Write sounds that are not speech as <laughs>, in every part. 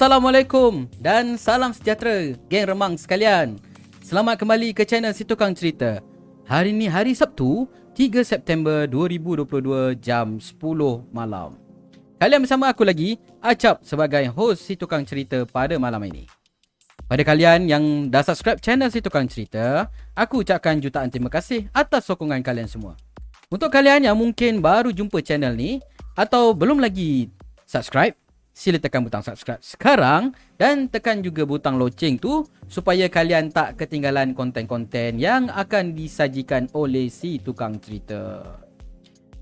Assalamualaikum dan salam sejahtera geng remang sekalian. Selamat kembali ke channel Si Tukang Cerita. Hari ini hari Sabtu, 3 September 2022 jam 10 malam. Kalian bersama aku lagi, Acap sebagai host Si Tukang Cerita pada malam ini. Pada kalian yang dah subscribe channel Si Tukang Cerita, aku ucapkan jutaan terima kasih atas sokongan kalian semua. Untuk kalian yang mungkin baru jumpa channel ni atau belum lagi subscribe, sila tekan butang subscribe sekarang dan tekan juga butang loceng tu supaya kalian tak ketinggalan konten-konten yang akan disajikan oleh si tukang cerita.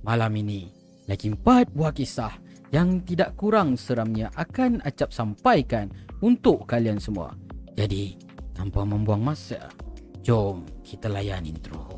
Malam ini, lagi empat buah kisah yang tidak kurang seramnya akan acap sampaikan untuk kalian semua. Jadi, tanpa membuang masa, jom kita layan intro.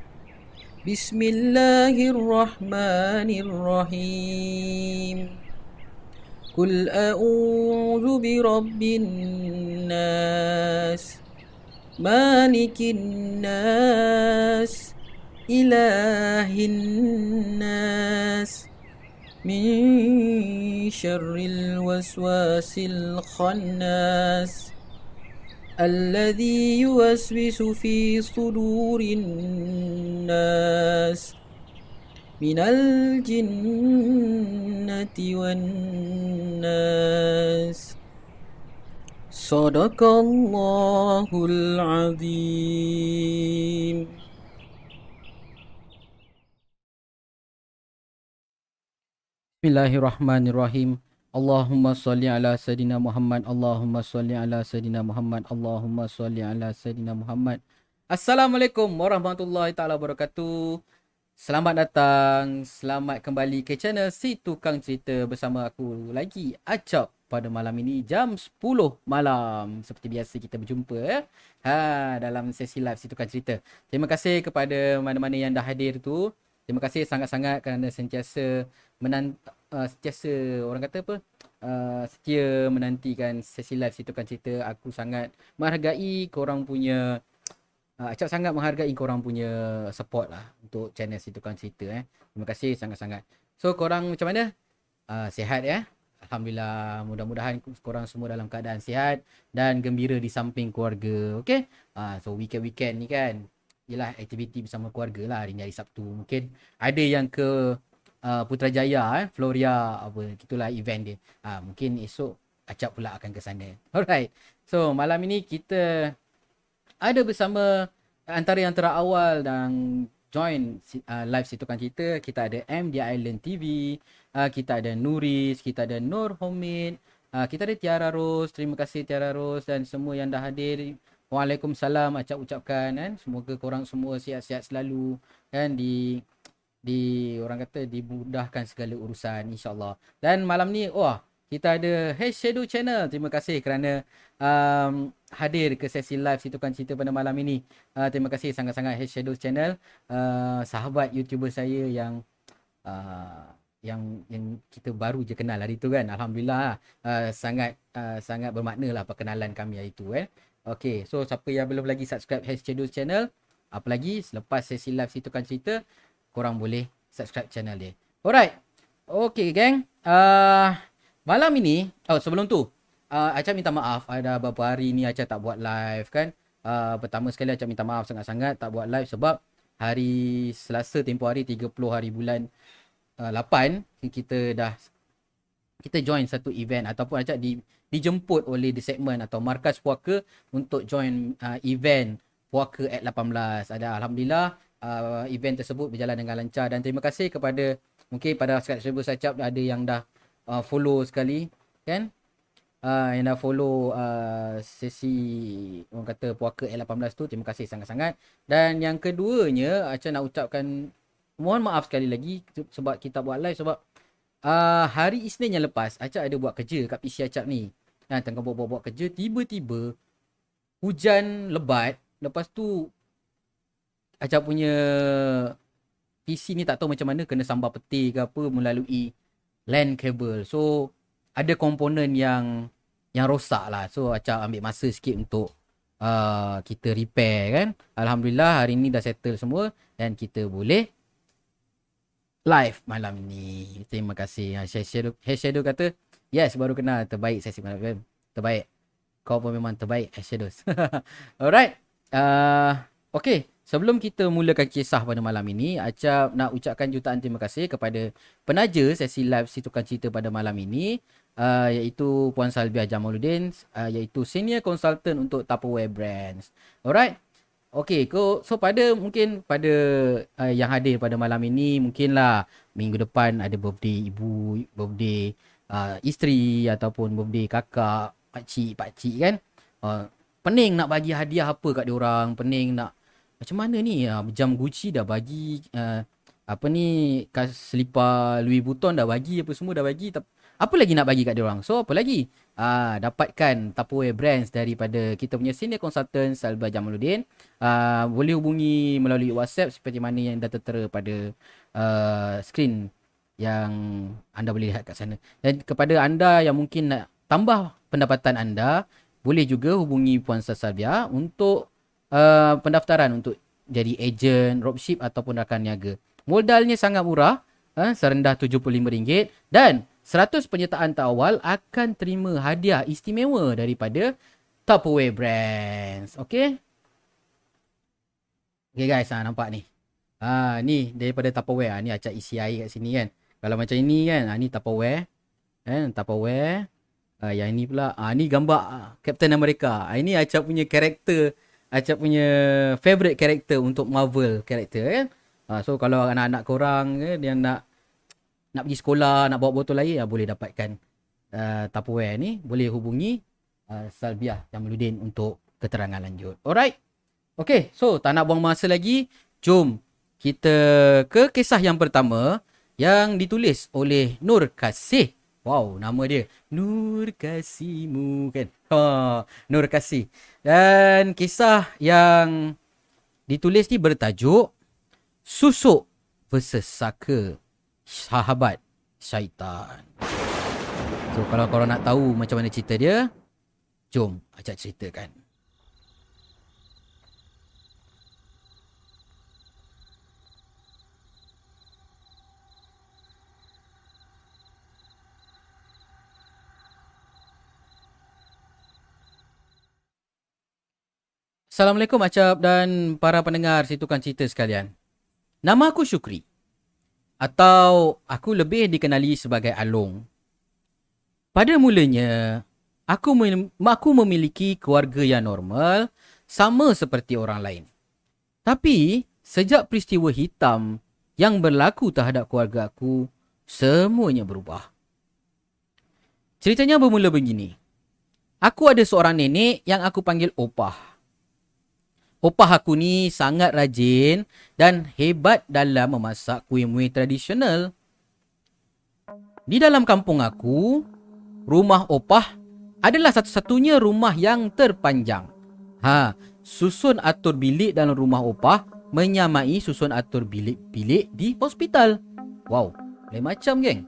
بسم الله الرحمن الرحيم قل أعوذ برب الناس مالك الناس إله الناس من شر الوسواس الخناس الذي يوسوس في صدور الناس من الجنة والناس صدق الله العظيم Bismillahirrahmanirrahim. Allahumma salli ala Sayyidina Muhammad. Allahumma salli ala Sayyidina Muhammad. Allahumma salli ala Sayyidina Muhammad. Assalamualaikum warahmatullahi taala wabarakatuh. Selamat datang, selamat kembali ke channel Si Tukang Cerita bersama aku lagi Acap pada malam ini jam 10 malam. Seperti biasa kita berjumpa eh. Ha dalam sesi live Si Tukang Cerita. Terima kasih kepada mana-mana yang dah hadir tu. Terima kasih sangat-sangat kerana sentiasa menan uh, sentiasa orang kata apa uh, setia menantikan sesi live situ kan cerita. Aku sangat menghargai korang punya uh, acap sangat menghargai korang punya support lah untuk channel situ kan cerita eh. Terima kasih sangat-sangat. So korang macam mana? Uh, sihat ya? Alhamdulillah mudah-mudahan korang semua dalam keadaan sihat dan gembira di samping keluarga okay uh, so weekend-weekend ni kan Yelah aktiviti bersama keluarga lah hari ni hari Sabtu. Mungkin ada yang ke uh, Putrajaya eh, Floria apa gitulah event dia. Ha, mungkin esok acap pula akan ke sana. <laughs> Alright. So malam ini kita ada bersama antara yang terawal dan join uh, live situ kan kita kita ada MD Island TV, uh, kita ada Nuris, kita ada Nur Homid, uh, kita ada Tiara Rose. Terima kasih Tiara Rose dan semua yang dah hadir. Waalaikumsalam acap ucapkan kan. Semoga korang semua sihat-sihat selalu kan di di orang kata dimudahkan segala urusan insyaallah. Dan malam ni wah kita ada Hey Shadow Channel. Terima kasih kerana um, hadir ke sesi live situ kan cerita pada malam ini. Uh, terima kasih sangat-sangat Hey Shadow Channel. Uh, sahabat YouTuber saya yang uh, yang yang kita baru je kenal hari tu kan. Alhamdulillah uh, sangat uh, sangat bermakna lah perkenalan kami hari tu eh. Okay, so siapa yang belum lagi subscribe Hey Shadow Channel, apa lagi selepas sesi live situ kan cerita, korang boleh subscribe channel dia. Alright. Okay gang. Uh, malam ini, oh sebelum tu, uh, Aca minta maaf ada beberapa hari ni Aca tak buat live kan. Uh, pertama sekali Aca minta maaf sangat-sangat tak buat live sebab hari Selasa tempoh hari 30 hari bulan uh, 8 kita dah kita join satu event ataupun Aca di dijemput oleh the segment atau markas puaka untuk join uh, event puaka at 18. Ada alhamdulillah uh, event tersebut berjalan dengan lancar. Dan terima kasih kepada mungkin pada subscriber Sacap ada yang dah uh, follow sekali kan? Uh, yang dah follow uh, sesi orang kata puaka L18 tu terima kasih sangat-sangat. Dan yang keduanya Acha nak ucapkan mohon maaf sekali lagi sebab kita buat live sebab uh, hari Isnin yang lepas Acha ada buat kerja kat PC Acap ni. Kan tengah buat-buat kerja tiba-tiba hujan lebat. Lepas tu Acap punya PC ni tak tahu macam mana kena sambar peti ke apa melalui LAN cable. So ada komponen yang yang rosak lah. So Acap ambil masa sikit untuk uh, kita repair kan. Alhamdulillah hari ni dah settle semua dan kita boleh live malam ni. Terima kasih. Head Shadow, Shadow kata, yes baru kenal terbaik sesi malam. Terbaik. Kau pun memang terbaik Shadows. <laughs> Alright. Uh, okay. Sebelum kita mulakan kisah pada malam ini, Acap nak ucapkan jutaan terima kasih kepada penaja sesi live si tukang cerita pada malam ini, uh, iaitu Puan Salbia Jamaluddin, uh, iaitu senior consultant untuk Tupperware Brands. Alright. Okay, so pada mungkin pada uh, yang hadir pada malam ini, mungkinlah minggu depan ada birthday ibu, birthday uh, isteri ataupun birthday kakak, pakcik, pakcik kan. Uh, pening nak bagi hadiah apa kat dia orang, pening nak macam mana ni? Uh, jam Gucci dah bagi uh, apa ni kas selipar Louis Vuitton dah bagi apa semua dah bagi apa lagi nak bagi kat dia orang? So apa lagi? Uh, dapatkan Tupperware Brands daripada kita punya senior consultant Salba Jamaluddin. Uh, boleh hubungi melalui WhatsApp seperti mana yang dah tertera pada uh, screen yang anda boleh lihat kat sana. Dan kepada anda yang mungkin nak tambah pendapatan anda boleh juga hubungi Puan Salbia untuk uh, pendaftaran untuk jadi ejen, dropship ataupun rakan niaga. Modalnya sangat murah, uh, serendah RM75 dan 100 penyertaan tak awal akan terima hadiah istimewa daripada Tupperware Brands. Okay? Okay guys, ha, nampak ni. Ha, ni daripada Tupperware. Ha, ni acak isi air kat sini kan. Kalau macam ini kan, ha, ni Tupperware. Eh, Tupperware. Ha, yang ini pula, ha, ni gambar Captain America. Ha, ini acak punya karakter Acap punya favorite character untuk Marvel character kan. Ha, so kalau anak-anak korang eh, yang nak nak pergi sekolah, nak bawa botol air, ya, boleh dapatkan uh, Tupperware ni. Boleh hubungi uh, Salbiah Jamaluddin untuk keterangan lanjut. Alright. Okay, so tak nak buang masa lagi. Jom kita ke kisah yang pertama yang ditulis oleh Nur Kasih. Wow, nama dia Nur Kasihmu kan. Ha, Nur Kasih. Dan kisah yang ditulis ni bertajuk Susuk versus Saka Sahabat Syaitan. So kalau korang nak tahu macam mana cerita dia, jom ajak ceritakan. Assalamualaikum Acap dan para pendengar si tukang cerita sekalian. Nama aku Syukri. Atau aku lebih dikenali sebagai Along. Pada mulanya, aku aku memiliki keluarga yang normal sama seperti orang lain. Tapi, sejak peristiwa hitam yang berlaku terhadap keluarga aku, semuanya berubah. Ceritanya bermula begini. Aku ada seorang nenek yang aku panggil Opah. Opah aku ni sangat rajin dan hebat dalam memasak kuih-muih tradisional. Di dalam kampung aku, rumah opah adalah satu-satunya rumah yang terpanjang. Ha, susun atur bilik dalam rumah opah menyamai susun atur bilik-bilik di hospital. Wow, lain macam geng.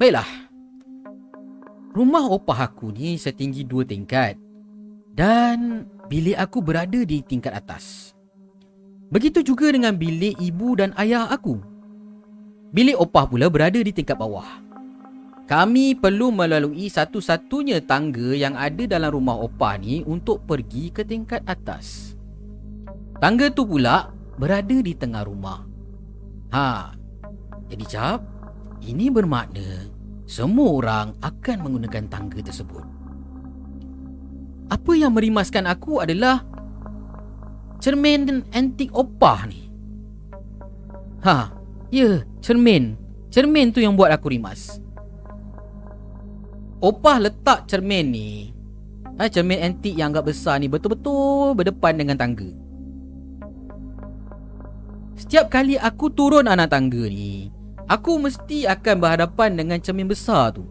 Baiklah. Rumah opah aku ni setinggi dua tingkat. Dan bilik aku berada di tingkat atas. Begitu juga dengan bilik ibu dan ayah aku. Bilik opah pula berada di tingkat bawah. Kami perlu melalui satu-satunya tangga yang ada dalam rumah opah ni untuk pergi ke tingkat atas. Tangga tu pula berada di tengah rumah. Ha, jadi cap, ini bermakna semua orang akan menggunakan tangga tersebut apa yang merimaskan aku adalah cermin antik opah ni. Ha, ya, cermin. Cermin tu yang buat aku rimas. Opah letak cermin ni ha, Cermin antik yang agak besar ni Betul-betul berdepan dengan tangga Setiap kali aku turun anak tangga ni Aku mesti akan berhadapan dengan cermin besar tu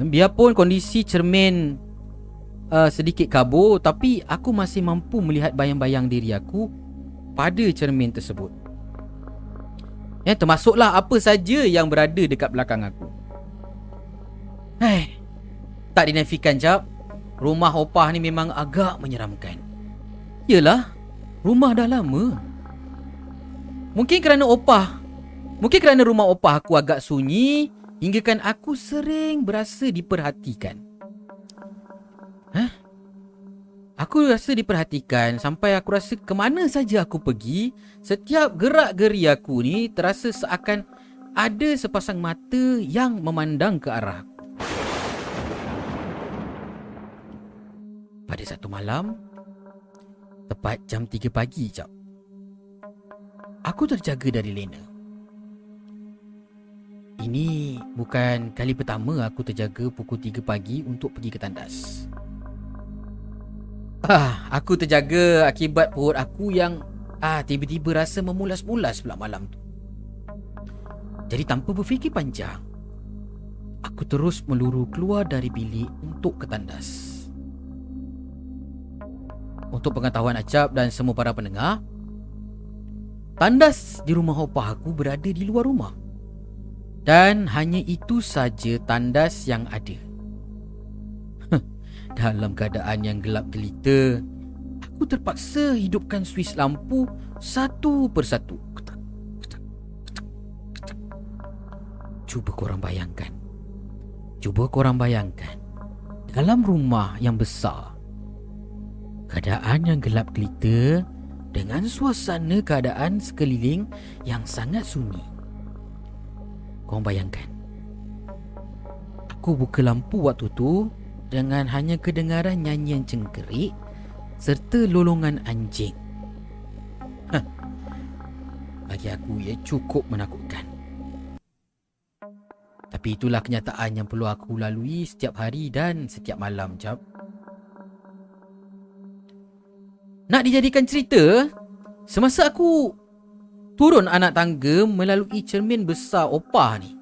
Biarpun kondisi cermin uh, sedikit kabur Tapi aku masih mampu melihat bayang-bayang diri aku Pada cermin tersebut. Ya, termasuklah apa saja yang berada dekat belakang aku. Hai, tak dinafikan jap Rumah opah ni memang agak menyeramkan. Yelah Rumah dah lama. Mungkin kerana opah Mungkin kerana rumah opah aku agak sunyi Hinggakan aku sering berasa diperhatikan Hah? Aku rasa diperhatikan sampai aku rasa ke mana saja aku pergi Setiap gerak geri aku ni terasa seakan ada sepasang mata yang memandang ke arah pada satu malam tepat jam 3 pagi jap. Aku terjaga dari Lena. Ini bukan kali pertama aku terjaga pukul 3 pagi untuk pergi ke tandas. Ah, aku terjaga akibat perut aku yang ah tiba-tiba rasa memulas-mulas pula malam tu. Jadi tanpa berfikir panjang, aku terus meluru keluar dari bilik untuk ke tandas. Untuk pengetahuan Acap dan semua para pendengar Tandas di rumah opah aku berada di luar rumah Dan hanya itu saja tandas yang ada Dalam keadaan yang gelap gelita Aku terpaksa hidupkan suis lampu satu persatu Cuba korang bayangkan Cuba korang bayangkan Dalam rumah yang besar keadaan yang gelap gelita dengan suasana keadaan sekeliling yang sangat sunyi. Kau bayangkan. Aku buka lampu waktu tu dengan hanya kedengaran nyanyian cengkerik serta lolongan anjing. Hah. Bagi aku ia cukup menakutkan. Tapi itulah kenyataan yang perlu aku lalui setiap hari dan setiap malam, Cap. Nak dijadikan cerita Semasa aku Turun anak tangga Melalui cermin besar opah ni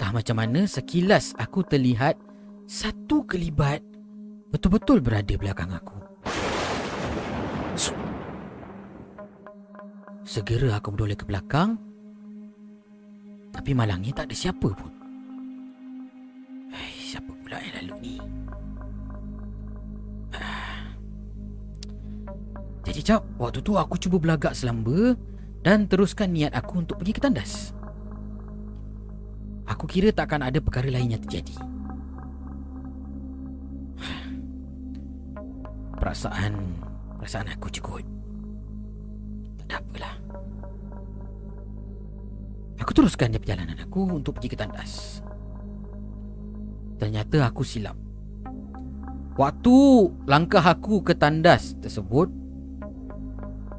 Tak macam mana Sekilas aku terlihat Satu kelibat Betul-betul berada belakang aku. Segera aku berdoleh ke belakang. Tapi malangnya tak ada siapa pun. Hei, Siapa pula yang lalu ni? Jadi cap, waktu tu aku cuba belagak selamba dan teruskan niat aku untuk pergi ke tandas. Aku kira takkan ada perkara lain yang terjadi. Perasaan perasaan aku cukup. Tak ada apalah. Aku teruskan dia perjalanan aku untuk pergi ke tandas. Ternyata aku silap. Waktu langkah aku ke tandas tersebut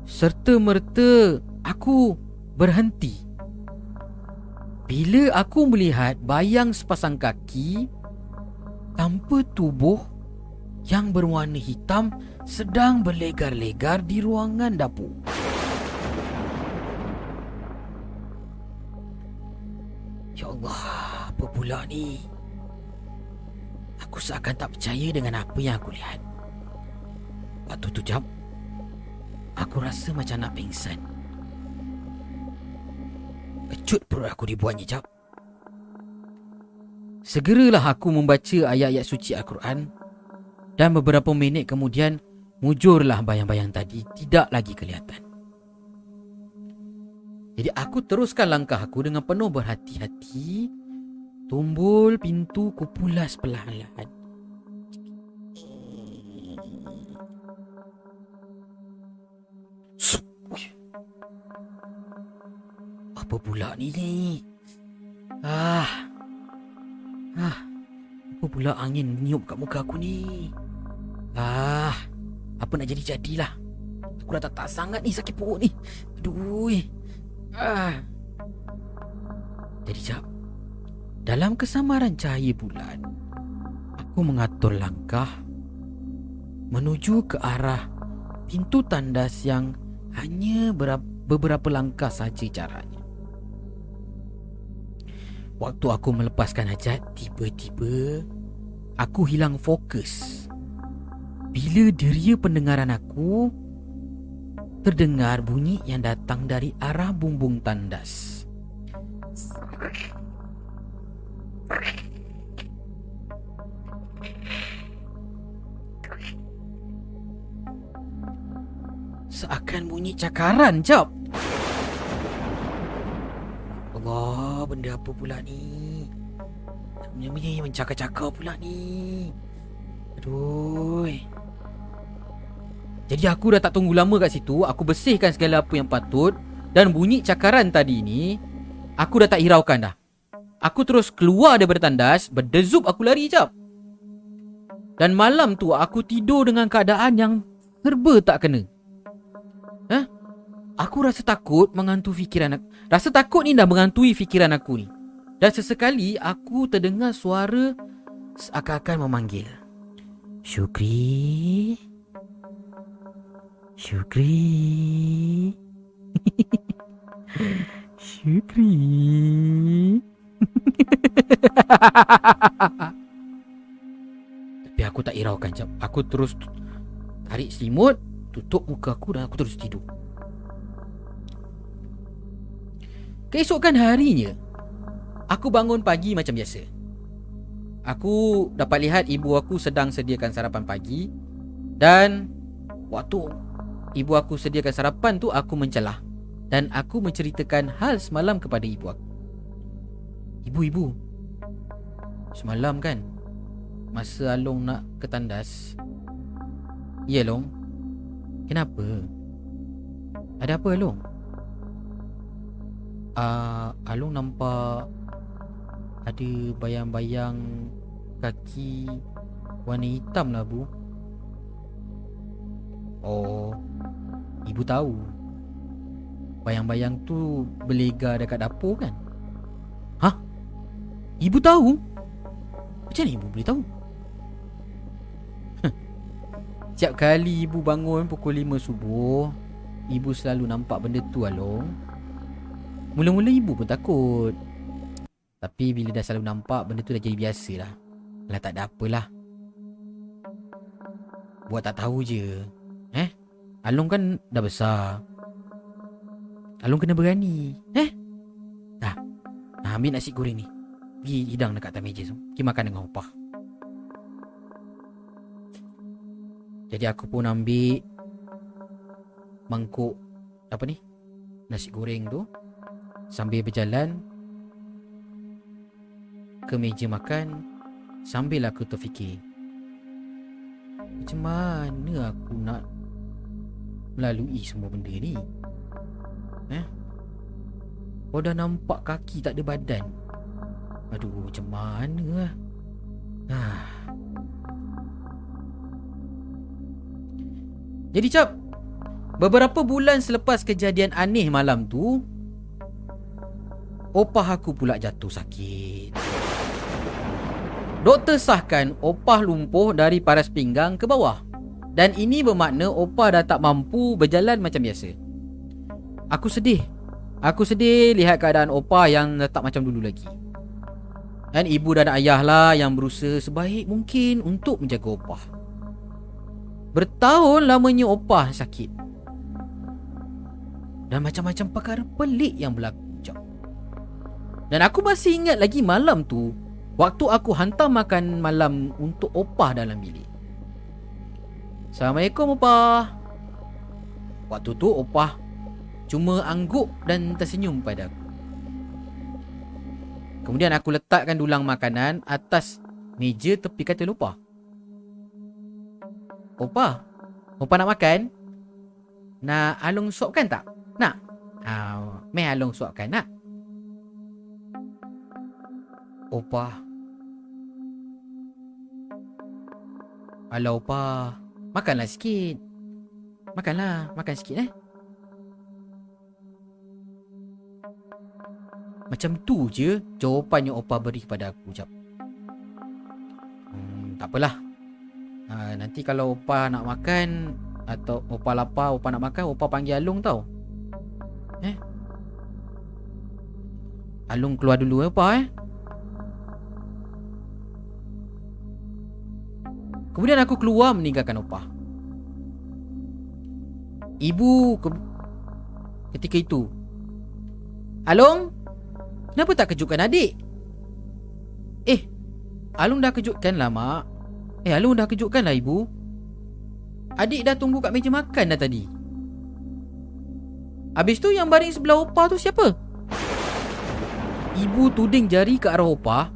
serta merta aku berhenti. Bila aku melihat bayang sepasang kaki tanpa tubuh yang berwarna hitam sedang berlegar-legar di ruangan dapur. Ya Allah, apa pula ni? Aku seakan tak percaya dengan apa yang aku lihat. Waktu tu jap, Aku rasa macam nak pingsan. Kecut perut aku dibuatnya jap. Segeralah aku membaca ayat-ayat suci Al-Quran dan beberapa minit kemudian mujurlah bayang-bayang tadi tidak lagi kelihatan. Jadi aku teruskan langkah aku dengan penuh berhati-hati tumbul pintu kupulas perlahan-lahan. Apa pula ni ni? Ah. Ah. Apa pula angin meniup kat muka aku ni? Ah. Apa nak jadi-jadilah. Aku dah tak, tak sangat ni sakit perut ni. Aduh. Ah. Jadi jap. Dalam kesamaran cahaya bulan, aku mengatur langkah menuju ke arah pintu tandas yang hanya beberapa langkah saja caranya. Waktu aku melepaskan hajat, tiba-tiba aku hilang fokus. Bila deria pendengaran aku terdengar bunyi yang datang dari arah bumbung tandas. Seakan bunyi cakaran, Cap. Allah, benda apa pula ni? Sebenarnya mencakar-cakar pula ni. Aduh. Jadi aku dah tak tunggu lama kat situ Aku bersihkan segala apa yang patut Dan bunyi cakaran tadi ni Aku dah tak hiraukan dah Aku terus keluar daripada tandas Berdezup aku lari jap Dan malam tu aku tidur dengan keadaan yang Serba tak kena Hah? Aku rasa takut menghantui fikiran aku. Rasa takut ni dah menghantui fikiran aku ni. Dan sesekali aku terdengar suara Seakan-akan memanggil. Syukri. Syukri. <laughs> Syukri. Tapi aku tak iraukan jap. Aku terus tarik selimut Tutup muka aku dan aku terus tidur Keesokan harinya Aku bangun pagi macam biasa Aku dapat lihat ibu aku sedang sediakan sarapan pagi Dan Waktu ibu aku sediakan sarapan tu aku mencelah dan aku menceritakan hal semalam kepada ibu aku. Ibu-ibu. Semalam kan masa Along nak ke tandas. Ya Long. Kenapa? Ada apa Along? Ah, uh, Along nampak ada bayang-bayang kaki warna hitam lah bu. Oh, Ibu tahu Bayang-bayang tu Berlega dekat dapur kan Hah? Ibu tahu? Macam mana ibu boleh tahu? Setiap kali ibu bangun pukul 5 subuh Ibu selalu nampak benda tu Along Mula-mula ibu pun takut. Tapi bila dah selalu nampak Benda tu dah jadi biasa lah Lah tak ada apalah. Buat tak tahu je. Eh? Along kan dah besar. Along kena berani. Eh? Dah. Nah, ambil nasi goreng ni. Pergi hidang dekat atas meja tu. Pergi makan dengan opah. Jadi aku pun ambil Mangkuk Apa ni? Nasi goreng tu Sambil berjalan Ke meja makan Sambil aku terfikir Macam mana aku nak melalui semua benda ni. Eh? Kau dah nampak kaki tak ada badan. Aduh, macam mana lah. Ah. Jadi cap, beberapa bulan selepas kejadian aneh malam tu, opah aku pula jatuh sakit. Doktor sahkan opah lumpuh dari paras pinggang ke bawah. Dan ini bermakna Opa dah tak mampu berjalan macam biasa. Aku sedih. Aku sedih lihat keadaan Opa yang tak macam dulu lagi. Dan ibu dan ayah lah yang berusaha sebaik mungkin untuk menjaga Opa Bertahun lamanya Opa sakit. Dan macam-macam perkara pelik yang berlaku Dan aku masih ingat lagi malam tu Waktu aku hantar makan malam untuk Opah dalam bilik Assalamualaikum Opah Waktu tu Opah Cuma angguk dan tersenyum pada aku Kemudian aku letakkan dulang makanan Atas meja tepi katil Opah Opah Opah nak makan? Nak Along suapkan tak? Nak? Uh, meh Along suapkan nak? Opah. Alah Opah. Makanlah sikit. Makanlah Makan sikit eh. Macam tu je jawapan yang Opa beri kepada aku Jap. Hmm, Tak apalah. Ha, Nanti kalau Opa nak makan Atau Opa lapar Opa nak makan Opa panggil Alung tau. Eh? Alung keluar dulu eh Opa eh Kemudian aku keluar meninggalkan Opa. Ibu ke... Ketika itu Alung Kenapa tak kejutkan adik? Eh Alung dah kejutkan lah mak. Eh Alung dah kejutkan lah ibu. Adik dah tunggu kat meja makan dah tadi. Habis tu yang baring sebelah opa tu siapa? Ibu tuding jari ke arah opa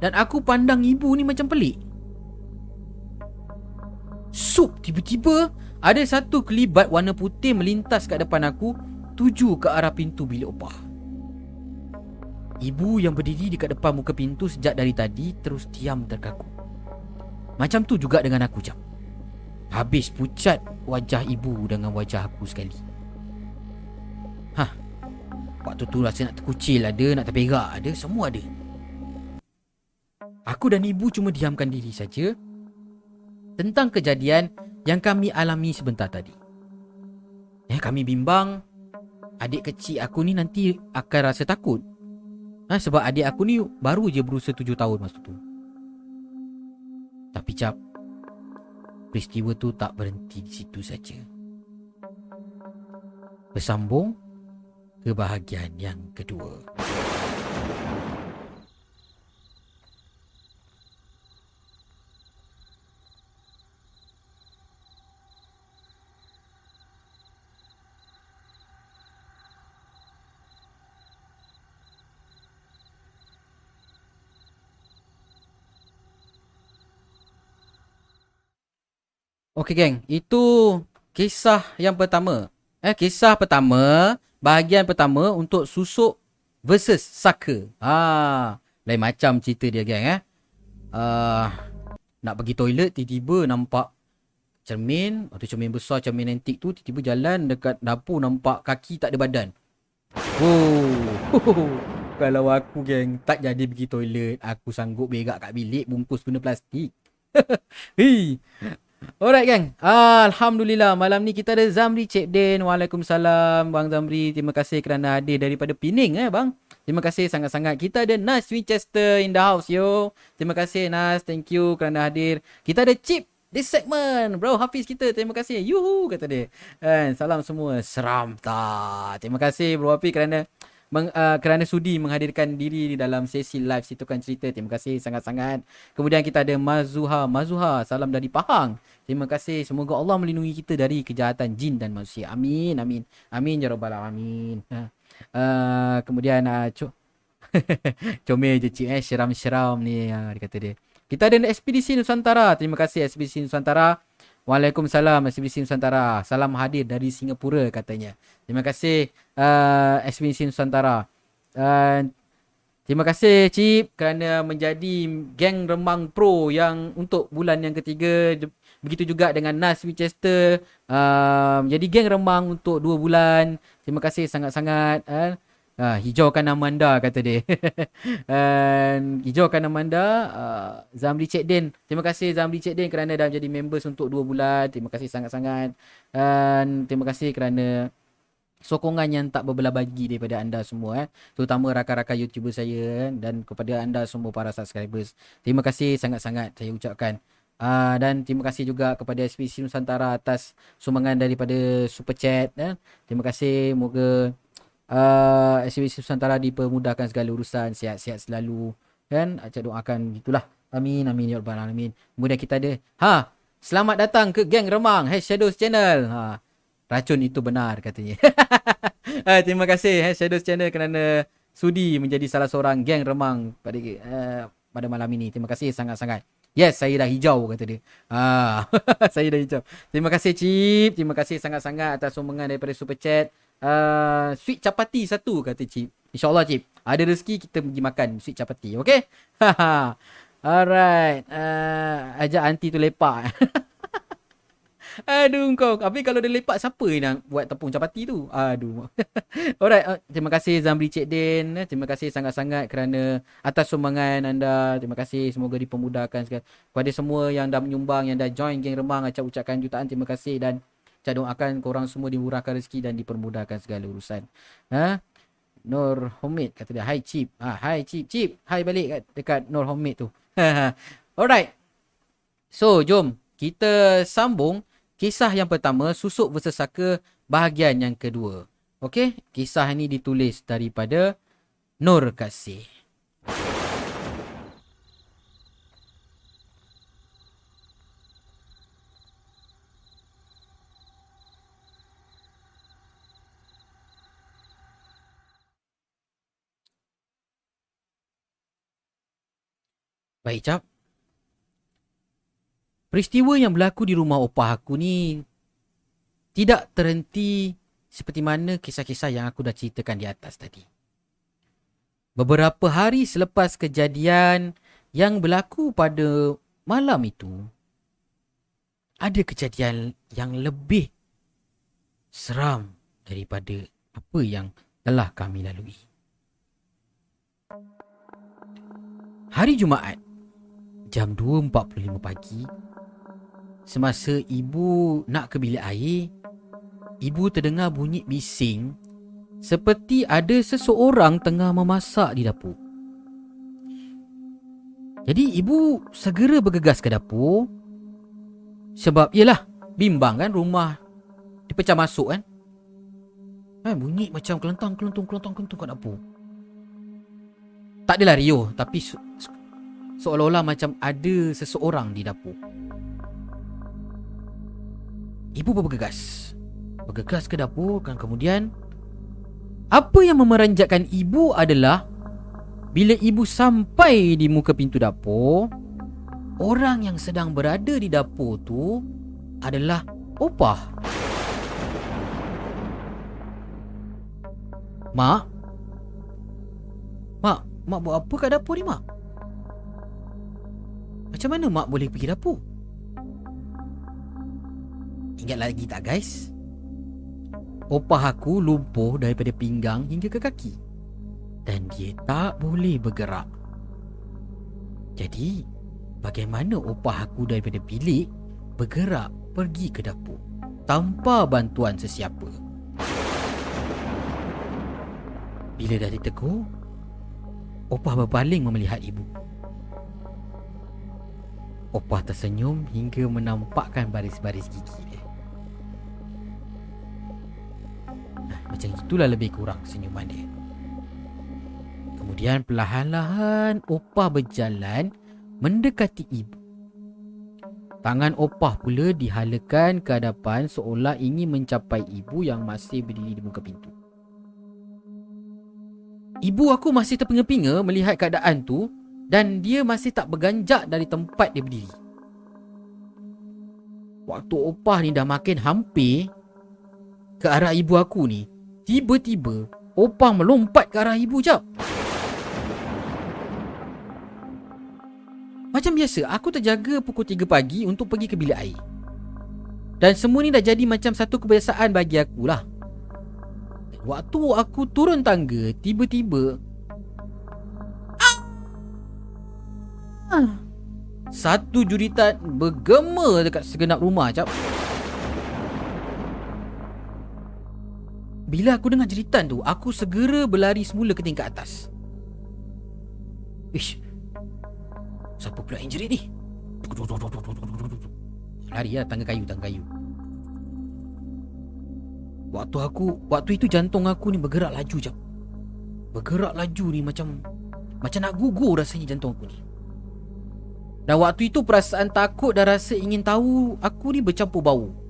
Dan aku pandang ibu ni macam pelik Sup tiba-tiba Ada satu kelibat warna putih melintas kat depan aku Tuju ke arah pintu bilik opa Ibu yang berdiri dekat depan muka pintu sejak dari tadi terus diam terkaku. Macam tu juga dengan aku jap. Habis pucat wajah ibu dengan wajah aku sekali. Hah. Waktu tu rasa nak terkucil ada, nak terperak ada, semua ada. Aku dan ibu cuma diamkan diri saja tentang kejadian yang kami alami sebentar tadi. Eh, kami bimbang adik kecil aku ni nanti akan rasa takut Ha, sebab adik aku ni baru je berusia tujuh tahun masa tu. Tapi cap, peristiwa tu tak berhenti di situ saja. Bersambung ke bahagian yang kedua. Okey geng, itu kisah yang pertama. Eh kisah pertama, bahagian pertama untuk susuk versus saka. Ha, lain macam cerita dia geng eh. Uh, nak pergi toilet tiba-tiba nampak cermin, atau cermin besar, cermin antik tu tiba-tiba jalan dekat dapur nampak kaki tak ada badan. Oh. <laughs> Kalau aku geng tak jadi pergi toilet, aku sanggup berak kat bilik bungkus guna plastik. <laughs> Hei. Alright gang. Alhamdulillah Malam ni kita ada Zamri Cik Din Waalaikumsalam Bang Zamri. Terima kasih kerana hadir daripada Pening eh bang. Terima kasih sangat-sangat. Kita ada Nas Winchester in the house yo. Terima kasih Nas. Thank you kerana hadir. Kita ada Chip This segment. Bro Hafiz kita. Terima kasih. Yuhu kata dia. And Salam semua. Seram tak? Terima kasih Bro Hafiz kerana meng, uh, kerana sudi menghadirkan diri di dalam sesi live situkan cerita. Terima kasih sangat-sangat. Kemudian kita ada Mazuha. Mazuha, salam dari Pahang. Terima kasih. Semoga Allah melindungi kita dari kejahatan jin dan manusia. Amin, amin. Amin, ya rabbal alamin. Uh, kemudian uh, co- <laughs> comel je cik eh. Seram-seram ni. Uh, dia kata dia. Kita ada Ekspedisi Nusantara. Terima kasih Ekspedisi Nusantara. Waalaikumsalam SBC Nusantara. Salam hadir dari Singapura katanya. Terima kasih uh, SBC Nusantara. Uh, terima kasih Cip kerana menjadi geng remang pro yang untuk bulan yang ketiga. Begitu juga dengan Nas Winchester. Uh, jadi geng remang untuk dua bulan. Terima kasih sangat-sangat. Uh, Ha, hijaukan nama anda kata dia. <laughs> And hijaukan nama anda uh, Zamri Cik Din. Terima kasih Zamri Cik Din kerana dah jadi members untuk 2 bulan. Terima kasih sangat-sangat. Dan terima kasih kerana sokongan yang tak berbelah bagi daripada anda semua eh. Terutama rakan-rakan YouTuber saya dan kepada anda semua para subscribers. Terima kasih sangat-sangat saya ucapkan. Uh, dan terima kasih juga kepada SPC Nusantara atas sumbangan daripada Super Chat. Eh. Terima kasih. Moga uh, SBC Nusantara dipermudahkan segala urusan sihat-sihat selalu kan acak doakan gitulah amin amin ya rabbal alamin kemudian kita ada ha selamat datang ke geng remang Hash Shadows channel ha racun itu benar katanya ha, <laughs> terima kasih Hash Shadows channel kerana sudi menjadi salah seorang geng remang pada uh, pada malam ini terima kasih sangat-sangat Yes, saya dah hijau kata dia. Ha, <laughs> saya dah hijau. Terima kasih Cip. Terima kasih sangat-sangat atas sumbangan daripada Super Chat uh, sweet chapati satu kata Cip. InsyaAllah Cip. Ada rezeki kita pergi makan sweet chapati. Okay? <laughs> Alright. Uh, ajak aunty tu lepak. Aduh kau. Tapi kalau dia lepak siapa yang nak buat tepung capati tu? Aduh. <laughs> Alright. Uh, terima kasih Zamri Cik Din. Eh, terima kasih sangat-sangat kerana atas sumbangan anda. Terima kasih. Semoga dipermudahkan. Kepada semua yang dah menyumbang, yang dah join geng remang. Acap ucapkan jutaan terima kasih. Dan Cak doakan korang semua dimurahkan rezeki dan dipermudahkan segala urusan. Ha? Nur Homid kata dia. Hi Chip. Ha, hi Chip. Chip. Hi balik kat, dekat Nur Homid tu. <laughs> Alright. So, jom kita sambung kisah yang pertama susuk versus saka bahagian yang kedua. Okey, kisah ini ditulis daripada Nur Kasih. Baik, Cap. Peristiwa yang berlaku di rumah opah aku ni tidak terhenti seperti mana kisah-kisah yang aku dah ceritakan di atas tadi. Beberapa hari selepas kejadian yang berlaku pada malam itu, ada kejadian yang lebih seram daripada apa yang telah kami lalui. Hari Jumaat, jam 2.45 pagi, Semasa ibu nak ke bilik air, ibu terdengar bunyi bising seperti ada seseorang tengah memasak di dapur. Jadi ibu segera bergegas ke dapur sebab ialah bimbang kan rumah dipecah masuk kan. Kan bunyi macam kelentang kelentong kelentang kelentong kat dapur. Tak adalah Rio tapi seolah-olah macam ada seseorang di dapur. Ibu bergegas Bergegas ke dapur dan kemudian Apa yang memeranjatkan ibu adalah Bila ibu sampai di muka pintu dapur Orang yang sedang berada di dapur tu Adalah opah Mak Mak, mak buat apa kat dapur ni mak? Macam mana mak boleh pergi dapur? Ingat lagi tak guys? Opah aku lumpuh daripada pinggang hingga ke kaki. Dan dia tak boleh bergerak. Jadi, bagaimana opah aku daripada bilik bergerak pergi ke dapur tanpa bantuan sesiapa? Bila dah ditegur, opah berpaling memelihat ibu. Opah tersenyum hingga menampakkan baris-baris gigi Macam itulah lebih kurang senyuman dia Kemudian perlahan-lahan Opah berjalan Mendekati ibu Tangan opah pula dihalakan ke hadapan seolah ingin mencapai ibu yang masih berdiri di muka pintu. Ibu aku masih terpinga-pinga melihat keadaan tu dan dia masih tak berganjak dari tempat dia berdiri. Waktu opah ni dah makin hampir ke arah ibu aku ni, Tiba-tiba Opah melompat ke arah ibu jap. Macam biasa Aku terjaga pukul 3 pagi Untuk pergi ke bilik air. Dan semua ni dah jadi macam satu kebiasaan bagi aku lah Waktu aku turun tangga Tiba-tiba Satu juritan bergema dekat segenap rumah cap Bila aku dengar jeritan tu Aku segera berlari semula ke tingkat atas. Ish. Siapa pula yang jerit ni? Lari lah tangga kayu tangga kayu. Waktu aku Waktu itu jantung aku ni bergerak laju jap. Bergerak laju ni macam Macam nak gugur rasanya jantung aku ni. Dan waktu itu perasaan takut dan rasa ingin tahu Aku ni bercampur bau?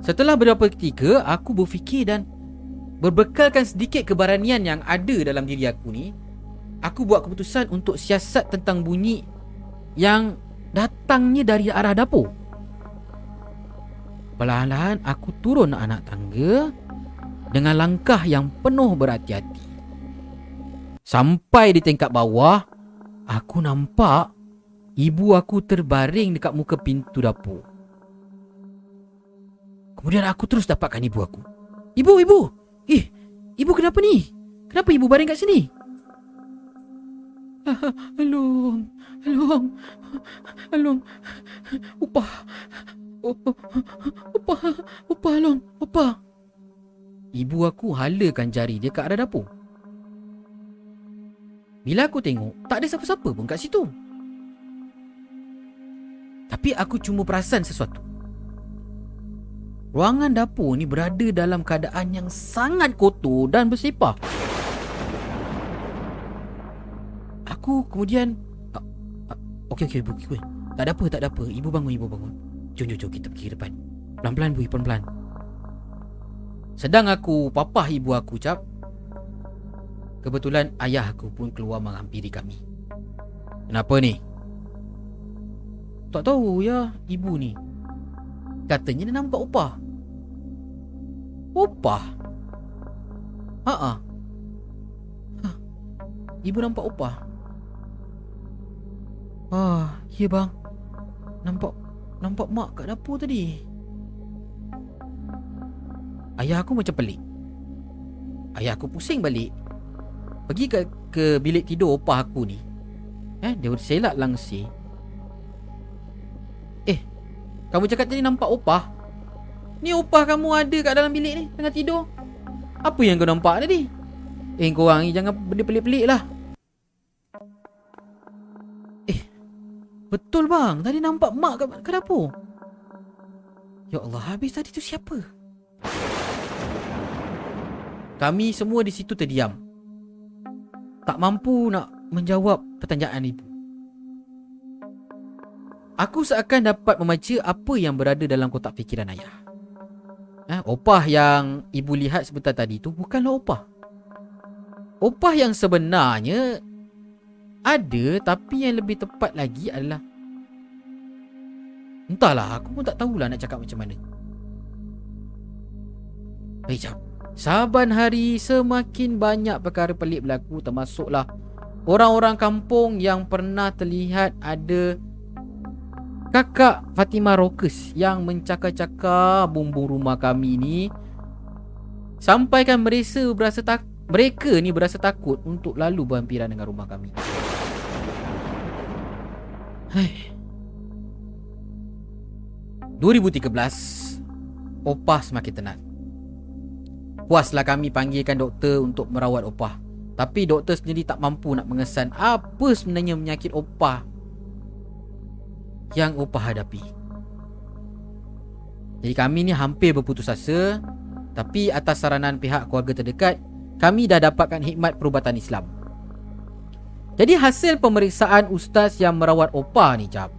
Setelah beberapa ketika Aku berfikir dan Berbekalkan sedikit keberanian yang ada dalam diri aku ni Aku buat keputusan untuk siasat tentang bunyi Yang datangnya dari arah dapur. Perlahan-lahan aku turun anak tangga Dengan langkah yang penuh berhati-hati. Sampai di tingkat bawah Aku nampak Ibu aku terbaring dekat muka pintu dapur Kemudian aku terus dapatkan ibu aku. Ibu, ibu. Eh, ibu kenapa ni? Kenapa ibu baring kat sini? Alung, alung, alung. Upah. Upah, upah, alung, upah. Ibu aku halakan jari dia ke arah dapur. Bila aku tengok, tak ada siapa-siapa pun kat situ. Tapi aku cuma perasan sesuatu. Ruangan dapur ni berada dalam keadaan yang sangat kotor dan bersepah. Aku kemudian ah, ah, Okey okey ibu okey. Tak ada apa tak ada apa. Ibu bangun ibu bangun. Jom jom jom kita pergi ke depan. Pelan-pelan bu pelan-pelan. Sedang aku papah ibu aku cap. Kebetulan ayah aku pun keluar menghampiri kami. Kenapa ni? Tak tahu ya ibu ni. Katanya dia nampak upah. Upah? Haa. Huh. Ibu nampak upah. Ah, ya bang. Nampak nampak mak kat dapur tadi. Ayah aku macam pelik. Ayah aku pusing balik. Pergi ke ke bilik tidur opah aku ni. Eh, dia selak langsir. Eh, kamu cakap tadi nampak opah? Ni opah kamu ada kat dalam bilik ni tengah tidur. Apa yang kau nampak tadi? Eh, korang ni jangan benda pelik-pelik lah. Betul bang Tadi nampak mak kat, kat dapur Ya Allah Habis tadi tu siapa Kami semua di situ terdiam Tak mampu nak Menjawab pertanyaan ibu Aku seakan dapat membaca Apa yang berada dalam kotak fikiran ayah. Eh, Opah yang Ibu lihat sebentar tadi tu Bukanlah opah. Opah yang sebenarnya ada tapi yang lebih tepat lagi adalah Entahlah aku pun tak tahulah nak cakap macam mana. Hei jap. Saban hari semakin banyak perkara pelik berlaku Termasuklah Orang-orang kampung yang pernah terlihat ada Kakak Fatimah Rokus Yang mencakar-cakar bumbung rumah kami ni Sampaikan mereka berasa tak mereka ni berasa takut untuk lalu berhampiran dengan rumah kami. Hai. 2013 Opah semakin tenat Puaslah kami panggilkan doktor untuk merawat Opah Tapi doktor sendiri tak mampu nak mengesan Apa sebenarnya menyakit Opah Yang Opah hadapi Jadi kami ni hampir berputus asa Tapi atas saranan pihak keluarga terdekat Kami dah dapatkan hikmat perubatan Islam jadi hasil pemeriksaan ustaz yang merawat opa ni cap.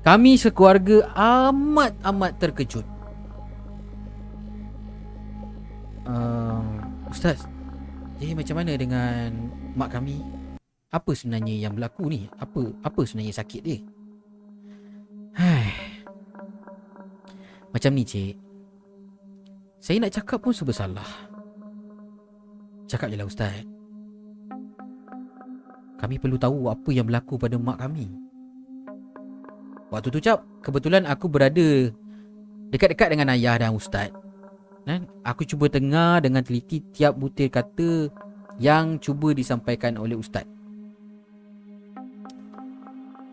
Kami sekeluarga amat-amat terkejut. Uh, ustaz, jadi macam mana dengan mak kami? Apa sebenarnya yang berlaku ni? Apa apa sebenarnya sakit dia? Macam ni cik. Saya nak cakap pun sebab salah. Cakap je lah ustaz. Kami perlu tahu apa yang berlaku pada mak kami. Waktu tu cap, kebetulan aku berada dekat-dekat dengan ayah dan ustaz. Dan aku cuba dengar dengan teliti tiap butir kata yang cuba disampaikan oleh ustaz.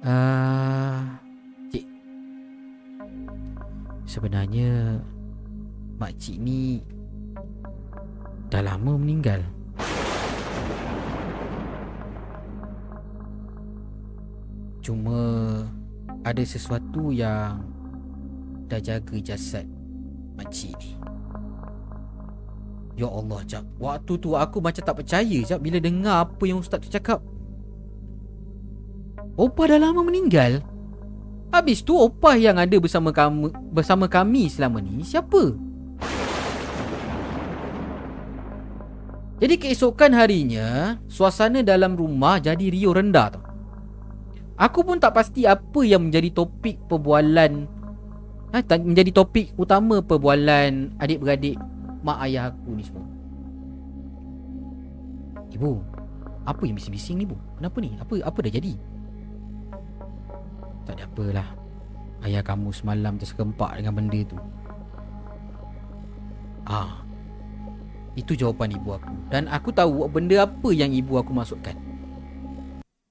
Uh. Sebenarnya mak cik ni dah lama meninggal. Cuma ada sesuatu yang dah jaga jasad makcik ni. Ya Allah, Jap. Waktu tu aku macam tak percaya, Jap, bila dengar apa yang ustaz tu cakap. Opah dah lama meninggal. Habis tu opah yang ada bersama kamu bersama kami selama ni siapa? Jadi keesokan harinya, suasana dalam rumah jadi riuh rendah tau. Aku pun tak pasti apa yang menjadi topik perbualan ha, Menjadi topik utama perbualan adik-beradik mak ayah aku ni semua Ibu, apa yang bising-bising ni bu? Kenapa ni? Apa apa dah jadi? Tak ada apalah Ayah kamu semalam tersekempak dengan benda tu Ah. Itu jawapan ibu aku. Dan aku tahu benda apa yang ibu aku masukkan.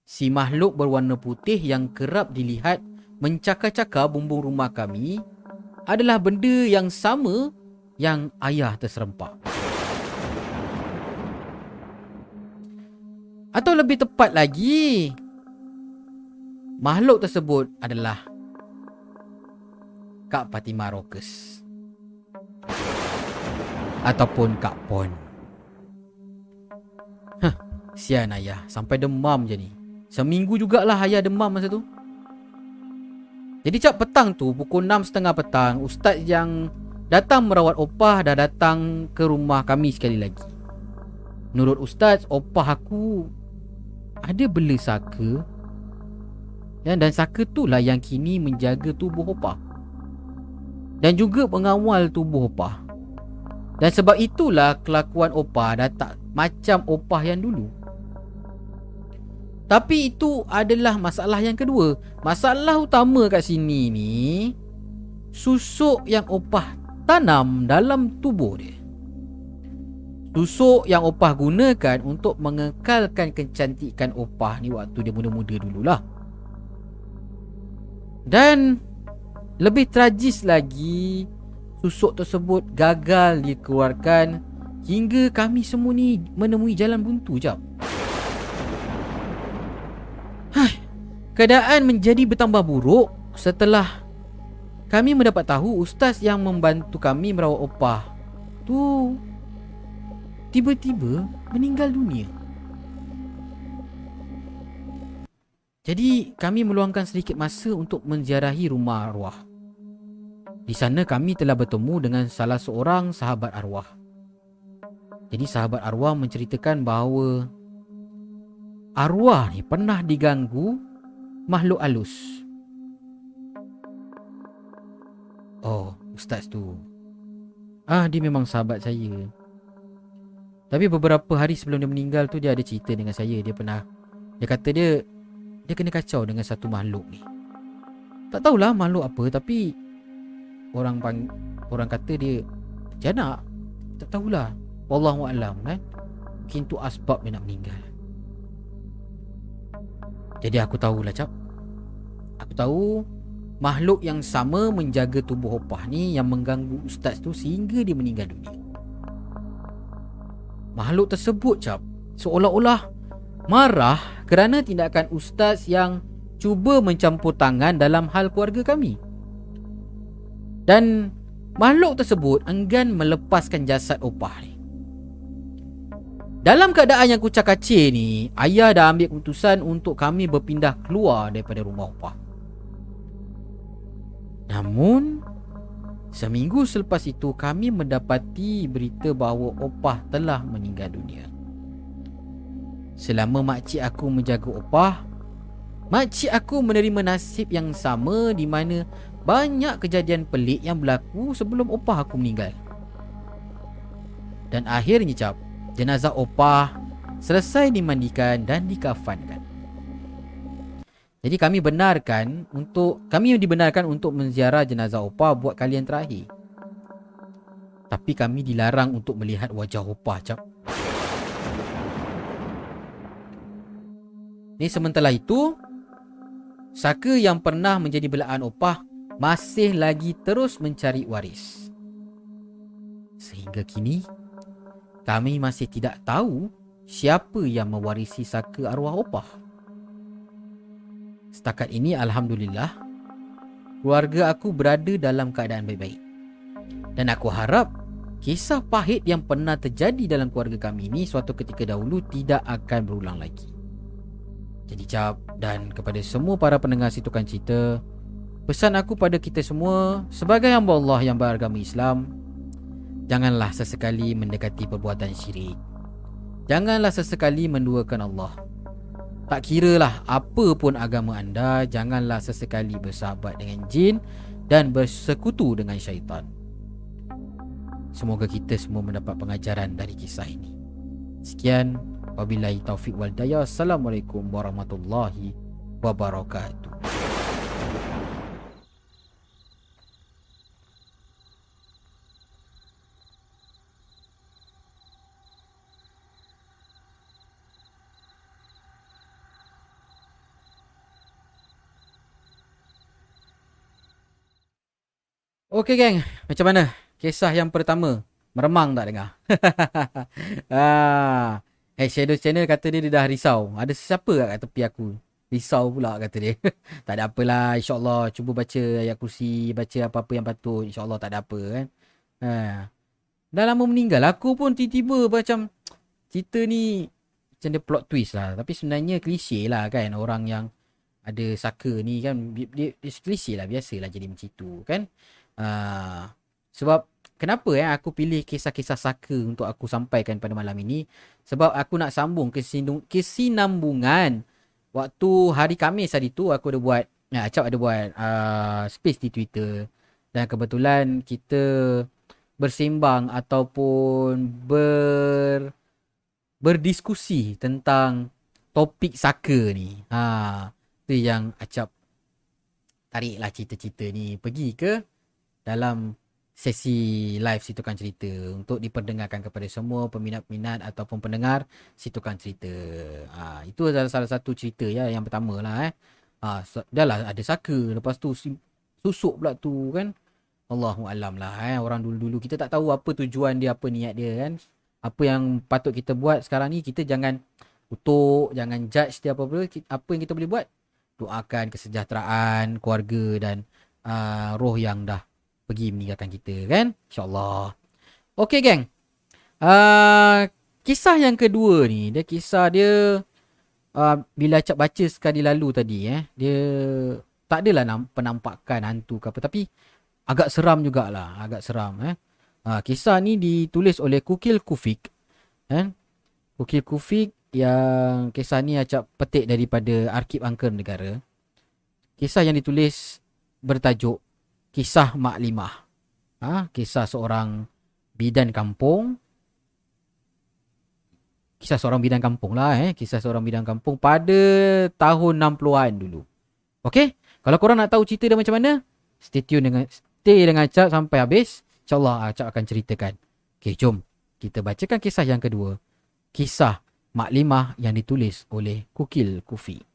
Si makhluk berwarna putih yang kerap dilihat mencakar-cakar bumbung rumah kami adalah benda yang sama yang ayah terserempak. Atau lebih tepat lagi, makhluk tersebut adalah Kak Fatimah Rockers. Ataupun Kak Pon. Hah, sian ayah. Sampai demam je ni. Seminggu jugalah ayah demam masa tu. Jadi cap petang tu, pukul 6.30 petang, ustaz yang datang merawat opah dah datang ke rumah kami sekali lagi. Menurut ustaz, opah aku ada bela saka. Dan, dan saka tu lah yang kini menjaga tubuh opah. Dan juga mengawal tubuh opah. Dan sebab itulah kelakuan opah dah tak macam opah yang dulu. Tapi itu adalah masalah yang kedua. Masalah utama kat sini ni susuk yang opah tanam dalam tubuh dia. Susuk yang opah gunakan untuk mengekalkan kecantikan opah ni waktu dia muda-muda dululah. Dan lebih tragis lagi susuk tersebut gagal dikeluarkan hingga kami semua ni menemui jalan buntu jap. Hai, keadaan menjadi bertambah buruk setelah kami mendapat tahu ustaz yang membantu kami merawat opah tu tiba-tiba meninggal dunia. Jadi kami meluangkan sedikit masa untuk menziarahi rumah arwah. Di sana kami telah bertemu dengan salah seorang sahabat arwah. Jadi sahabat arwah menceritakan bahawa arwah ni pernah diganggu makhluk halus. Oh, ustaz tu. Ah, dia memang sahabat saya. Tapi beberapa hari sebelum dia meninggal tu dia ada cerita dengan saya. Dia pernah dia kata dia dia kena kacau dengan satu makhluk ni. Tak tahulah makhluk apa tapi orang pang, orang kata dia jana tak tahulah. Wallahu alam kan? Mungkin tu asbab dia nak meninggal. Jadi aku tahulah cap. Aku tahu makhluk yang sama menjaga tubuh opah ni yang mengganggu ustaz tu sehingga dia meninggal dunia. Makhluk tersebut cap seolah-olah marah kerana tindakan ustaz yang cuba mencampur tangan dalam hal keluarga kami dan makhluk tersebut enggan melepaskan jasad opah ni. Dalam keadaan yang kucak kacir ni, ayah dah ambil keputusan untuk kami berpindah keluar daripada rumah opah. Namun, seminggu selepas itu kami mendapati berita bahawa opah telah meninggal dunia. Selama makcik aku menjaga opah, makcik aku menerima nasib yang sama di mana banyak kejadian pelik yang berlaku sebelum opah aku meninggal. Dan akhirnya cap, jenazah opah selesai dimandikan dan dikafankan. Jadi kami benarkan untuk kami dibenarkan untuk menziarah jenazah opah buat kalian terakhir. Tapi kami dilarang untuk melihat wajah opah cap. Ni sementara itu Saka yang pernah menjadi belaan opah masih lagi terus mencari waris. Sehingga kini, kami masih tidak tahu siapa yang mewarisi saka arwah opah. Setakat ini, Alhamdulillah, keluarga aku berada dalam keadaan baik-baik. Dan aku harap kisah pahit yang pernah terjadi dalam keluarga kami ini suatu ketika dahulu tidak akan berulang lagi. Jadi cap dan kepada semua para pendengar situkan cerita, Pesan aku pada kita semua Sebagai hamba Allah yang beragama Islam Janganlah sesekali mendekati perbuatan syirik. Janganlah sesekali menduakan Allah. Tak kiralah apa pun agama anda Janganlah sesekali bersahabat dengan jin Dan bersekutu dengan syaitan. Semoga kita semua mendapat pengajaran dari kisah ini. Sekian Wabillahi taufiq wal daya. Assalamualaikum warahmatullahi wabarakatuh. Okey geng, macam mana? Kisah yang pertama, meremang tak dengar? <laughs> ah. Eh, Shadow Channel kata dia, dia dah risau. Ada siapa kat tepi aku? Risau pula kata dia. <laughs> tak ada apalah. InsyaAllah cuba baca ayat kursi. Baca apa-apa yang patut. InsyaAllah tak ada apa kan. Ha. Dah lama meninggal. Aku pun tiba-tiba macam cerita ni macam dia plot twist lah. Tapi sebenarnya klise lah kan. Orang yang ada saka ni kan. Dia, dia, klise lah. Biasalah jadi macam tu kan. Uh, sebab kenapa eh aku pilih kisah-kisah saka untuk aku sampaikan pada malam ini? Sebab aku nak sambung kesinambungan waktu hari Khamis hari tu aku ada buat ya, Acap ada buat uh, space di Twitter dan kebetulan kita bersembang ataupun ber berdiskusi tentang topik saka ni. Ha, tu yang acap tariklah cerita-cerita ni pergi ke dalam sesi live Situkan Cerita untuk diperdengarkan kepada semua peminat-peminat ataupun pendengar Situkan Cerita. Ha, itu adalah salah satu cerita ya yang pertama lah eh. Ha, dah lah ada saka lepas tu susuk pula tu kan. Allahu alam lah eh. Orang dulu-dulu kita tak tahu apa tujuan dia, apa niat dia kan. Apa yang patut kita buat sekarang ni kita jangan kutuk, jangan judge dia apa-apa. Apa yang kita boleh buat? Doakan kesejahteraan keluarga dan uh, roh yang dah pergi meninggalkan kita kan? Insyaallah. Okey geng. Uh, kisah yang kedua ni dia kisah dia uh, bila acap baca sekali lalu tadi eh dia tak adalah nam- penampakan hantu ke apa tapi agak seram jugalah agak seram eh. Uh, kisah ni ditulis oleh Kukil Kufik eh? Kukil Kufik yang kisah ni acap petik daripada Arkib Angker Negara. Kisah yang ditulis bertajuk kisah Mak Limah. Ha, kisah seorang bidan kampung. Kisah seorang bidan kampung lah eh. Kisah seorang bidan kampung pada tahun 60-an dulu. Okay? Kalau korang nak tahu cerita dia macam mana, stay tune dengan stay dengan Acap sampai habis. InsyaAllah Acap akan ceritakan. Okay, jom. Kita bacakan kisah yang kedua. Kisah Mak Limah yang ditulis oleh Kukil Kufi.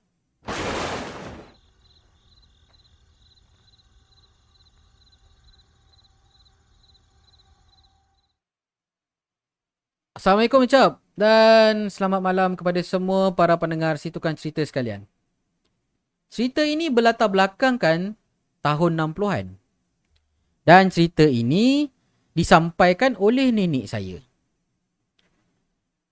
Assalamualaikum Encap dan selamat malam kepada semua para pendengar Situkan Cerita sekalian. Cerita ini berlatar belakangkan tahun 60-an. Dan cerita ini disampaikan oleh nenek saya.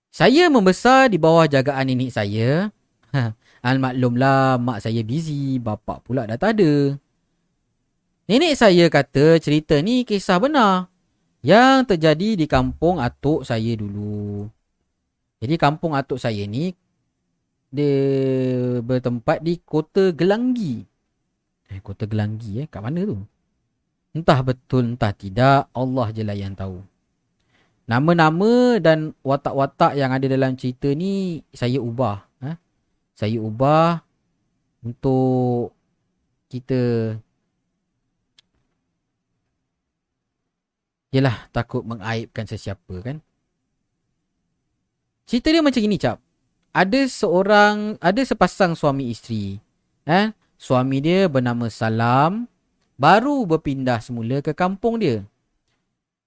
Saya membesar di bawah jagaan nenek saya. Ha, Almaklumlah mak saya busy, bapak pula dah tak ada. Nenek saya kata cerita ni kisah benar yang terjadi di kampung atuk saya dulu. Jadi kampung atuk saya ni dia bertempat di kota Gelanggi. Eh kota Gelanggi eh kat mana tu? Entah betul entah tidak Allah je lah yang tahu. Nama-nama dan watak-watak yang ada dalam cerita ni saya ubah. Eh? Saya ubah untuk kita Yelah takut mengaibkan sesiapa kan? Cerita dia macam ini cap. Ada seorang Ada sepasang suami isteri eh? Suami dia bernama Salam Baru berpindah semula ke kampung dia.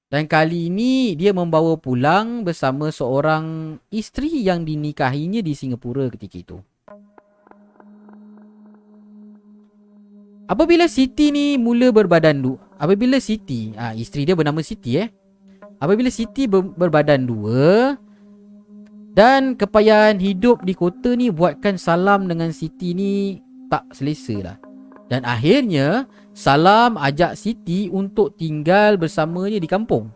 Dan kali ini Dia membawa pulang bersama seorang isteri yang dinikahinya di Singapura ketika itu Apabila Siti ni mula berbadan dua, apabila Siti, ah isteri dia bernama Siti eh. Apabila Siti ber, berbadan dua dan kepayahan hidup di kota ni buatkan Salam dengan Siti ni tak selesa lah. Dan akhirnya Salam ajak Siti untuk tinggal bersamanya di kampung.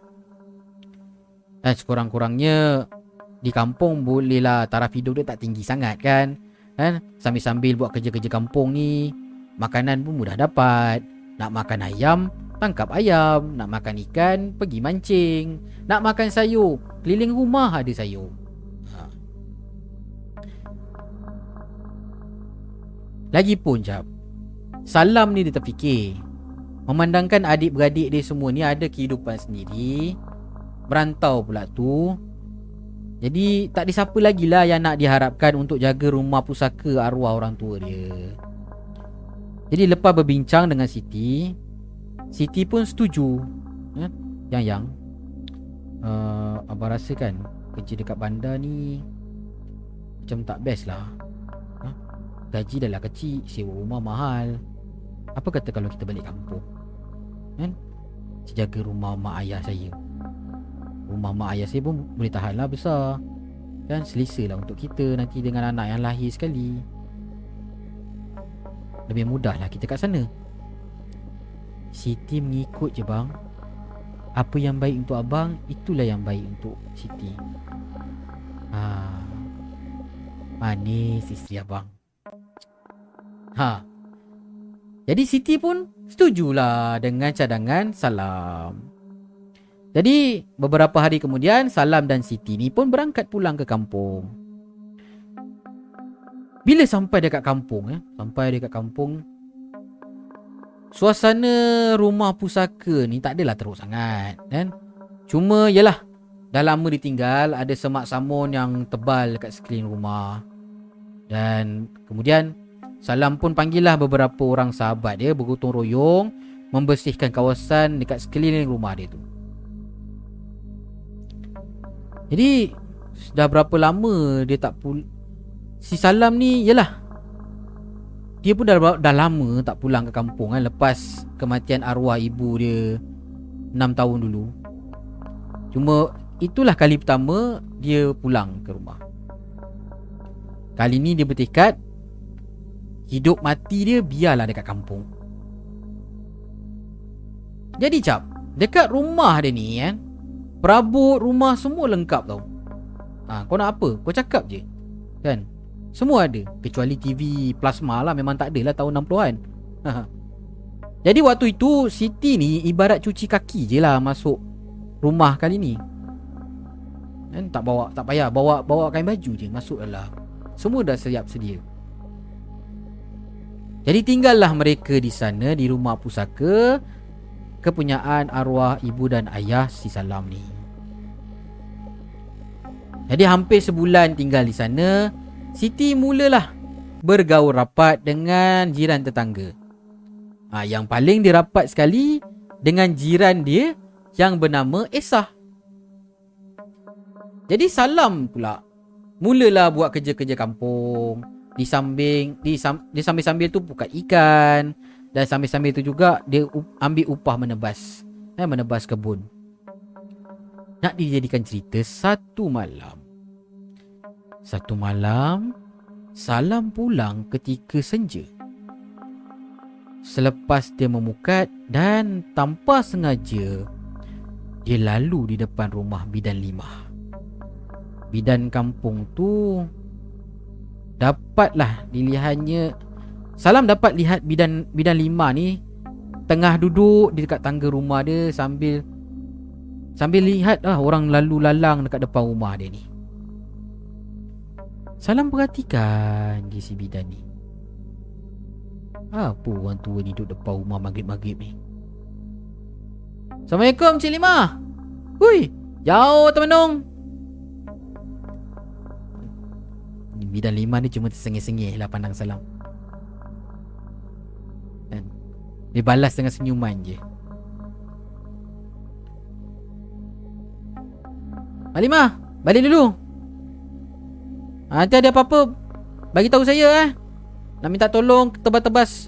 Dan sekurang-kurangnya di kampung bolehlah taraf hidup dia tak tinggi sangat kan. Kan? Sambil-sambil buat kerja-kerja kampung ni Makanan pun mudah dapat. Nak makan ayam, tangkap ayam. Nak makan ikan, pergi mancing. Nak makan sayur, keliling rumah ada sayur. Ha. Lagipun jap. Salam ni dia terfikir. Memandangkan adik-beradik dia semua ni ada kehidupan sendiri. Berantau pula tu. Jadi tak ada siapa lagi lah yang nak diharapkan untuk jaga rumah pusaka arwah orang tua dia. Jadi lepas berbincang dengan Siti Siti pun setuju ya? Yang yang uh, Abang rasa kan Kerja dekat bandar ni Macam tak best lah. Ha? Gaji dah lah kecil Sewa rumah mahal. Apa kata kalau kita balik kampung? Kan? Sejaga rumah mak ayah saya. Rumah mak ayah saya pun Boleh tahan lah besar. Kan? Selesa lah untuk kita Nanti dengan anak yang lahir sekali Lebih mudah lah kita kat sana. Siti mengikut je bang. Apa yang baik untuk abang Itulah yang baik untuk Siti. Ha. Manis isteri abang. Ha. Jadi Siti pun Setujulah dengan cadangan Salam. Jadi beberapa hari kemudian Salam dan Siti ni pun berangkat pulang ke kampung Bila sampai dekat kampung eh, Sampai dekat kampung Suasana rumah pusaka ni tak adalah teruk sangat kan. Cuma yalah dah lama ditinggal ada semak samun yang tebal dekat sekeliling rumah. Dan kemudian Salam pun panggillah beberapa orang sahabat dia bergotong royong membersihkan kawasan dekat sekeliling rumah dia tu. Jadi dah berapa lama dia tak pul si Salam ni yalah. Dia pun dah, dah lama tak pulang ke kampung kan Lepas kematian arwah ibu dia 6 tahun dulu. Cuma itulah kali pertama dia pulang ke rumah. Kali ni dia bertekad Hidup mati dia biarlah dekat kampung. Jadi cap Dekat rumah dia ni kan Perabot rumah semua lengkap tau. Ha, Kau nak apa? Kau cakap je Kan semua ada. Kecuali TV plasma lah Memang tak ada lah tahun 60-an Jadi waktu itu Siti ni ibarat cuci kaki je lah Masuk rumah kali ni. Kan? Tak bawa Tak payah. Bawa bawa kain baju je Masuk lah Semua dah siap sedia. Jadi tinggallah mereka di sana Di rumah pusaka Kepunyaan arwah ibu dan ayah si Salam ni. Jadi hampir sebulan tinggal di sana Siti mulalah bergaul rapat dengan jiran tetangga. Ha, yang paling dirapat sekali dengan jiran dia yang bernama Esah. Jadi salam pula. Mulalah buat kerja-kerja kampung. Di samping di, di sambil-sambil tu buka ikan dan sambil-sambil tu juga dia ambil upah menebas. Eh, menebas kebun. Nak dijadikan cerita satu malam satu malam, Salam pulang ketika senja. Selepas dia memukat dan tanpa sengaja, dia lalu di depan rumah bidan lima. Bidan kampung tu dapatlah dilihatnya Salam dapat lihat bidan bidan lima ni tengah duduk di dekat tangga rumah dia sambil sambil lihat lah orang lalu lalang dekat depan rumah dia ni. Salam perhatikan je si bidan ni Apa orang tua ni duduk depan rumah maghrib-maghrib ni? Assalamualaikum Cik Lima. Hui Jauh temenung Bidan Lima ni cuma tersengih-sengih lah pandang salam. Kan? Dia balas dengan senyuman je. Mak Lima Balik dulu Nanti ada apa-apa bagi tahu saya eh. Nak minta tolong tebas-tebas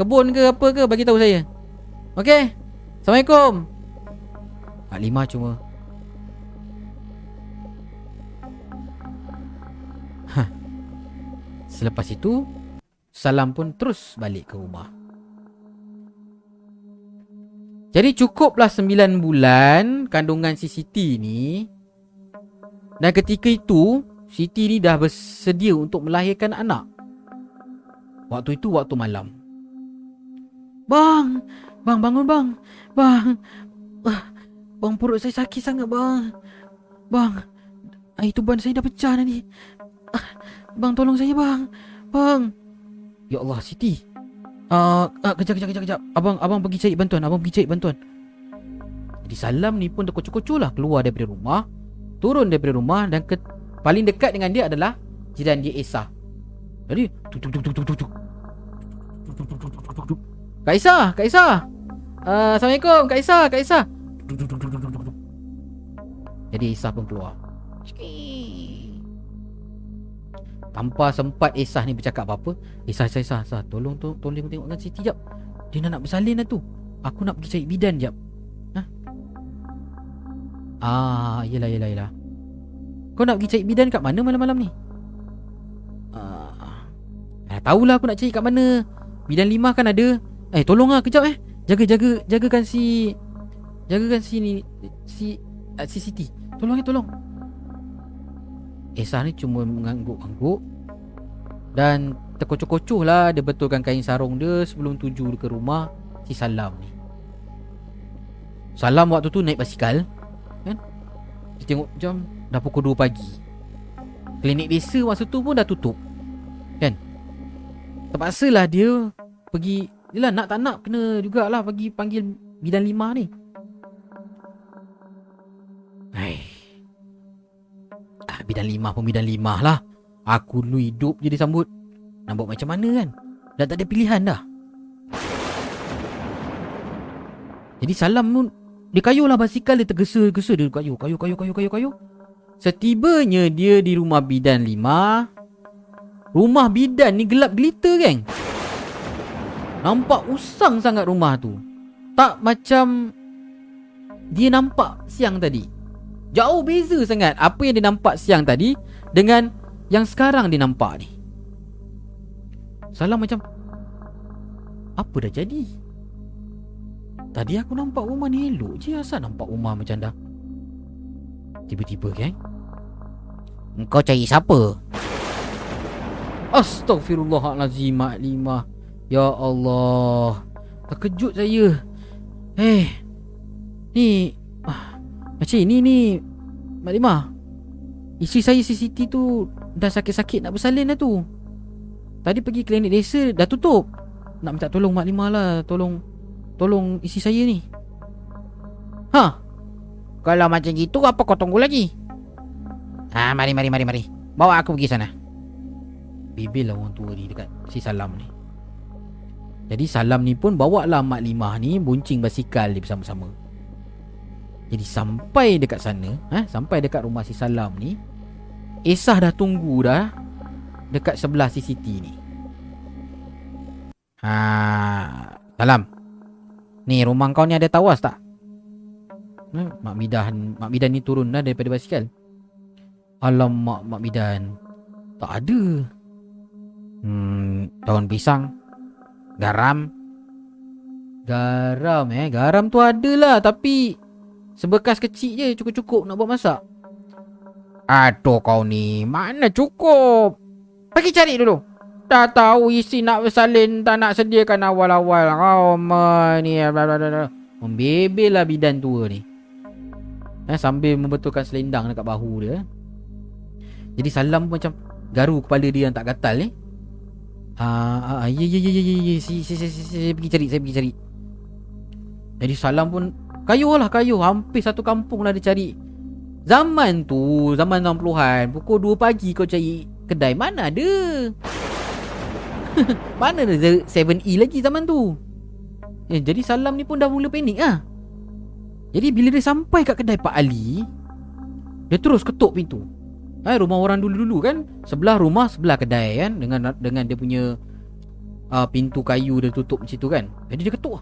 kebun ke apa ke bagi tahu saya. Okey. Assalamualaikum. Pak Lima cuma ha. Selepas itu Salam pun terus balik ke rumah Jadi cukuplah 9 bulan Kandungan Siti ni Dan ketika itu Siti ni dah bersedia untuk melahirkan anak. Waktu itu waktu malam. Bang, bang bangun bang. Bang. Ah, bang perut saya sakit sangat bang. Bang. Air tuban saya dah pecah nanti. Ah, bang tolong saya bang. Bang. Ya Allah Siti. Ah, uh, uh, kejap kejap kejap kejap. Abang abang pergi cari bantuan. Abang pergi cari bantuan. Jadi Salam ni pun terkocok-kocok lah keluar daripada rumah. Turun daripada rumah dan ke Paling dekat dengan dia adalah jiran dia Esa. Jadi tuk tuk tuk tuk tuk tuk. Kak Esa, Kak Esa. Uh, Assalamualaikum Kak Isa Kak Isa Jadi Isa pun keluar Tanpa sempat Isah ni bercakap apa-apa Isah, Isah, Isah, Isah Tolong, tolong, tolong tengok dengan Siti jap Dia nak, nak bersalin lah tu Aku nak pergi cari bidan jap Ha? Ah, yelah, yelah, yelah Kau nak pergi cari bidan kat mana malam-malam ni? Ah, eh, tahulah aku nak cari kat mana. Bidan lima kan ada. Eh, tolonglah kejap eh. Jaga-jaga, jagakan si Jagakan si ni Si uh, Si Siti. Tolong eh, tolong. Esah ni cuma mengangguk-angguk. Dan terkocoh-kocoh lah Dia betulkan kain sarung dia Sebelum tuju ke rumah Si Salam ni. Salam waktu tu naik basikal Kan? Dia tengok jam Dah pukul 2 pagi. Klinik desa masa tu pun dah tutup Kan? Terpaksalah dia Pergi Yelah nak tak nak Kena jugalah Pergi panggil Bidan lima ni. Hai. Ah, Bidan lima pun bidan lima lah. Aku dulu hidup je disambut Nak buat macam mana kan? Dah tak ada pilihan dah. Jadi salam pun Dia kayuh lah basikal Dia tergesa-gesa Dia kayuh Kayuh kayuh kayuh kayuh kayuh Setibanya dia di rumah bidan lima. Rumah bidan ni gelap gelita geng. Nampak usang sangat rumah tu. Tak macam Dia nampak siang tadi. Jauh beza sangat Apa yang dia nampak siang tadi Dengan Yang sekarang dia nampak ni. Salam macam Apa dah jadi? Tadi aku nampak rumah ni elok je Asal nampak rumah macam dah Tiba-tiba kan? Engkau cari siapa? Astaghfirullahalazim Mak Limah Ya Allah. Terkejut saya. Eh Ni ah, Macam ni ni Mak Limah Isteri saya si Siti tu Dah sakit-sakit nak bersalin dah tu. Tadi pergi klinik desa Dah tutup. Nak minta tolong Mak Limah lah Tolong Tolong isteri saya ni. Ha Kalau macam gitu Apa kau tunggu lagi? Ha mari mari mari mari. Bawa aku pergi sana. Bibil lah orang tua ni Dekat si Salam ni. Jadi Salam ni pun Bawa lah Mak Limah ni Buncing basikal dia bersama-sama. Jadi sampai dekat sana ha? Sampai dekat rumah si Salam ni Esah dah tunggu dah Dekat sebelah Siti ni. Ha, Salam. Ni rumah kau ni ada tawas tak? Hmm, Mak Midan Mak Midan ni turun dah daripada basikal. Alamak Mak Midan. Tak ada. Hmm Daun pisang. Garam. Garam eh. Garam tu ada lah Tapi Sebekas kecil je Cukup-cukup nak buat masak. Aduh kau ni. Mana cukup? Pergi cari dulu. Dah tahu isi nak bersalin Tak nak sediakan awal-awal. Kau oh, ni Membebel lah bidan tua ni eh, Sambil membetulkan selendang dekat bahu dia Jadi salam pun macam Garu kepala dia yang tak gatal ni ya ya ya ya ya ya saya pergi cari saya pergi cari. Jadi salam pun kayu lah kayu hampir satu kampung lah dia cari. Zaman tu zaman 60-an pukul 2 pagi kau cari kedai mana ada? <laughs> mana ada 7E lagi zaman tu? Eh, jadi salam ni pun dah mula panik ah. Jadi bila dia sampai kat kedai Pak Ali, dia terus ketuk pintu. Eh, rumah orang dulu-dulu kan Sebelah rumah Sebelah kedai kan Dengan dengan dia punya uh, Pintu kayu dia tutup macam tu kan. Jadi dia ketuk.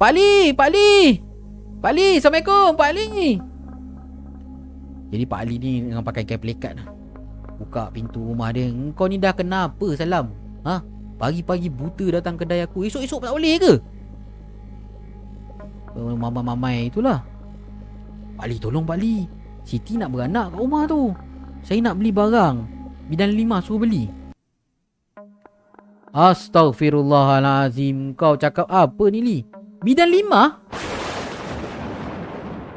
Pak Ali Pak Ali. Pak Ali Assalamualaikum Pak Ali. Jadi Pak Ali ni Dengan pakai kain pelikat Buka pintu rumah dia. Kau ni dah kenapa salam? Ha Pagi-pagi buta datang kedai aku Esok-esok tak boleh ke? Mama-mamai itulah. Pak Ali tolong Pak Ali Siti nak beranak kat rumah tu. Saya nak beli barang. Bidan lima suruh beli. Astaghfirullahalazim. Kau cakap apa ni Li? Bidan lima?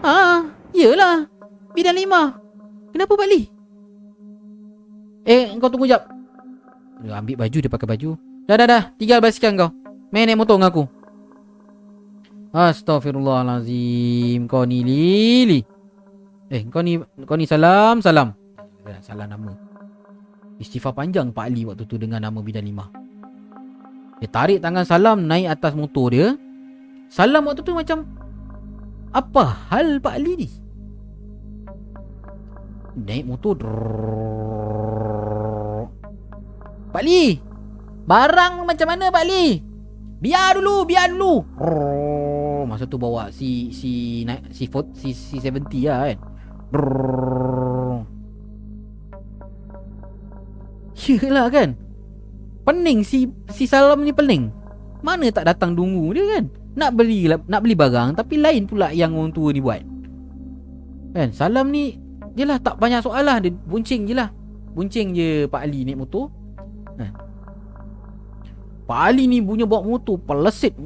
Ah, yelah Bidan lima. Kenapa Pak Ali Eh kau tunggu jap dia ambil baju dia pakai baju Dah dah dah Tinggal basikal kau Main naik motor dengan aku Astaghfirullahalazim. Kau ni Lili. Eh, kau ni kau ni salam, salam. Salah nama. Istighfar panjang Pak Ali waktu tu dengan nama bidan lima. Dia tarik tangan Salam naik atas motor dia. Salam waktu tu macam apa hal Pak Ali ni? Naik motor. Pak Ali. Barang macam mana Pak Ali? Biar dulu, biar dulu. Masa tu bawa si si naik si si, si 70 lah kan. Yelah kan? Pening si si Salam ni pening. Mana tak datang tunggu dia kan? Nak beli nak beli barang Tapi lain pula yang orang tua ni buat. Kan? Salam ni Yelah tak banyak soalan Dia buncing je lah Buncing je Pak Ali naik motor. Ha. Pak Ali ni punya bawa motor Pelesit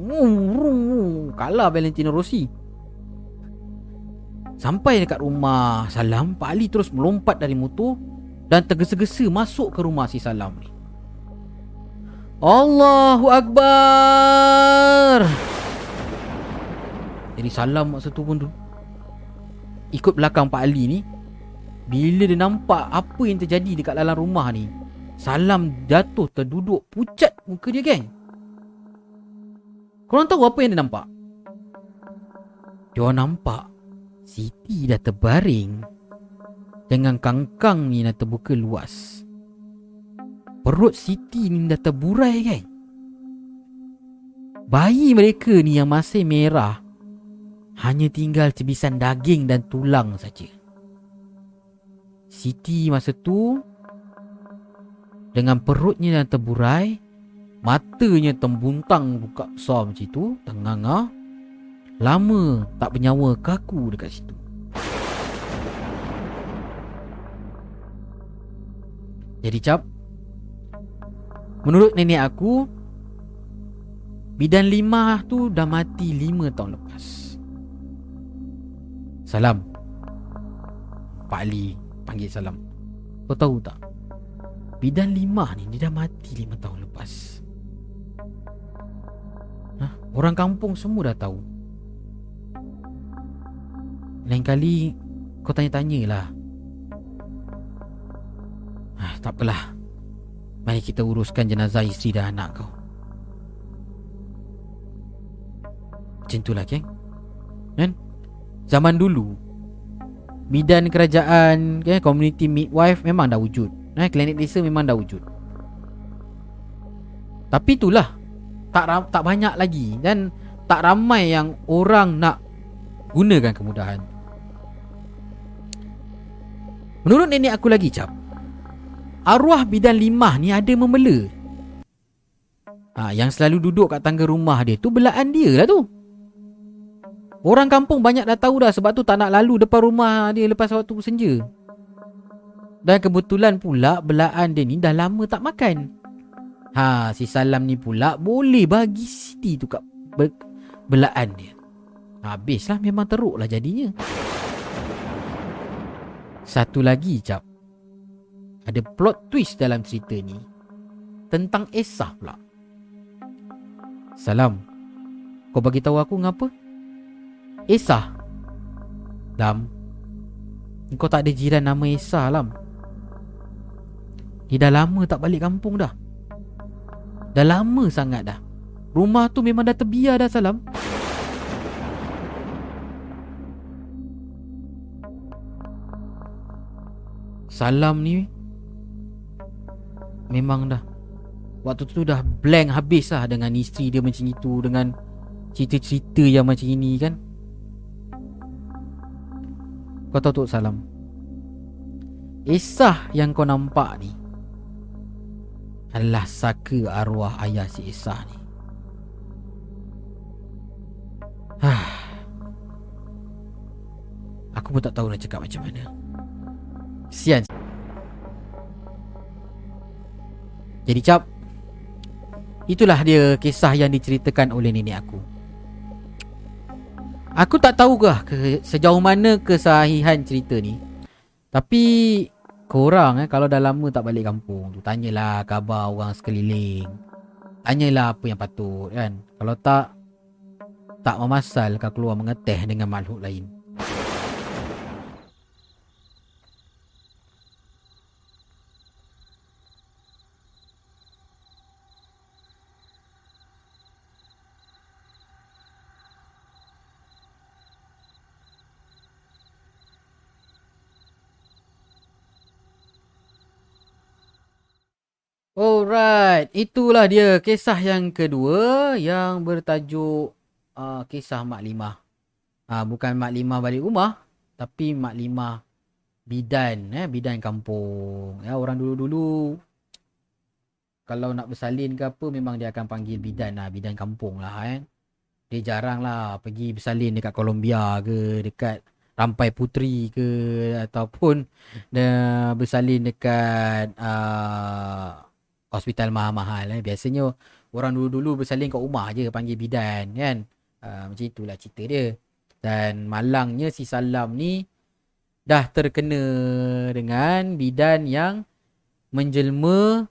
Kalah Valentino Rossi Sampai dekat rumah Salam Pak Ali terus melompat dari motor dan tergesa-gesa masuk ke rumah si Salam ni. Allahu Akbar. Jadi Salam masa tu pun tu ikut belakang Pak Ali ni. Bila dia nampak apa yang terjadi dekat dalam rumah ni, Salam jatuh terduduk pucat muka dia geng. Korang tahu apa yang dia nampak? Dia nampak Siti dah terbaring dengan kangkang ni dah terbuka luas. Perut Siti ni dah terburai kan? Bayi mereka ni yang masih merah hanya tinggal cebisan daging dan tulang saja. Siti masa tu dengan perutnya yang terburai, matanya tembuntang buka besar macam tu, tengah lama tak bernyawa kaku dekat situ. Jadi cap Menurut nenek aku Bidan lima tu dah mati lima tahun lepas. Salam. Pak Ali panggil salam. Kau tahu tak Bidan lima ni dia dah mati lima tahun lepas Hah? Orang kampung semua dah tahu Lain kali kau tanya-tanya lah Ah, tak apalah. Mari kita uruskan jenazah isteri dan anak kau. Macam itulah, Keng. Kan? Zaman dulu, bidan kerajaan, kan, community midwife memang dah wujud. Eh, klinik desa memang dah wujud. Tapi itulah, tak ram, tak banyak lagi dan tak ramai yang orang nak gunakan kemudahan. Menurut nenek aku lagi, Cap, arwah bidan limah ni ada memela. Ha, yang selalu duduk kat tangga rumah dia tu belaan dia lah tu. Orang kampung banyak dah tahu dah sebab tu tak nak lalu depan rumah dia lepas waktu senja. Dan kebetulan pula belaan dia ni dah lama tak makan. Ha, si Salam ni pula boleh bagi Siti tu kat be- belaan dia. Habislah memang teruk lah jadinya. Satu lagi cap ada plot twist dalam cerita ni tentang Esah pula. Salam. Kau bagi tahu aku ngapa? Esah. Lam. Kau tak ada jiran nama Esah, Lam. Dia dah lama tak balik kampung dah. Dah lama sangat dah. Rumah tu memang dah terbiar dah, Salam. Salam ni Memang dah Waktu tu dah blank habis lah Dengan isteri dia macam itu Dengan cerita-cerita yang macam ini kan Kau tahu Tok Salam Esah yang kau nampak ni Adalah saka arwah ayah si Esah ni. Aku pun tak tahu nak cakap macam mana. Sian. Jadi cap Itulah dia kisah yang diceritakan oleh nenek aku. Aku tak tahu ke sejauh mana kesahihan cerita ni. Tapi korang eh kalau dah lama tak balik kampung tu Tanyalah khabar orang sekeliling. Tanyalah apa yang patut kan? Kalau tak Tak memasal kau keluar mengeteh dengan makhluk lain Alright, itulah dia kisah yang kedua yang bertajuk uh, kisah Mak Limah. Uh, bukan Mak Limah balik rumah, tapi Mak Limah bidan, eh, bidan kampung. Ya, orang dulu-dulu kalau nak bersalin ke apa memang dia akan panggil bidan lah, bidan kampung lah eh. Dia jarang lah pergi bersalin dekat Colombia ke, dekat Rampai Putri ke ataupun dia bersalin dekat uh, hospital mahal-mahal eh. Biasanya orang dulu-dulu bersalin kat rumah je panggil bidan kan. Uh, macam itulah cerita dia. Dan malangnya si Salam ni dah terkena dengan bidan yang menjelma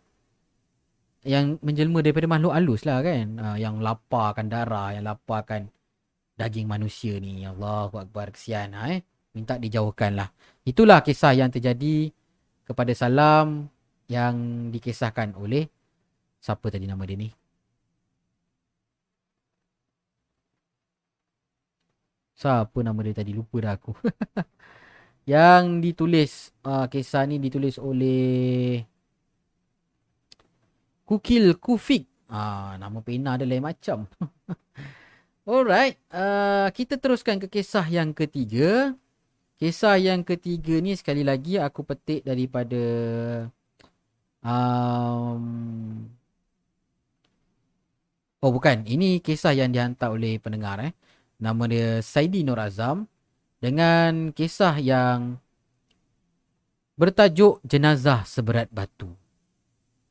yang menjelma daripada makhluk halus lah kan. Uh, yang laparkan darah, yang laparkan daging manusia ni. Allahu Akbar kesian ha, eh. Minta dijauhkan lah. Itulah kisah yang terjadi kepada Salam yang dikisahkan oleh siapa tadi nama dia ni? Siapa nama dia tadi? Lupa dah aku. <laughs> yang ditulis uh, kisah ni ditulis oleh Kukil Kufik. Ah, nama pena dia lain macam. <laughs> Alright, uh, kita teruskan ke kisah yang ketiga. Kisah yang ketiga ni sekali lagi aku petik daripada Um, oh bukan, ini kisah yang dihantar oleh pendengar eh. Nama dia Saidi Nur Azam dengan kisah yang bertajuk Jenazah Seberat Batu.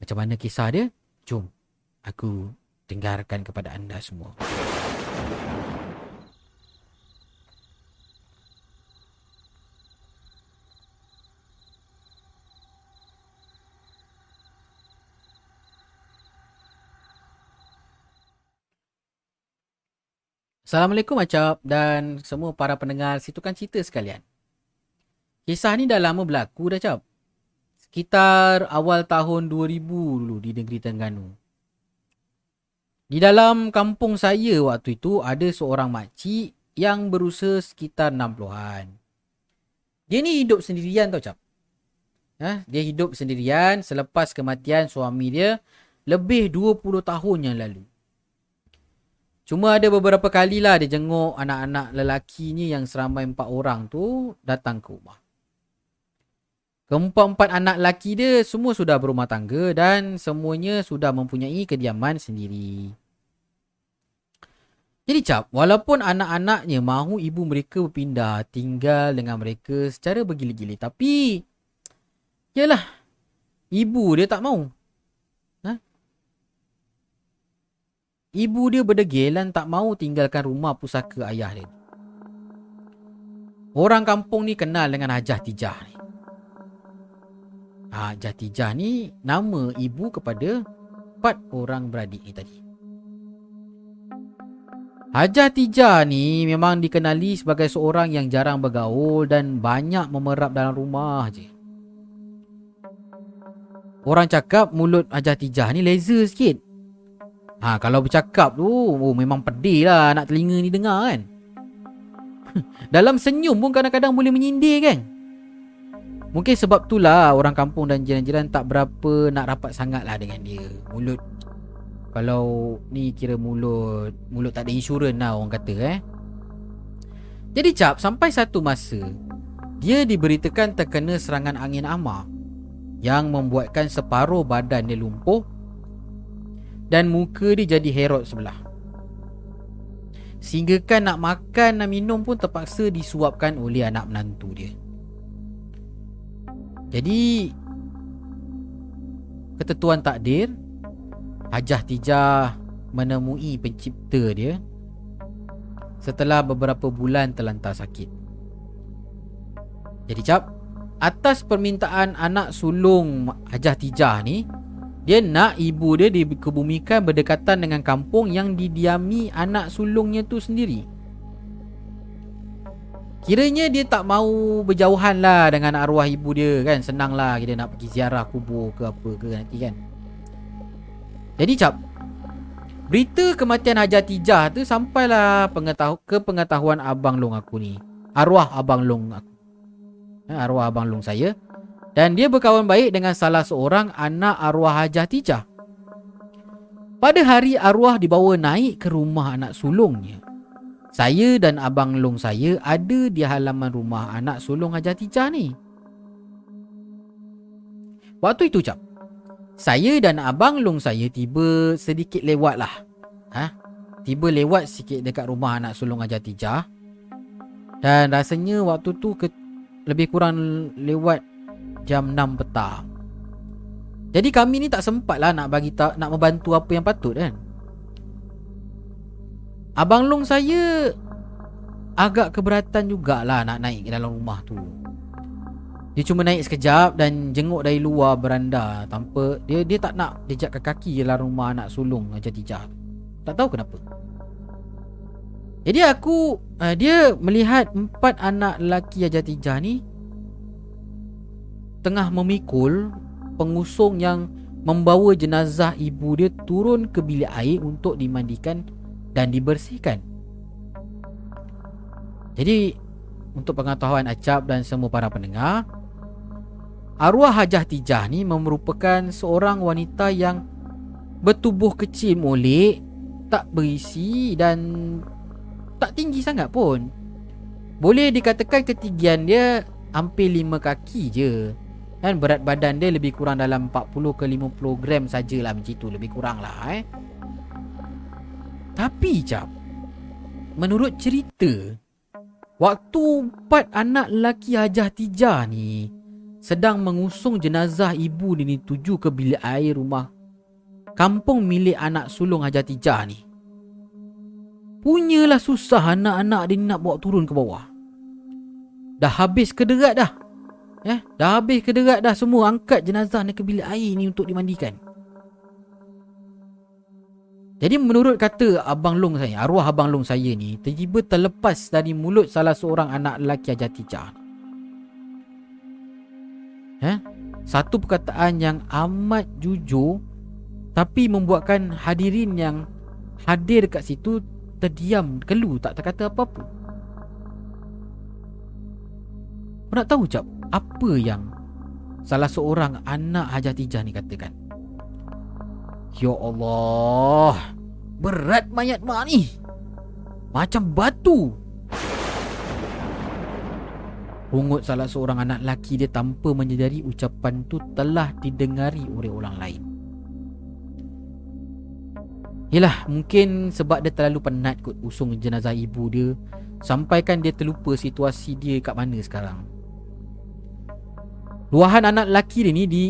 Macam mana kisah dia? Jom aku dengarkan kepada anda semua. Assalamualaikum Acap dan semua para pendengar situ kan cerita sekalian. Kisah ni dah lama berlaku dah Cap. Sekitar awal tahun 2000 dulu di negeri Tengganu. Di dalam kampung saya waktu itu ada seorang makcik yang berusia sekitar 60-an. Dia ni hidup sendirian tau Cap. Ha? Dia hidup sendirian selepas kematian suami dia lebih 20 tahun yang lalu. Cuma ada beberapa kali lah dia jenguk anak-anak lelaki ni yang seramai empat orang tu datang ke rumah. Keempat-empat anak lelaki dia semua sudah berumah tangga dan semuanya sudah mempunyai kediaman sendiri. Jadi cap, walaupun anak-anaknya mahu ibu mereka berpindah tinggal dengan mereka secara bergili-gili. Tapi, yalah, ibu dia tak mahu. Ibu dia berdegil dan tak mau tinggalkan rumah pusaka ayah dia. Orang kampung ni kenal dengan Hajah Tijah ni. Ha, Hajah Tijah ni nama ibu kepada empat orang beradik ni tadi. Hajah Tijah ni memang dikenali sebagai seorang yang jarang bergaul dan banyak memerap dalam rumah je. Orang cakap mulut Hajah Tijah ni laser sikit. Ha kalau bercakap tu oh, memang pedih lah nak telinga ni dengar kan. <laughs> Dalam senyum pun kadang-kadang boleh menyindir kan. Mungkin sebab tu lah orang kampung dan jiran-jiran tak berapa nak rapat sangat lah dengan dia. Mulut kalau ni kira mulut mulut tak ada insurans lah orang kata eh. Jadi cap sampai satu masa dia diberitakan terkena serangan angin amar yang membuatkan separuh badan dia lumpuh dan muka dia jadi herot sebelah. Sehingga kan nak makan nak minum pun terpaksa disuapkan oleh anak menantu dia. Jadi ketentuan takdir Hajah Tijah menemui pencipta dia setelah beberapa bulan terlantar sakit. Jadi cap, atas permintaan anak sulung Hajah Tijah ni, dia nak ibu dia dikebumikan berdekatan dengan kampung yang didiami anak sulungnya tu sendiri. Kiranya dia tak mau berjauhan lah dengan arwah ibu dia kan. Senang lah kita nak pergi ziarah kubur ke apa ke nanti kan. Jadi cap. Berita kematian Hajar Tijah tu sampailah pengetahu ke pengetahuan abang long aku ni. Arwah abang long aku. Ha, arwah abang long saya. Dan dia berkawan baik dengan salah seorang anak arwah Hajah Tijah. Pada hari arwah dibawa naik ke rumah anak sulungnya. Saya dan abang long saya ada di halaman rumah anak sulung Haji Atijah ni. Waktu itu cap. Saya dan abang long saya tiba sedikit lewat lah. Ha? Tiba lewat sikit dekat rumah anak sulung Haji Atijah. Dan rasanya waktu tu ke, lebih kurang lewat jam 6 petang. Jadi kami ni tak sempat lah nak bagi tak nak membantu apa yang patut kan. Abang Long saya agak keberatan jugalah nak naik ke dalam rumah tu. Dia cuma naik sekejap dan jenguk dari luar beranda tanpa dia dia tak nak jejakkan kaki dalam rumah anak sulung Haji Tijah. Tak tahu kenapa. Jadi aku uh, dia melihat empat anak lelaki Haji Tijah ni tengah memikul pengusung yang membawa jenazah ibu dia turun ke bilik air untuk dimandikan dan dibersihkan. Jadi untuk pengetahuan Acap dan semua para pendengar, arwah Hajah Tijah ni merupakan seorang wanita yang bertubuh kecil molek, tak berisi dan tak tinggi sangat pun. Boleh dikatakan ketinggian dia hampir lima kaki je. Dan berat badan dia lebih kurang dalam 40 ke 50 gram sajalah macam tu lebih kurang lah eh. Tapi jap. Menurut cerita waktu empat anak lelaki Hajah Tijah ni sedang mengusung jenazah ibu dia ni tuju ke bilik air rumah kampung milik anak sulung Hajah Tijah ni. Punyalah susah anak-anak dia nak bawa turun ke bawah. Dah habis kederat dah. Eh, dah habis kederat dah semua angkat jenazah ni ke bilik air ni untuk dimandikan. Jadi menurut kata abang long saya, arwah abang long saya ni tiba-tiba terlepas dari mulut salah seorang anak lelaki Ajatijah. Eh? Satu perkataan yang amat jujur tapi membuatkan hadirin yang hadir kat situ terdiam, kelu, tak terkata apa-apa. Kau nak tahu cap apa yang salah seorang anak Hajah Tijah ni katakan? Ya Allah, berat mayat mak ni. Macam batu. Pungut salah seorang anak lelaki dia tanpa menyedari ucapan tu telah didengari oleh orang lain. Yelah, mungkin sebab dia terlalu penat kot usung jenazah ibu dia Sampaikan dia terlupa situasi dia kat mana sekarang Luahan anak lelaki dia ni di,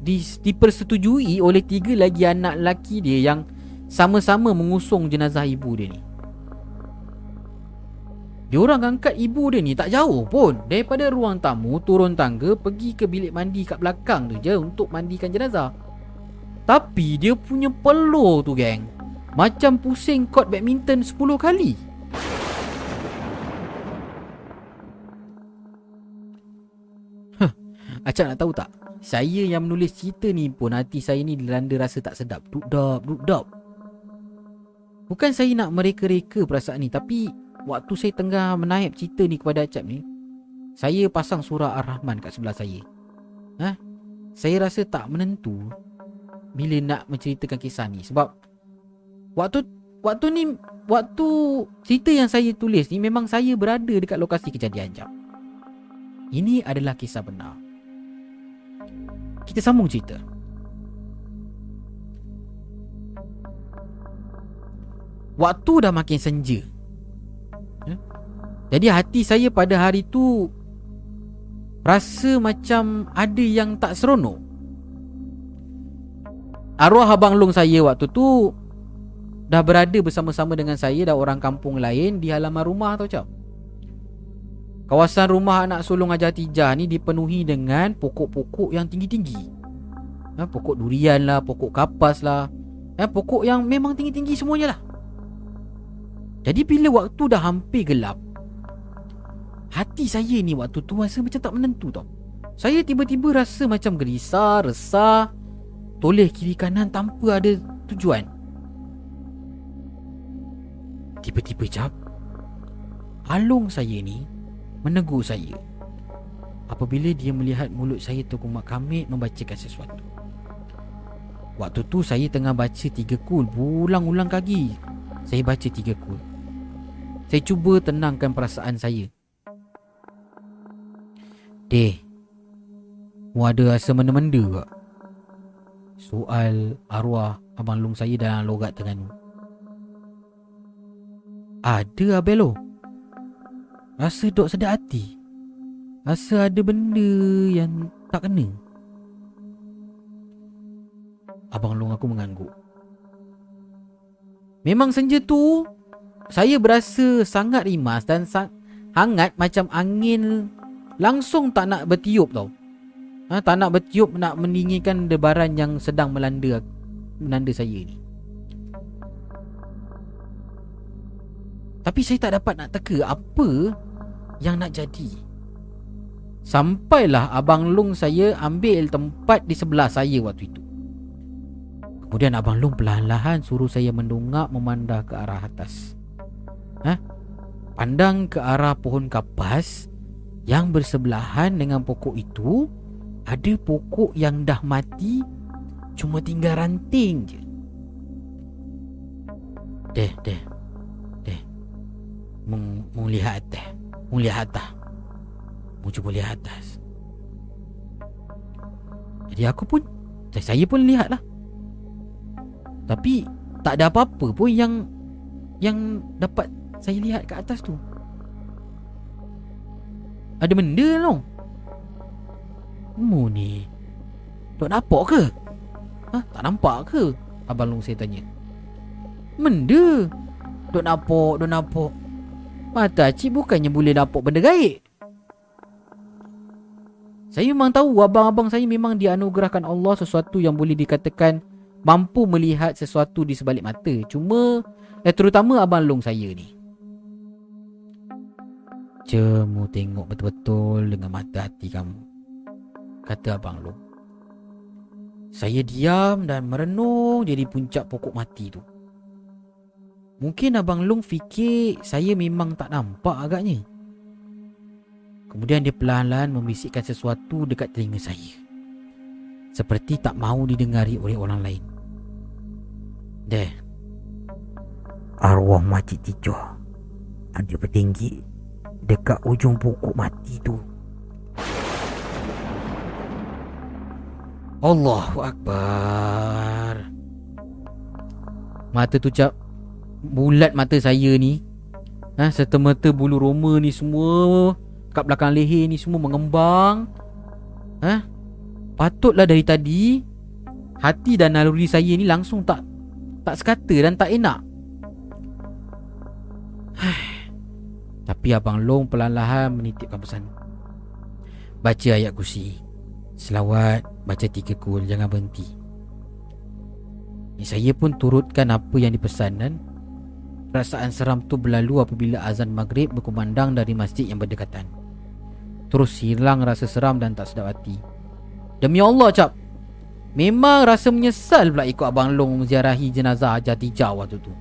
di dipersetujui oleh tiga lagi anak lelaki dia yang sama-sama mengusung jenazah ibu dia ni. Dia orang angkat ibu dia ni tak jauh pun daripada ruang tamu turun tangga pergi ke bilik mandi kat belakang tu je untuk mandikan jenazah. Tapi dia punya peluh tu geng macam pusing kot badminton 10 kali. Acak nak tahu tak? Saya yang menulis cerita ni pun hati saya ni dilanda rasa tak sedap. Duk-dap, duk-dap. Bukan saya nak mereka-reka perasaan ni tapi waktu saya tengah menaip cerita ni kepada Acap ni, saya pasang surah Ar-Rahman kat sebelah saya. Ha? Saya rasa tak menentu bila nak menceritakan kisah ni sebab waktu waktu ni waktu cerita yang saya tulis ni memang saya berada dekat lokasi kejadian jap. Ini adalah kisah benar. Kita sambung cerita. Waktu dah makin senja. Ya? Jadi hati saya pada hari tu rasa macam ada yang tak seronok. Arwah abang long saya waktu tu dah berada bersama-sama dengan saya dan orang kampung lain di halaman rumah tau cap. Kawasan rumah anak sulung Haji Atijah ni dipenuhi dengan pokok-pokok yang tinggi-tinggi. Ha, pokok durian lah, pokok kapas lah. Ha, pokok yang memang tinggi-tinggi semuanya lah. Jadi bila waktu dah hampir gelap, hati saya ni waktu tu rasa macam tak menentu tau. Saya tiba-tiba rasa macam gelisah, resah, toleh kiri kanan tanpa ada tujuan. Tiba-tiba jap, alung saya ni menegur saya. Apabila dia melihat mulut saya terkumat kamit membacakan sesuatu. Waktu tu saya tengah baca tiga kul Berulang-ulang kaki. Saya baca tiga kul. Saya cuba tenangkan perasaan saya. Deh Mu ada rasa menda-menda tak? Soal arwah Abang Long saya dalam logat Terengganu. Ada Abelo Rasa dok sedap hati. Rasa ada benda yang tak kena. Abang Long aku mengangguk. Memang senja tu Saya berasa sangat rimas dan sang- hangat macam angin Langsung tak nak bertiup tau. Ha, Tak nak bertiup nak mendinginkan debaran yang sedang melanda Melanda saya ni. Tapi saya tak dapat nak teka apa yang nak jadi. Sampailah Abang Long saya ambil tempat di sebelah saya waktu itu. Kemudian Abang Long perlahan-lahan suruh saya mendongak memandang ke arah atas. Ha? Pandang ke arah pohon kapas yang bersebelahan dengan pokok itu ada pokok yang dah mati cuma tinggal ranting je. Deh, deh. Deh. Mung, mung lihat atas. Mung lihat atas. Cuba lihat atas. Jadi aku pun saya pun lihat lah. Tapi tak ada apa-apa pun yang yang dapat saya lihat kat atas tu. Ada benda tau. Mu ni. Tak nampak ke? Ha? Tak nampak ke? Abang Long saya tanya. Benda. Dok nampak, dok nampak. Mata cik bukannya boleh nampak benda gaib. Saya memang tahu abang-abang saya memang dianugerahkan Allah sesuatu yang boleh dikatakan mampu melihat sesuatu di sebalik mata. Cuma eh, terutama abang long saya ni. Cemu tengok betul-betul dengan mata hati kamu. Kata abang long. Saya diam dan merenung jadi puncak pokok mati tu. Mungkin Abang Long fikir saya memang tak nampak agaknya. Kemudian dia perlahan-lahan membisikkan sesuatu dekat telinga saya. Seperti tak mahu didengari oleh orang lain. Deh. Arwah Makcik Tijoh ada bertinggi dekat ujung pokok mati tu. Allahu Akbar. Mata tu cap bulat mata saya ni. Ha, serta-merta bulu roma ni semua kat belakang leher ni semua mengembang. Ha? Patutlah dari tadi hati dan naluri saya ni langsung tak tak sekata dan tak enak. <sighs> Tapi Abang Long perlahan-lahan menitipkan pesan. Baca ayat kursi. Selawat, baca tiga kul, jangan berhenti. Saya pun turutkan apa yang dipesan dan perasaan seram tu berlalu apabila azan maghrib berkumandang dari masjid yang berdekatan. Terus hilang rasa seram dan tak sedap hati. Demi Allah, Cap. Memang rasa menyesal pula ikut Abang Long menziarahi jenazah Hajar Tijah waktu tu.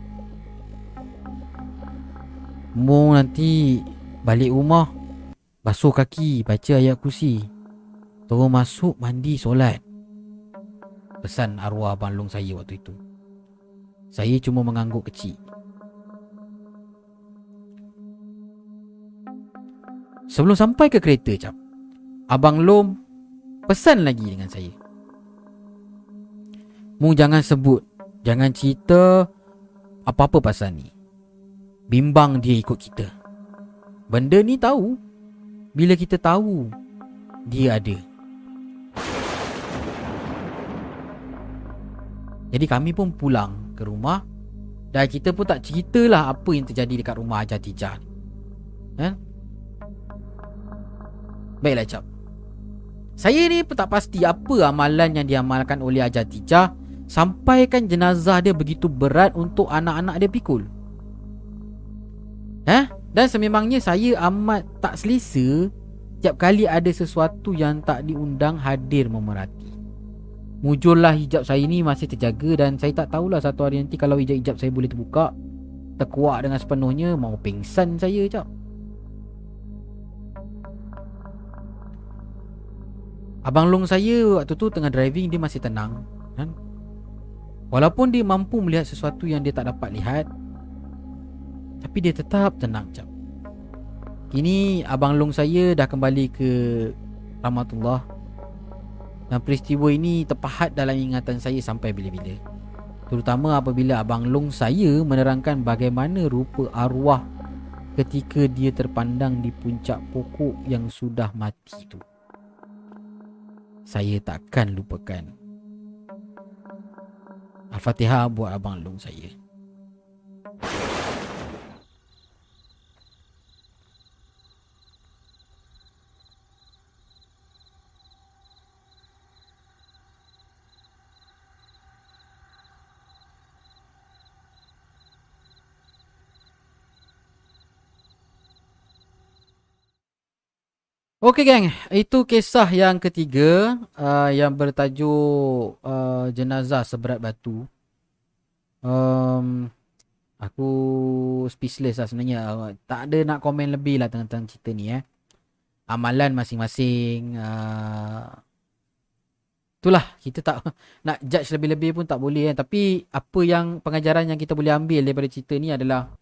Mu nanti balik rumah, basuh kaki, baca ayat kursi. Terus masuk mandi solat. Pesan arwah Abang Long saya waktu itu. Saya cuma mengangguk kecil. Sebelum sampai ke kereta cap Abang Lom Pesan lagi dengan saya. Mu jangan sebut Jangan cerita Apa-apa pasal ni. Bimbang dia ikut kita. Benda ni tahu. Bila kita tahu Dia ada. Jadi kami pun pulang ke rumah Dan kita pun tak ceritalah Apa yang terjadi dekat rumah Hajar Tijah Eh Baiklah Cap Saya ni pun tak pasti apa amalan yang diamalkan oleh Ajar Tijah. Sampaikan jenazah dia begitu berat untuk anak-anak dia pikul. Eh? Dan sememangnya saya amat tak selesa Setiap kali ada sesuatu yang tak diundang hadir memerhati. Mujurlah hijab saya ni masih terjaga Dan saya tak tahulah satu hari nanti kalau hijab-hijab saya boleh terbuka Terkuak dengan sepenuhnya Mau pingsan saya Cap Abang long saya waktu tu tengah driving dia masih tenang kan? Walaupun dia mampu melihat sesuatu yang dia tak dapat lihat Tapi dia tetap tenang jap Kini Abang Long saya dah kembali ke Rahmatullah Dan peristiwa ini terpahat dalam ingatan saya sampai bila-bila. Terutama apabila Abang Long saya menerangkan bagaimana rupa arwah Ketika dia terpandang di puncak pokok yang sudah mati itu Saya takkan lupakan. Al-Fatihah buat Abang Long saya Okey geng, itu kisah yang ketiga uh, yang bertajuk uh, jenazah seberat batu. Um, aku speechless lah sebenarnya. Uh, tak ada nak komen lebih lah tentang cerita ni eh. Amalan masing-masing. Uh, itulah, kita tak <laughs> nak judge lebih-lebih pun tak boleh kan. Tapi apa yang pengajaran yang kita boleh ambil daripada cerita ni adalah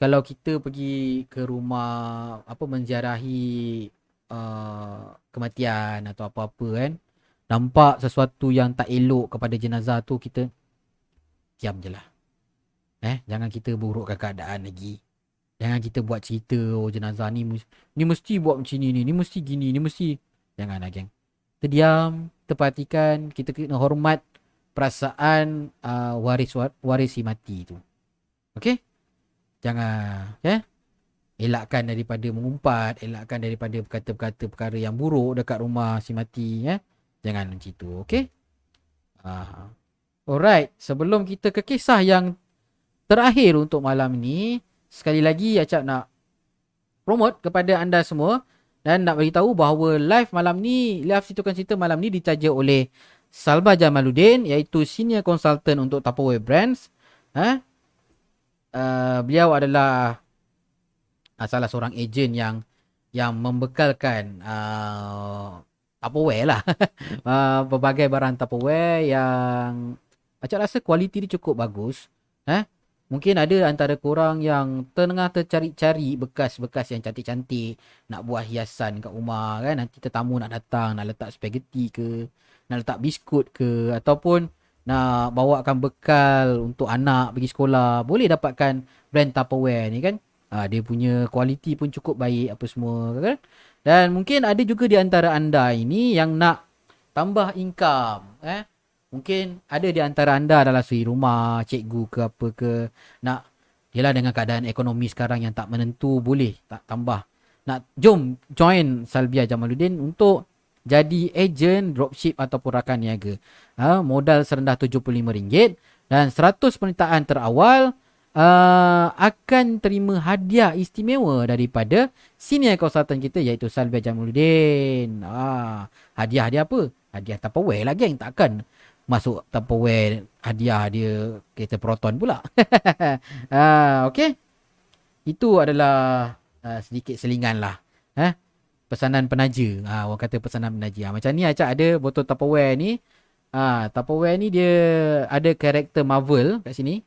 kalau kita pergi ke rumah apa menziarahi uh, kematian atau apa-apa kan nampak sesuatu yang tak elok kepada jenazah tu kita diam je lah. Eh jangan kita burukkan keadaan lagi. Jangan kita buat cerita oh jenazah ni ni mesti buat macam ni ni ni mesti gini ni mesti janganlah geng. Kita diam kita kena hormat perasaan uh, waris waris si mati tu. Okey Jangan ya. Elakkan daripada mengumpat, elakkan daripada berkata-berkata perkara yang buruk dekat rumah si mati ya. Jangan macam itu, okey? Ah. Alright, sebelum kita ke kisah yang terakhir untuk malam ini, sekali lagi Acap nak promote kepada anda semua dan nak bagi tahu bahawa live malam ni, live situkan cerita malam ni ditaja oleh Salba Jamaluddin iaitu senior consultant untuk Tupperware Brands. Ha? Uh, beliau adalah uh, salah seorang ejen yang yang membekalkan uh, Tupperware lah. uh, <laughs> berbagai barang Tupperware yang Acak rasa kualiti dia cukup bagus. Eh? Mungkin ada antara korang yang tengah tercari-cari bekas-bekas yang cantik-cantik. Nak buat hiasan kat rumah kan. Nanti tetamu nak datang, nak letak spaghetti ke. Nak letak biskut ke. Ataupun nak bawakan bekal untuk anak pergi sekolah boleh dapatkan brand Tupperware ni kan? Ha, dia punya kualiti pun cukup baik apa semua kan? Dan mungkin ada juga di antara anda ini yang nak tambah income eh? Mungkin ada di antara anda adalah suri rumah cikgu ke apa ke nak Yelah dengan keadaan ekonomi sekarang yang tak menentu boleh tak tambah. Nak jom join Salbia Jamaluddin untuk jadi ejen dropship ataupun rakan niaga. Ha, modal serendah RM75 dan 100 permintaan terawal uh, akan terima hadiah istimewa daripada senior konsultan kita iaitu Salvia Jamuluddin. Ha, hadiah dia apa? Hadiah Tupperware lah geng. Takkan masuk Tupperware hadiah dia kereta Proton pula. <laughs> ha, okay. Itu adalah uh, sedikit selingan lah. Ha? Pesanan penaja. Ha, orang kata pesanan penaja. Ha, macam ni Acak ada botol Tupperware ni. Ha, Tupperware ni dia ada karakter Marvel kat sini.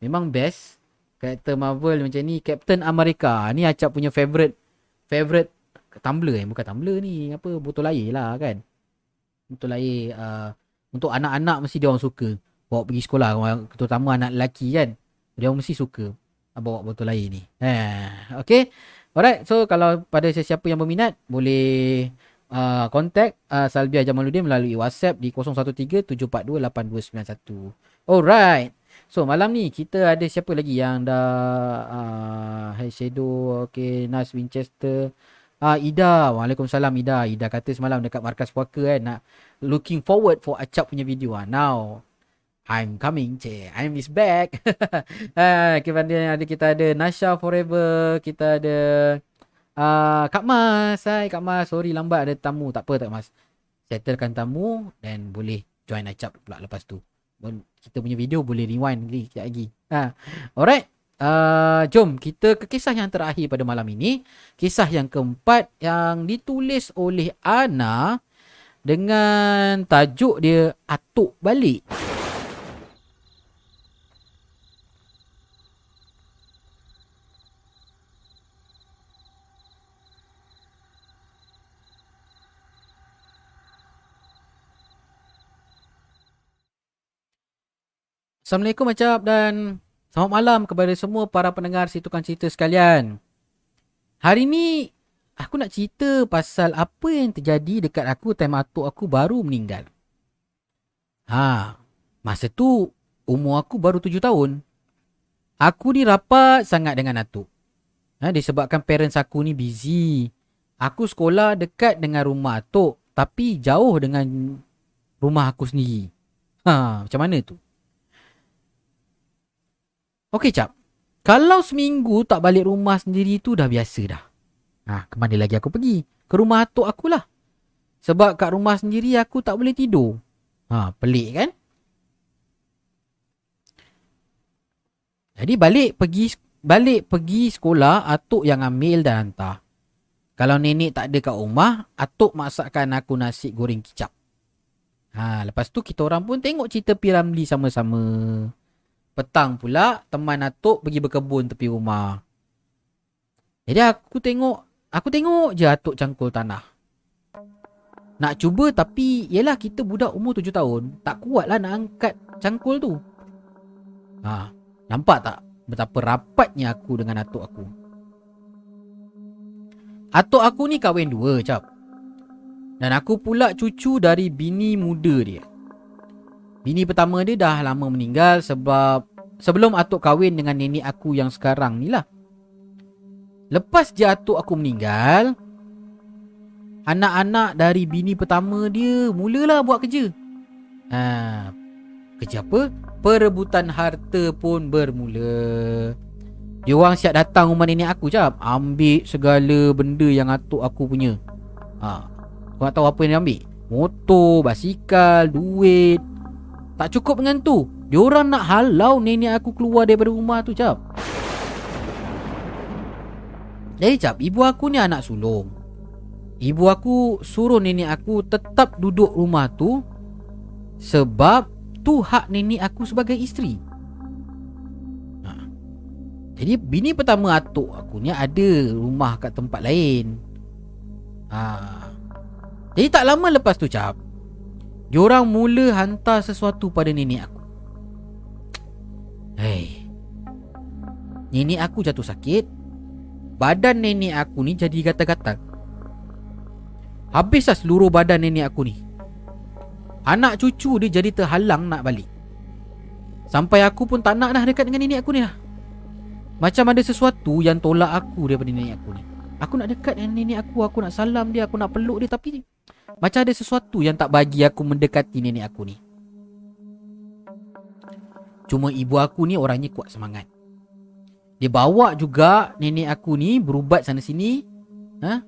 Memang best. Karakter Marvel macam ni. Captain America. Ni Acak punya favourite. Favourite tumbler eh. Bukan tumbler ni. Apa? Botol air lah kan. Botol air. Uh, untuk anak-anak mesti dia orang suka. Bawa pergi sekolah. Terutama anak lelaki kan. Dia orang mesti suka. Bawa botol air ni. Ha, okay. Alright, so kalau pada sesiapa yang berminat boleh uh, contact uh, Salbia Jamaluddin melalui WhatsApp di 0137428291. Alright. So malam ni kita ada siapa lagi yang dah uh, Hey Shadow, okay, Nas Winchester, Ah uh, Ida, Waalaikumsalam Ida. Ida kata semalam dekat markas puaka kan nak looking forward for Acap punya video ah. Now I'm coming, cik. I'm is back. <laughs> ha, kemudian ada kita ada Nasha Forever, kita ada uh, Kak Mas. Hai Kak Mas, sorry lambat ada tamu. Tak apa tak Mas. Settlekan tamu dan boleh join acap pula lepas tu. Kita punya video boleh rewind lagi sekejap lagi. Ha. Alright. Uh, jom kita ke kisah yang terakhir pada malam ini. Kisah yang keempat yang ditulis oleh Ana dengan tajuk dia Atuk Balik. Assalamualaikum Acap dan selamat malam kepada semua para pendengar si tukang cerita sekalian. Hari ni aku nak cerita pasal apa yang terjadi dekat aku time atuk aku baru meninggal. Ha, masa tu umur aku baru tujuh tahun. Aku ni rapat sangat dengan atuk. Ha, disebabkan parents aku ni busy. Aku sekolah dekat dengan rumah atuk tapi jauh dengan rumah aku sendiri. Ha, macam mana tu? Okey, Cap. Kalau seminggu tak balik rumah sendiri tu dah biasa dah. Ha, ke mana lagi aku pergi? Ke rumah atuk akulah. Sebab kat rumah sendiri aku tak boleh tidur. Ha, pelik kan? Jadi balik pergi balik pergi sekolah atuk yang ambil dan hantar. Kalau nenek tak ada kat rumah, atuk masakkan aku nasi goreng kicap. Ha, lepas tu kita orang pun tengok cerita Piramli sama-sama. Petang pula teman atuk pergi berkebun tepi rumah. Jadi aku tengok, aku tengok je atuk cangkul tanah. Nak cuba tapi yelah kita budak umur tujuh tahun, tak kuat lah nak angkat cangkul tu. Ha, nampak tak betapa rapatnya aku dengan atuk aku? Atuk aku ni kahwin dua, cap. Dan aku pula cucu dari bini muda dia. Bini pertama dia dah lama meninggal sebab sebelum atuk kahwin dengan nenek aku yang sekarang ni lah. Lepas je atuk aku meninggal, anak-anak dari bini pertama dia mulalah buat kerja. Ha, kerja apa? Perebutan harta pun bermula. Dia orang siap datang rumah nenek aku cap Ambil segala benda yang atuk aku punya ha. Kau nak tahu apa yang dia ambil? Motor, basikal, duit Tak cukup dengan tu Dia orang nak halau nenek aku keluar daripada rumah tu cap Jadi cap, ibu aku ni anak sulung Ibu aku suruh nenek aku tetap duduk rumah tu Sebab tu hak nenek aku sebagai isteri jadi bini pertama atuk aku ni ada rumah kat tempat lain. Ha. Jadi tak lama lepas tu cap. Diorang mula hantar sesuatu pada nenek aku. Hei. Nenek aku jatuh sakit. Badan nenek aku ni jadi gatal-gatal. Habislah seluruh badan nenek aku ni. Anak cucu dia jadi terhalang nak balik. Sampai aku pun tak nak dah dekat dengan nenek aku ni lah. Macam ada sesuatu yang tolak aku daripada nenek aku ni Aku nak dekat dengan nenek aku Aku nak salam dia Aku nak peluk dia. Tapi Macam ada sesuatu yang tak bagi aku mendekati nenek aku ni. Cuma ibu aku ni orangnya kuat semangat. Dia bawa juga nenek aku ni berubat sana sini ha?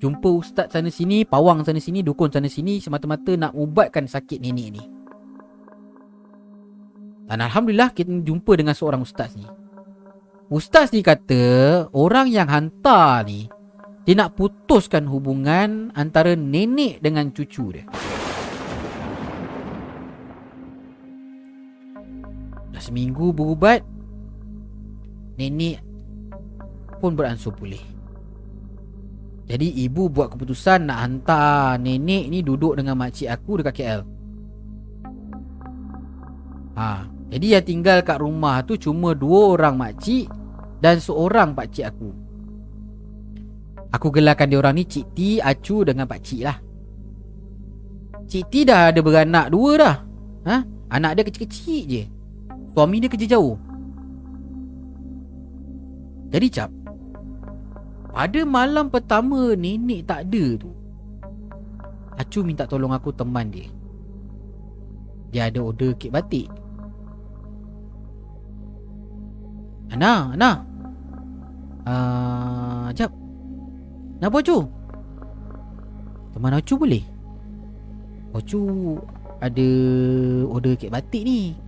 Jumpa ustaz sana sini Pawang sana sini Dukun sana sini Semata-mata nak ubatkan sakit nenek ni. Dan Alhamdulillah kita jumpa dengan seorang ustaz ni Ustaz ni kata orang yang hantar ni dia nak putuskan hubungan antara nenek dengan cucu dia. Dah seminggu berubat nenek pun beransur pulih. Jadi ibu buat keputusan nak hantar nenek ni duduk dengan makcik aku dekat KL. Ha, jadi yang tinggal kat rumah tu cuma dua orang makcik dan seorang pak cik aku. Aku gelarkan dia orang ni Cik T, Acu dengan pak cik lah. Cik T dah ada beranak dua dah. Ha? Anak dia kecil-kecil je. Suami dia kerja jauh. Jadi cap, pada malam pertama nenek tak ada tu, Acu minta tolong aku teman dia. Dia ada order kek batik. Ana, Ana, Uh, jap. Nak buat cu? Teman Acu boleh? Acu ada order kek batik ni.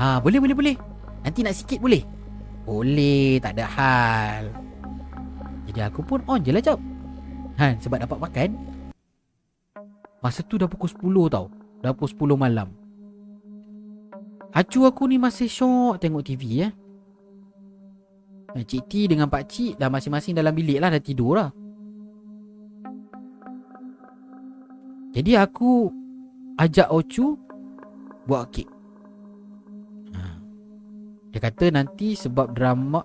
Ha, boleh boleh boleh. Nanti nak sikit boleh? Boleh, tak ada hal. Jadi aku pun on je lah jap. Ha, sebab dapat makan. Masa tu dah pukul 10 tau. Dah pukul 10 malam. Acu aku ni masih syok tengok TV eh. Cik T dengan Pak Cik dah masing-masing dalam bilik lah Dah tidur lah. Jadi aku Ajak Ochu Buat kek. Dia kata nanti sebab drama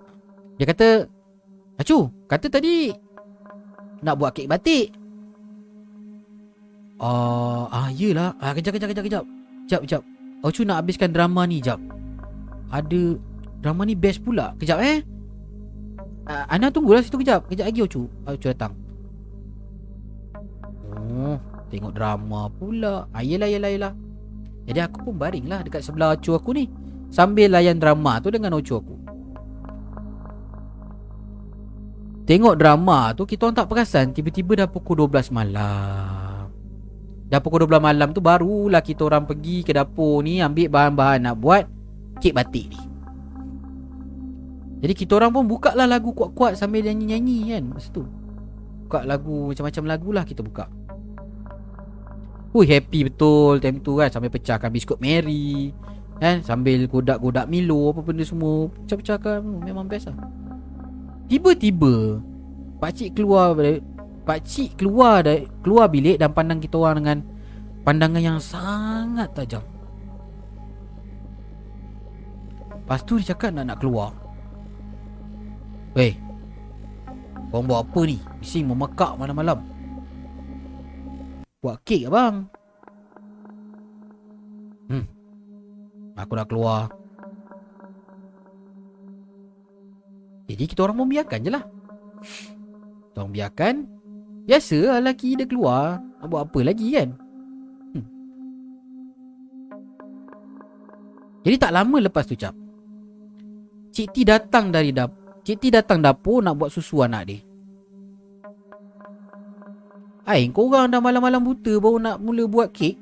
Dia kata Acu Kata tadi Nak buat kek batik. Ah, ah yelah. Ah, Kejap kejap kejap kejap. Kejap kejap Acu nak habiskan drama ni Kejap Ada Drama ni best pula. Kejap eh uh, Ana tunggulah situ kejap. Kejap lagi Ocu. Ocu datang. Oh Tengok drama pula. Ah, Yelah yelah yelah. Jadi aku pun baring lah Dekat sebelah Ocu aku ni. Sambil layan drama tu Dengan Ocu aku. Tengok drama tu Kita orang tak perasan Tiba-tiba dah pukul 12 malam. Dah pukul 12 malam tu Barulah kita orang pergi ke dapur ni Ambil bahan-bahan nak buat Kek batik ni jadi kita orang pun buka lah lagu kuat-kuat sambil nyanyi-nyanyi kan masa tu. Buka lagu macam-macam lagu lah kita buka. Hui happy betul time tu kan sambil pecahkan biskut Mary. Kan sambil godak-godak Milo apa benda semua pecah-pecahkan memang best lah. Tiba-tiba pak cik keluar pak cik keluar dari keluar bilik dan pandang kita orang dengan pandangan yang sangat tajam. Lepas tu dia cakap nak nak keluar Weh Korang buat apa ni? Bising memekak malam-malam. Buat kek abang. Hmm. Aku nak keluar. Jadi kita orang membiarkan je lah. Kita orang biarkan. Biasa lah lelaki dia keluar. Nak buat apa lagi kan? Hmm. Jadi tak lama lepas tu cap. Cik T datang dari dapur Cik T datang dapur nak buat susu anak dia. Hai, korang dah malam-malam buta baru nak mula buat kek?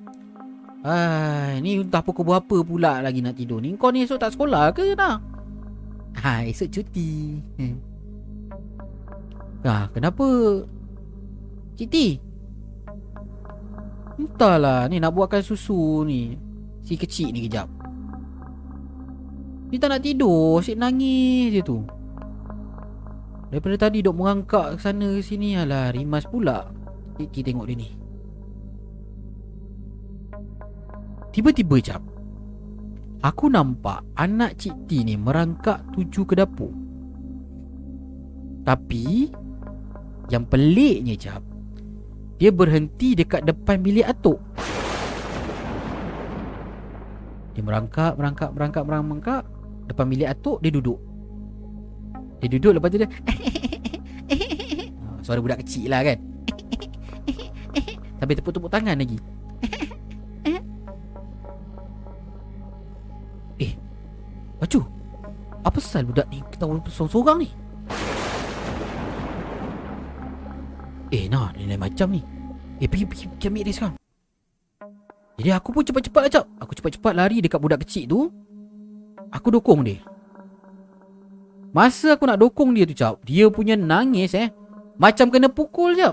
Hai, ni entah pukul berapa pula lagi nak tidur ni. Kau ni esok tak sekolah ke nak? Hai, esok cuti. Ah, kenapa? Cik T? Entahlah, ni nak buatkan susu ni. Si kecil ni kejap. Dia tak nak tidur, asyik nangis je tu. Daripada tadi dok merangkak ke sana ke sini Alah rimas pula. Kita tengok dia ni. Tiba-tiba jap. Aku nampak anak Cik T ni merangkak tuju ke dapur. Tapi Yang peliknya jap Dia berhenti dekat depan bilik atuk. Dia merangkak, merangkak, merangkak, merangkak. Depan bilik atuk, dia duduk dia duduk lepas tu dia <laughs> Suara budak kecil lah kan? Sampai tepuk-tepuk tangan lagi. Eh Bacu Apa sal budak ni Ketawa sorang-sorang ni? Eh nah Dia lain macam ni. Eh pergi pergi, pergi ambil dia sekarang. Jadi aku pun cepat-cepat lah cap Aku cepat-cepat lari dekat budak kecil tu. Aku dukung dia Masa aku nak dokong dia tu cap Dia punya nangis eh. Macam kena pukul je.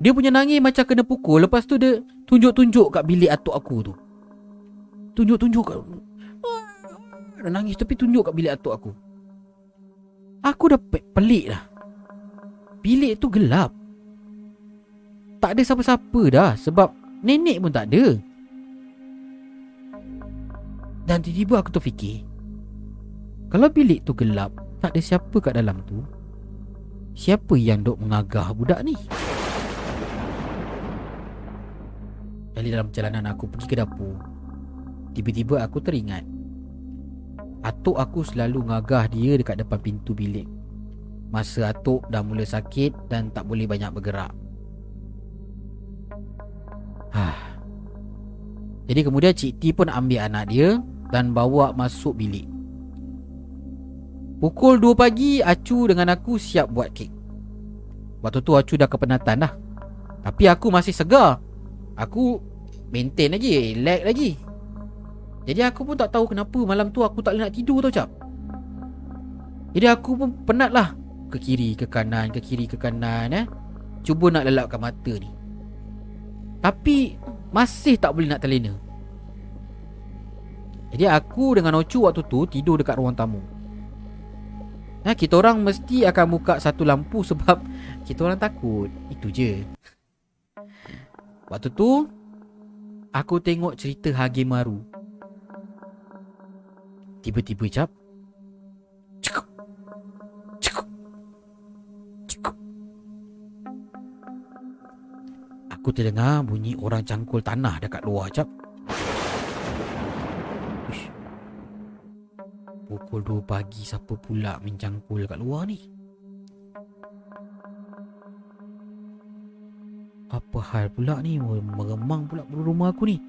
Dia punya nangis macam kena pukul. Lepas tu dia tunjuk-tunjuk kat bilik atuk aku tu. Tunjuk-tunjuk kat Dia nangis tapi tunjuk kat bilik atuk aku. Aku dah pelik lah Bilik tu gelap. Tak ada siapa-siapa dah Sebab nenek pun tak ada dan tiba-tiba aku terfikir Kalau bilik tu gelap Tak ada siapa kat dalam tu Siapa yang dok mengagah budak ni? Kali dalam perjalanan aku pergi ke dapur Tiba-tiba aku teringat Atuk aku selalu ngagah dia dekat depan pintu bilik Masa atuk dah mula sakit dan tak boleh banyak bergerak. Jadi kemudian Cik T pun ambil anak dia dan bawa masuk bilik. Pukul 2 pagi, Acu dengan aku siap buat kek. Waktu tu Acu dah kepenatan dah. Tapi aku masih segar. Aku maintain lagi, lag lagi. Jadi aku pun tak tahu kenapa malam tu aku tak boleh nak tidur tau cap. Jadi aku pun penat lah. Ke kiri, ke kanan, ke kiri, ke kanan eh. Cuba nak lelapkan mata ni. Tapi masih tak boleh nak terlena. Jadi aku dengan Ocu waktu tu tidur dekat ruang tamu. Nah, kita orang mesti akan buka satu lampu <laughs> sebab kita orang takut. Itu je. Waktu tu aku tengok cerita Hage Maru. Tiba-tiba jap Cekuk Cekuk Cekuk Aku terdengar bunyi orang cangkul tanah dekat luar jap Pukul 2 pagi siapa pula mencangkul kat luar ni? Apa hal pula ni? Meremang pula rumah aku ni.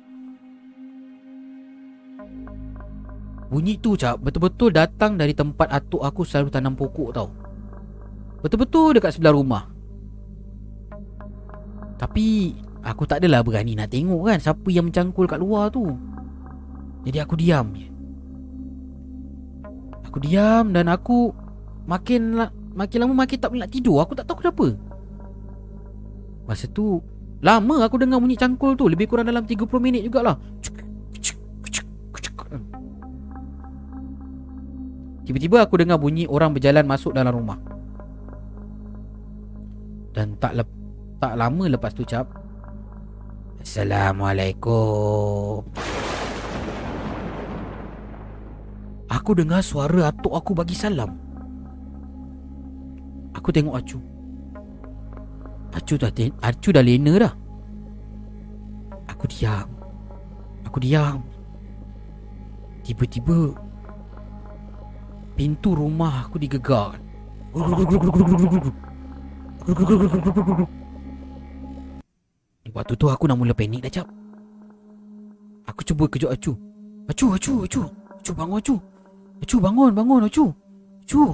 Bunyi tu cap Betul-betul datang dari tempat atuk aku selalu tanam pokok tau. Betul-betul dekat sebelah rumah. Tapi Aku tak adalah berani nak tengok kan Siapa yang mencangkul kat luar tu. Jadi aku diam je Aku diam dan aku Makin la- Makin lama makin tak boleh nak tidur. Aku tak tahu kenapa. Masa tu Lama aku dengar bunyi cangkul tu. Lebih kurang dalam 30 minit jugalah. Tiba-tiba aku dengar bunyi orang berjalan masuk dalam rumah. Dan tak lep, tak lama lepas tu cap. Assalamualaikum Aku dengar suara atuk aku bagi salam. Aku tengok Acu. Acu dah ten- Acu dah lena dah. Aku diam. Aku diam. Tiba-tiba Pintu rumah aku digegar. Waktu tu aku nak mula panik dah cap. Aku cuba kejut Acu. Acu, Acu, Acu. Acu bangun Acu Acu bangun, bangun Acu Acu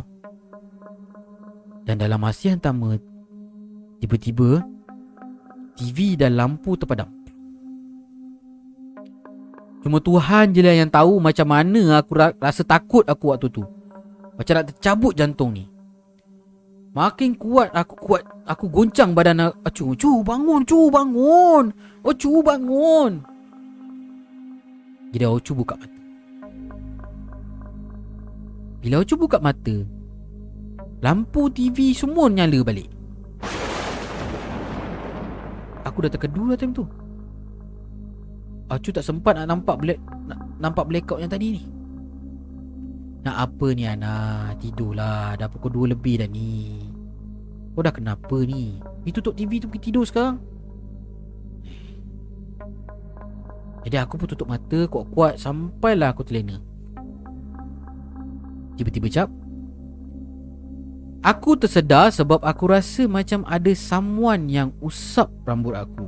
Dan dalam masa yang sama Tiba-tiba TV dan lampu terpadam. Cuma Tuhan je lah yang tahu macam mana aku ra- rasa takut aku waktu tu. Macam nak tercabut jantung ni. Makin kuat aku kuat Aku goncang badan a- Acu Cu bangun Cu bangun. Oh Cu bangun. Jadi Ocu buka mata Bila Ocu buka mata Lampu TV semua nyala balik. Aku dah terkedu lah time tu. Acu tak sempat nak nampak black, nak, Nampak blackout yang tadi ni. Nak apa ni Ana? Tidurlah. Dah pukul 2 lebih dah ni. Kau dah kenapa ni? Ni tutup TV tu pergi tidur sekarang. Jadi aku pun tutup mata Kuat-kuat Sampailah aku terlena Tiba-tiba cap Aku tersedar sebab aku rasa macam ada someone yang usap rambut aku.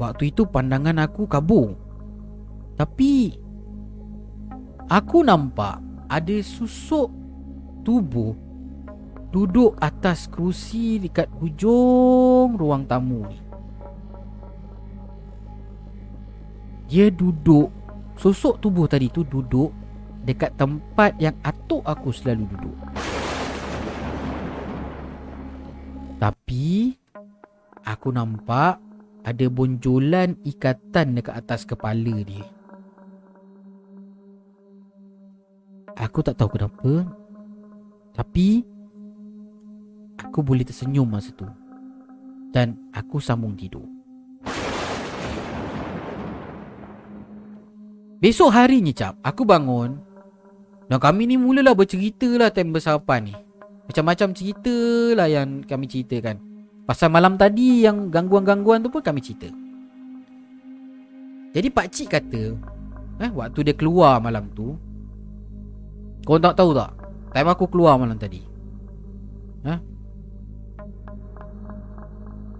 Waktu itu pandangan aku kabur. Tapi aku nampak ada susuk tubuh duduk atas kerusi dekat hujung ruang tamu. Dia duduk Susuk tubuh tadi tu duduk Dekat tempat yang atuk aku selalu duduk. Tapi Aku nampak Ada bonjolan ikatan dekat atas kepala dia. Aku tak tahu kenapa Tapi Aku boleh tersenyum masa tu. Dan aku sambung tidur Besok harinya cap Aku bangun. Dan kami ni mulalah bercerita lah Time bersarapan ni. Macam-macam cerita lah yang kami ceritakan. Pasal malam tadi yang gangguan-gangguan tu pun kami cerita. Jadi pakcik kata eh, Waktu dia keluar malam tu Kau tak tahu tak? Time aku keluar malam tadi. Eh?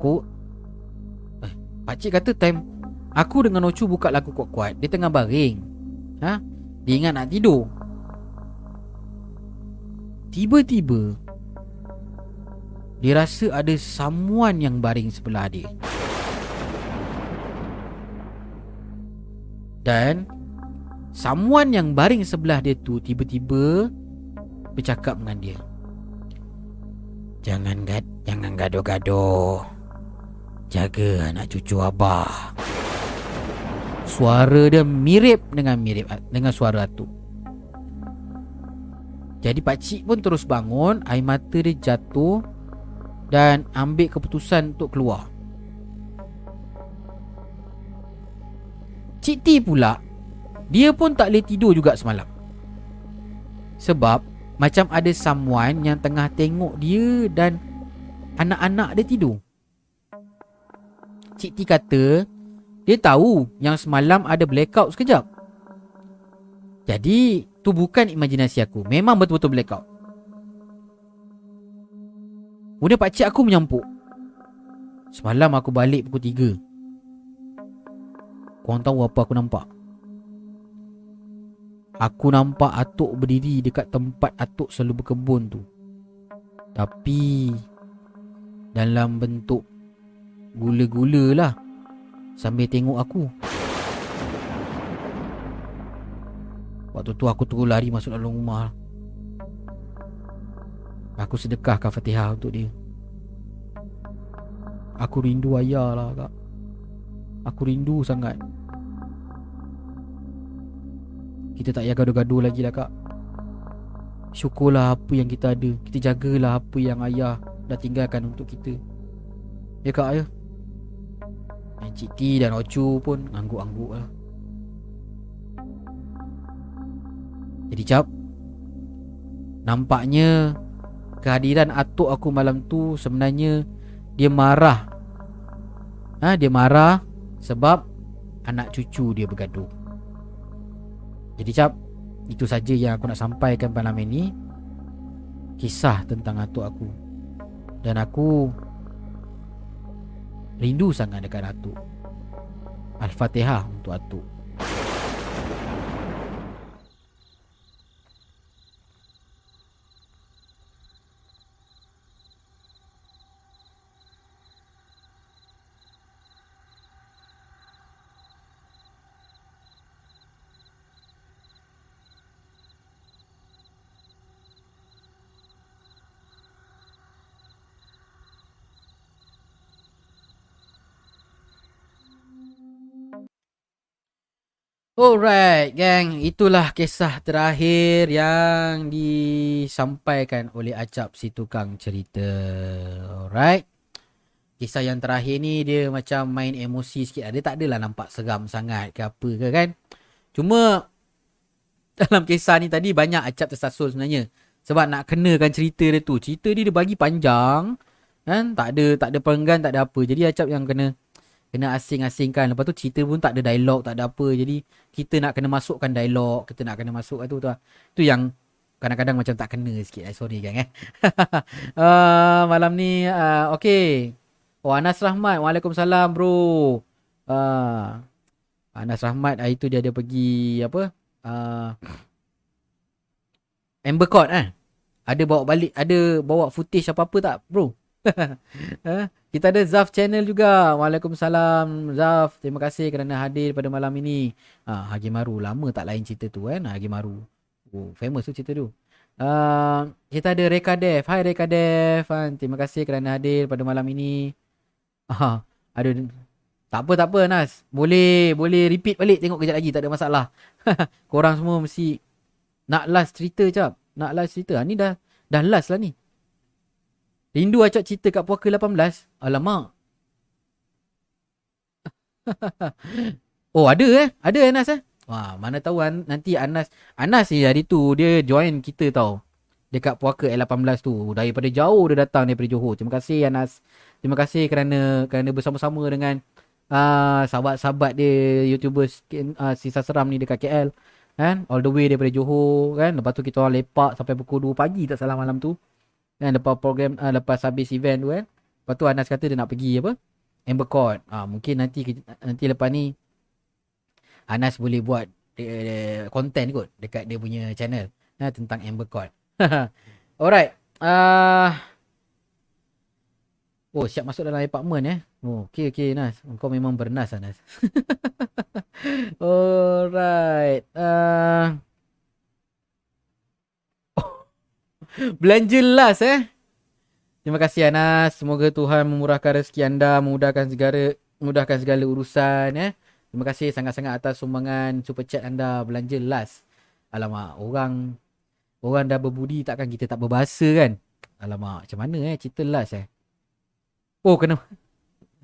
Kau eh, Pakcik kata time Aku dengan Ocu buka lagu kuat-kuat. Dia tengah baring. Ha? Dia ingat nak tidur. Tiba-tiba Dia rasa ada someone yang baring sebelah dia. Dan Someone yang baring sebelah dia tu Tiba-tiba Bercakap dengan dia. Jangan gad, jangan gaduh-gaduh. Jaga anak cucu abah Suara dia mirip dengan mirip dengan suara Atuk. Jadi pakcik pun terus bangun, air mata dia jatuh dan ambil keputusan untuk keluar. Cik T pula Dia pun tak boleh tidur juga semalam Sebab Macam ada someone yang tengah tengok dia Dan Anak-anak dia tidur Cik T kata Dia tahu Yang semalam ada blackout sekejap. Jadi Tu bukan imajinasi aku. Memang betul-betul blackout. Kemudian pakcik aku menyampuk. Semalam aku balik pukul 3 Korang tahu apa aku nampak? Aku nampak atuk berdiri dekat tempat atuk selalu berkebun tu. Tapi Dalam bentuk Gula-gula lah Sambil tengok aku. Waktu tu aku terus lari masuk dalam rumah. Aku sedekahkan fatihah untuk dia. Aku rindu ayah lah kak. Aku rindu sangat. Kita tak payah gaduh-gaduh lagi lah kak. Syukurlah apa yang kita ada. Kita jagalah apa yang ayah Dah tinggalkan untuk kita. Ya kak ya Dan Cik T dan Ocu pun Angguk-angguk lah. Jadi cap Nampaknya Kehadiran atuk aku malam tu Sebenarnya Dia marah. Ha, Dia marah Sebab Anak cucu dia bergaduh. Jadi cap Itu saja yang aku nak sampaikan malam ini. Kisah tentang atuk aku. Dan aku Rindu sangat dekat atuk Al-Fatihah untuk atuk Alright, gang. Itulah kisah terakhir yang disampaikan oleh Acap si tukang cerita. Alright. Kisah yang terakhir ni dia macam main emosi sikit. Dia tak adalah nampak seram sangat ke apa ke kan. Cuma <laughs> dalam kisah ni tadi banyak Acap tersasul sebenarnya. Sebab nak kenakan cerita dia tu. Cerita dia dia bagi panjang. Kan? Tak ada tak ada perenggan, tak ada apa. Jadi Acap yang kena kena asing-asingkan. Lepas tu cerita pun tak ada dialog tak ada apa. Jadi kita nak kena masukkan dialog kita nak kena masuk tu tu tu yang kadang-kadang macam tak kena sikit. Eh sorry gang eh. Uh, <laughs> malam ni uh, okey. Oh Anas Rahmat Waalaikumsalam bro. Uh, Anas Rahmat uh, itu dia ada pergi apa? Uh, Amber Court eh. Ada bawa balik ada bawa footage apa-apa tak bro <laughs> Kita ada Zaf channel juga. Waalaikumsalam Zaf. Terima kasih kerana hadir pada malam ini. Ha, Hagi Maru. Lama tak lain cerita tu kan. Hagi Maru. Oh, famous tu cerita tu. Uh, kita ada Reka Dev. Hai Reka Dev. Ha, terima kasih kerana hadir pada malam ini. Ha, ada tak apa tak apa Nas. Boleh boleh repeat balik tengok kejap lagi tak ada masalah. <laughs> Korang semua mesti nak last cerita cap. Nak last cerita. Ha, ni dah dah last lah ni. Rindu acak cerita kat puaka 18. Alamak. <laughs> oh ada eh. Ada Anas eh. Wah mana tahu an- nanti Anas. Anas ni hari tu dia join kita tau. Dekat puaka L18 tu. Daripada jauh dia datang daripada Johor. Terima kasih Anas. Terima kasih kerana kerana bersama-sama dengan uh, sahabat-sahabat dia YouTubers uh, Sisa Seram ni dekat KL. Kan? All the way daripada Johor kan. Lepas tu kita orang lepak sampai pukul 2 pagi tak salah malam tu. Kan lepas program uh, lepas habis event tu kan. Lepas tu Anas kata dia nak pergi apa? Amber Court. Ah mungkin nanti nanti lepas ni Anas boleh buat konten kot dekat dia punya channel nah, tentang Amber Court. <laughs> Alright. Uh, oh siap masuk dalam apartment eh. Oh okey okey Nas. Kau memang bernas Anas. <laughs> Alright. Uh, <laughs> Belanja last eh. Terima kasih Anas. Semoga Tuhan memurahkan rezeki anda, memudahkan segala memudahkan segala urusan eh. Terima kasih sangat-sangat atas sumbangan super chat anda belanja last. Alamak, orang orang dah berbudi takkan kita tak berbahasa kan? Alamak, macam mana eh cerita last eh? Oh, kena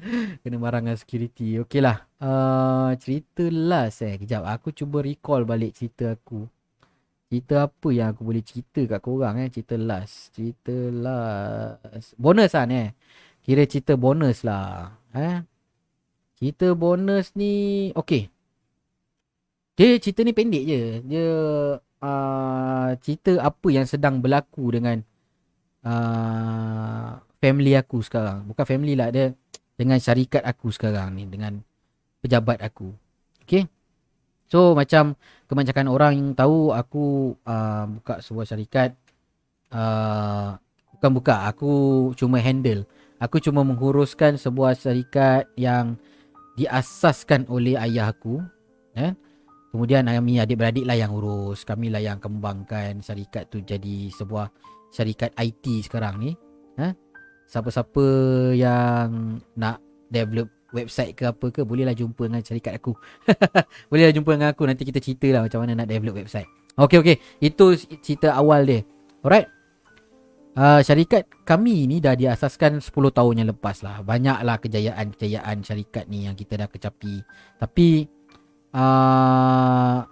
<laughs> Kena marah dengan security. Okey lah. Uh, cerita last eh. Kejap. Aku cuba recall balik cerita aku. Cerita apa yang aku boleh cerita kat korang eh. Cerita last. Cerita last. Bonus lah ni eh. Kira cerita bonus lah. Eh. Cerita bonus ni. Okey. Dia cerita ni pendek je. Dia uh, cerita apa yang sedang berlaku dengan uh, family aku sekarang. Bukan family lah. Dia dengan syarikat aku sekarang ni dengan pejabat aku. Okay. So macam kebanyakan orang yang tahu aku uh, buka sebuah syarikat uh, bukan buka aku cuma handle. Aku cuma menguruskan sebuah syarikat yang diasaskan oleh ayah aku. Eh? Kemudian kami adik-beradik lah yang urus. Kami lah yang kembangkan syarikat tu jadi sebuah syarikat IT sekarang ni. Eh? siapa-siapa yang nak develop website ke apa ke bolehlah jumpa dengan syarikat aku. <laughs> bolehlah jumpa dengan aku nanti kita cerita lah macam mana nak develop website. Okey okey, itu cerita awal dia. Alright. Uh, syarikat kami ni dah diasaskan 10 tahun yang lepas lah. Banyaklah kejayaan-kejayaan syarikat ni yang kita dah kecapi. Tapi uh,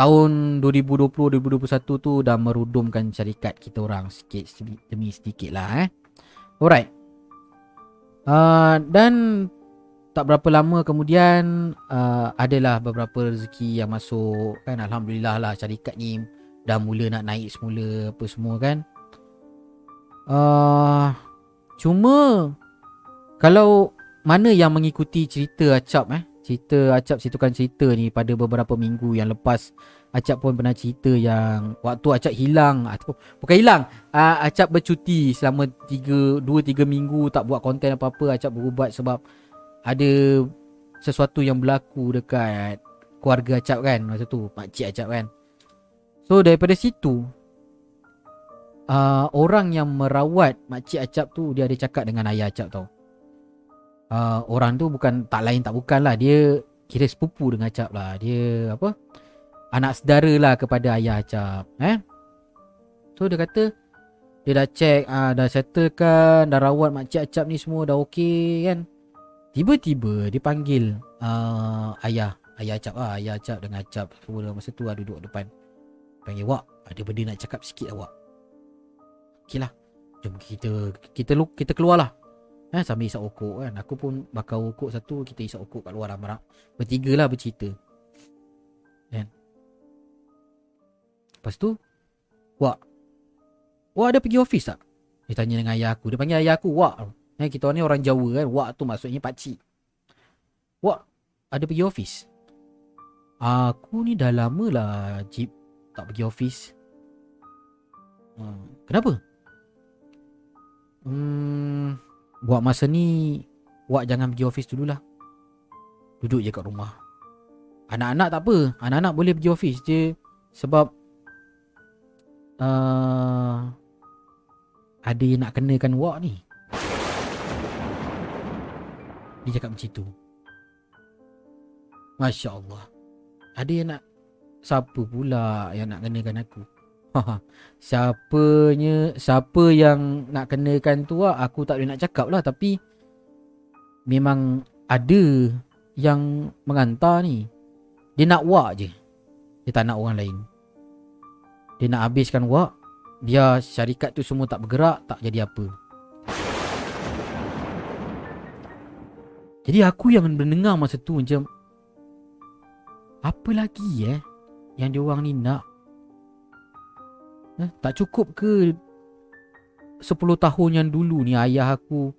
tahun 2020-2021 tu dah merudumkan syarikat kita orang sikit demi sedikit lah eh. Alright. Uh, dan tak berapa lama kemudian uh, adalah beberapa rezeki yang masuk kan Alhamdulillah lah syarikat ni dah mula nak naik semula apa semua kan. Uh, cuma kalau mana yang mengikuti cerita Acap eh cerita Acap situkan cerita ni pada beberapa minggu yang lepas Acap pun pernah cerita yang waktu Acap hilang atau bukan hilang uh, Acap bercuti selama 3 2 3 minggu tak buat konten apa-apa Acap berubat sebab ada sesuatu yang berlaku dekat keluarga Acap kan masa tu pak cik Acap kan. So daripada situ uh, orang yang merawat makcik Acap tu dia ada cakap dengan ayah Acap tau. Uh, orang tu bukan tak lain tak bukan lah dia kira sepupu dengan Acap lah. Dia apa anak saudara lah kepada ayah Acap eh? So dia kata dia dah check uh, dah settlekan dah rawat makcik Acap ni semua dah okey kan? Tiba-tiba dia panggil uh, ayah ayah Acap lah ayah Acap dengan Acap semua masa tu lah duduk depan. Panggil wak ada benda nak cakap sikit wak. Okey lah jom kita kita kita keluar lah. Eh, sambil isap okok kan. Aku pun bakar okok satu Kita isap okok kat luar lah Bertiga lah bercerita Lepas tu Wak Wak ada pergi ofis tak? Dia tanya dengan ayah aku. Dia panggil ayah aku Wak. Eh, Kita ni orang Jawa kan. Wak tu maksudnya pakcik Wak Ada pergi ofis? Aku ni dah lama lah Jeep Tak pergi ofis. Hmm, Kenapa? Hmm Buat masa ni Wak jangan pergi ofis dululah. Duduk je kat rumah. Anak-anak tak apa. Anak-anak boleh pergi ofis je. Sebab uh, Ada yang nak kenakan Wak ni. Dia cakap macam tu. Masya Allah. Ada yang nak Siapa pula yang nak kenakan aku? Siapanya Siapa yang Nak kenakan tu lah Aku tak boleh nak cakap lah Tapi Memang Ada Yang Mengantar ni. Dia nak wak je. Dia tak nak orang lain Dia nak habiskan wak Dia syarikat tu semua tak bergerak Tak jadi apa. Jadi aku yang mendengar masa tu macam Apa lagi eh Yang dia orang ni nak? Eh, tak cukup ke 10 tahun yang dulu ni ayah aku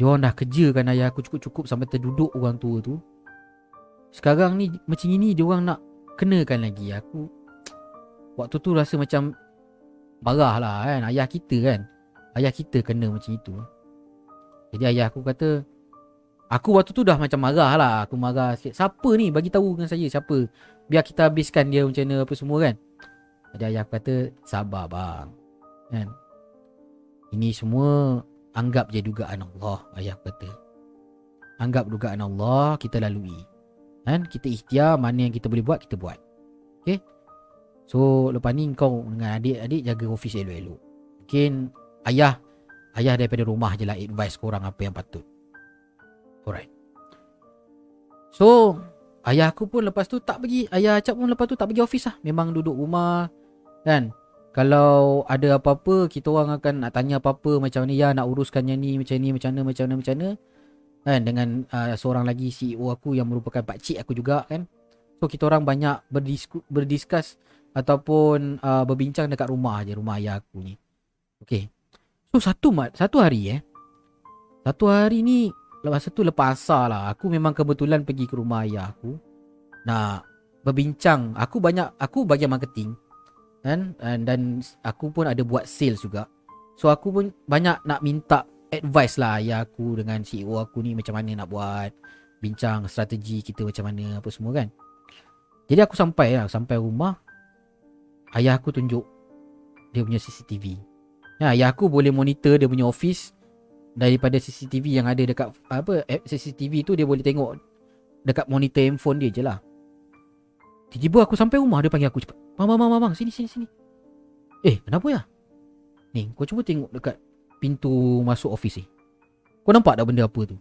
Dia orang dah kerja kan ayah aku cukup-cukup sampai terduduk orang tua tu. Sekarang ni macam ini dia orang nak kenakan lagi. Aku Waktu tu rasa macam Marah lah kan ayah kita kan Ayah kita kena macam itu Jadi ayah aku kata Aku waktu tu dah macam marah lah Aku marah sikit Siapa ni bagi tahu dengan saya siapa Biar kita habiskan dia macam mana apa semua kan jadi ayah aku kata sabar bang. Kan? Ini semua anggap je dugaan Allah ayah aku kata. Anggap dugaan Allah kita lalui. Kan? Kita ikhtiar mana yang kita boleh buat kita buat. Okay? So lepas ni kau dengan adik-adik jaga office elok-elok. Mungkin ayah Ayah daripada rumah je lah advice korang apa yang patut. Alright. So, ayah aku pun lepas tu tak pergi. Ayah Acap pun lepas tu tak pergi office lah. Memang duduk rumah. Kan? Kalau ada apa-apa, kita orang akan nak tanya apa-apa macam ni. Ya, nak uruskan yang ni, macam ni, macam mana, macam mana, macam mana. Kan? Dengan uh, seorang lagi CEO aku yang merupakan pakcik aku juga kan. So, kita orang banyak berdisku, berdiskus ataupun uh, berbincang dekat rumah je, rumah ayah aku ni. Okay. So satu satu hari eh. Satu hari ni lepas tu lepas asar lah. Aku memang kebetulan pergi ke rumah ayah aku. Nak berbincang. Aku banyak aku bagian marketing. Kan? Dan, dan aku pun ada buat sales juga. So aku pun banyak nak minta advice lah ayah aku dengan CEO aku ni macam mana nak buat. Bincang strategi kita macam mana apa semua kan. Jadi aku sampai lah. Sampai rumah. Ayah aku tunjuk dia punya CCTV. Ya, ayah aku boleh monitor dia punya office daripada CCTV yang ada dekat apa CCTV tu dia boleh tengok dekat monitor handphone dia je lah. Tiba-tiba aku sampai rumah dia panggil aku cepat. Mama, mama, mama, sini, sini, sini. Eh, kenapa ya? Ni, kau cuba tengok dekat pintu masuk office ni. Kau nampak tak benda apa tu?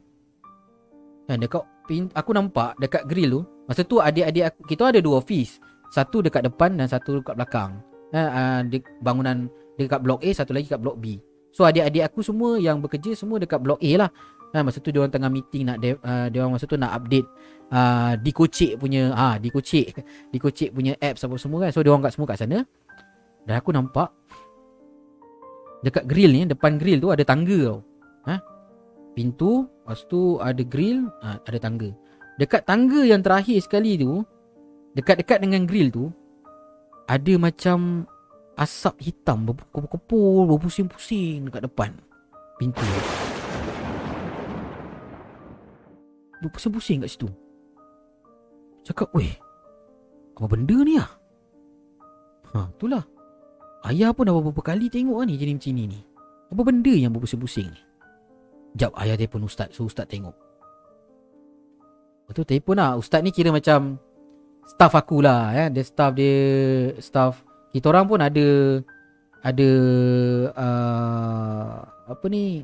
Kan dekat pintu, aku nampak dekat grill tu. Masa tu adik-adik aku, kita ada dua office. Satu dekat depan dan satu dekat belakang. Ha, uh, bangunan dekat blok A satu lagi kat blok B. So adik-adik aku semua yang bekerja semua dekat blok A lah. Ha, masa tu dia orang tengah meeting nak de- uh, dia orang masa tu nak update uh, dikocek punya ha dikocek <laughs> dikocek punya apps apa semua kan. So dia orang kat semua kat sana. Dan aku nampak dekat grill ni depan grill tu ada tangga tau. Ha? Pintu, lepas tu ada grill, ha, ada tangga. Dekat tangga yang terakhir sekali tu, dekat-dekat dengan grill tu ada macam asap hitam berkumpul-kumpul, berpusing-pusing dekat depan pintu. Berpusing-pusing kat situ. Cakap, weh, apa benda ni ah? Ha, itulah. Ayah pun dah beberapa kali tengok ni jadi macam ni ni. Apa benda yang berpusing-pusing ni? Sekejap, ayah telefon ustaz. So, ustaz tengok. Lepas tu telefon lah. Ustaz ni kira macam staff aku lah. Ya. Dia staff dia, staff kita orang pun ada ada uh, apa ni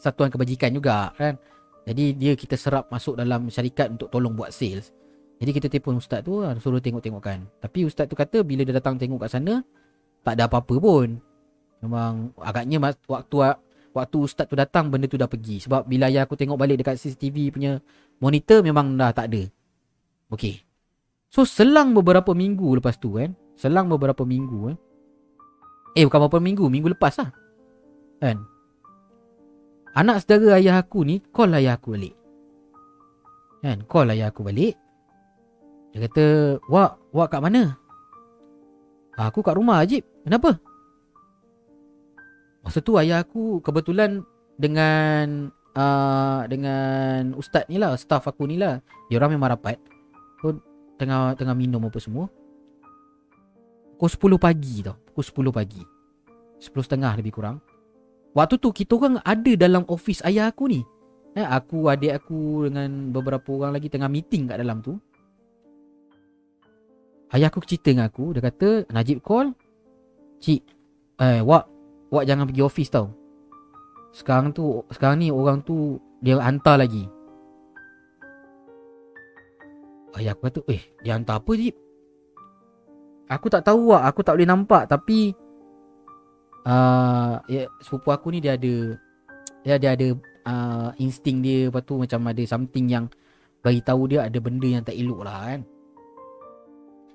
satuan kebajikan juga kan. Jadi dia kita serap masuk dalam syarikat untuk tolong buat sales. Jadi kita telefon ustaz tu uh, suruh tengok-tengokkan. Tapi ustaz tu kata bila dia datang tengok kat sana tak ada apa-apa pun. Memang agaknya waktu waktu ustaz tu datang benda tu dah pergi. Sebab bila ayah aku tengok balik dekat CCTV punya monitor memang dah tak ada. Okey so selang beberapa minggu lepas tu kan? Selang beberapa minggu eh. Eh bukan beberapa minggu Minggu lepas lah. Kan? Anak saudara ayah aku ni Call ayah aku balik. Kan? Call ayah aku balik. Dia kata Wak Wak kat mana? Ah, Aku kat rumah Ajib. Kenapa? Masa tu ayah aku Kebetulan Dengan uh, Dengan Ustaz ni lah Staff aku ni lah. Dia orang memang rapat. So, Tengah Tengah minum apa semua Pukul 10 pagi tau Pukul 10 pagi. 10.30 lebih kurang. Waktu tu kita orang ada dalam office ayah aku ni. Eh, Aku, adik aku dengan beberapa orang lagi tengah meeting kat dalam tu. Ayah aku cerita dengan aku Dia kata Najib call. Cik Eh Wak Wak jangan pergi office tau. Sekarang tu Sekarang ni orang tu Dia hantar lagi Ayah aku kata Eh dia hantar apa Jip? Aku tak tahu lah Aku tak boleh nampak. Tapi uh, ya, Sepupu aku ni dia ada Dia, dia ada uh, Insting dia. Lepas tu macam ada something yang Bagi tahu dia ada benda yang tak elok lah kan?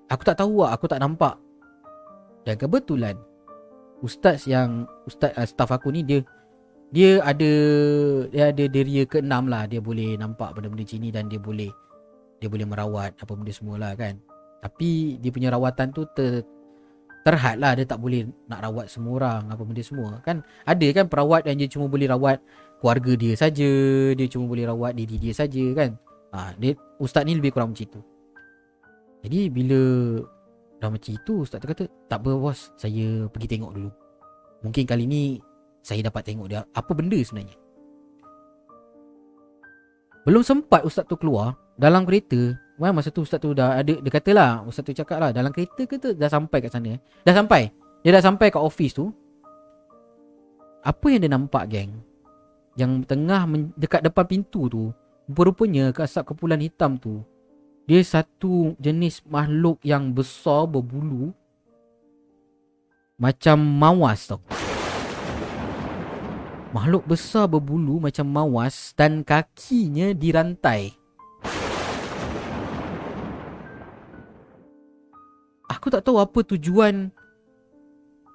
Aku tak tahu lah Aku tak nampak. Dan kebetulan Ustaz yang Ustaz uh, staff aku ni dia Dia ada Dia ada deria ke-6 lah. Dia boleh nampak benda-benda macam ni Dan dia boleh Dia boleh merawat Apa benda semua lah kan? Tapi dia punya rawatan tu ter, terhad lah Dia tak boleh nak rawat semua orang Apa benda semua Kan? Ada kan perawat yang dia cuma boleh rawat Keluarga dia saja Dia cuma boleh rawat diri dia saja kan? Ha, dia, Ustaz ni lebih kurang macam itu. Jadi bila Dah macam itu Ustaz kata Tak apa bos Saya pergi tengok dulu. Mungkin kali ni Saya dapat tengok dia Apa benda sebenarnya. Belum sempat Ustaz tu keluar Dalam kereta Wah, masa tu ustaz tu dah ada dia katalah ustaz tu cakap lah dalam kereta ke tu dah sampai kat sana eh. Dah sampai. Dia dah sampai kat office tu. Apa yang dia nampak geng Yang tengah men- dekat depan pintu tu Rupanya kat asap kepulan hitam tu Dia satu jenis makhluk yang besar berbulu Macam mawas tau Makhluk besar berbulu macam mawas Dan kakinya dirantai Aku tak tahu apa tujuan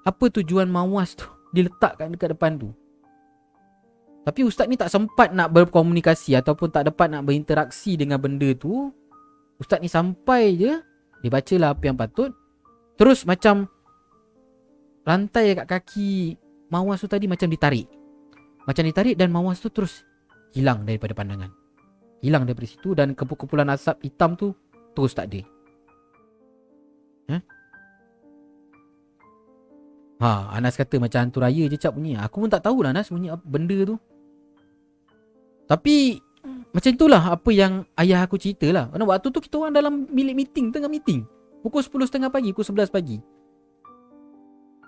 Apa tujuan mawas tu Diletakkan dekat depan tu. Tapi ustaz ni tak sempat nak berkomunikasi Ataupun tak dapat nak berinteraksi dengan benda tu. Ustaz ni sampai je Dia bacalah apa yang patut. Terus macam Rantai kat kaki Mawas tu tadi macam ditarik. Macam ditarik dan mawas tu terus Hilang daripada pandangan. Hilang daripada situ Dan kepul-kepulan asap hitam tu Terus tak ada Ha, Anas kata macam hantu raya je cap bunyi. Aku pun tak tahulah Anas bunyi benda tu. Tapi macam itulah apa yang ayah aku cerita lah. Karena waktu tu kita orang dalam bilik meeting, tengah meeting. Pukul 10.30 pagi, pukul 11 pagi.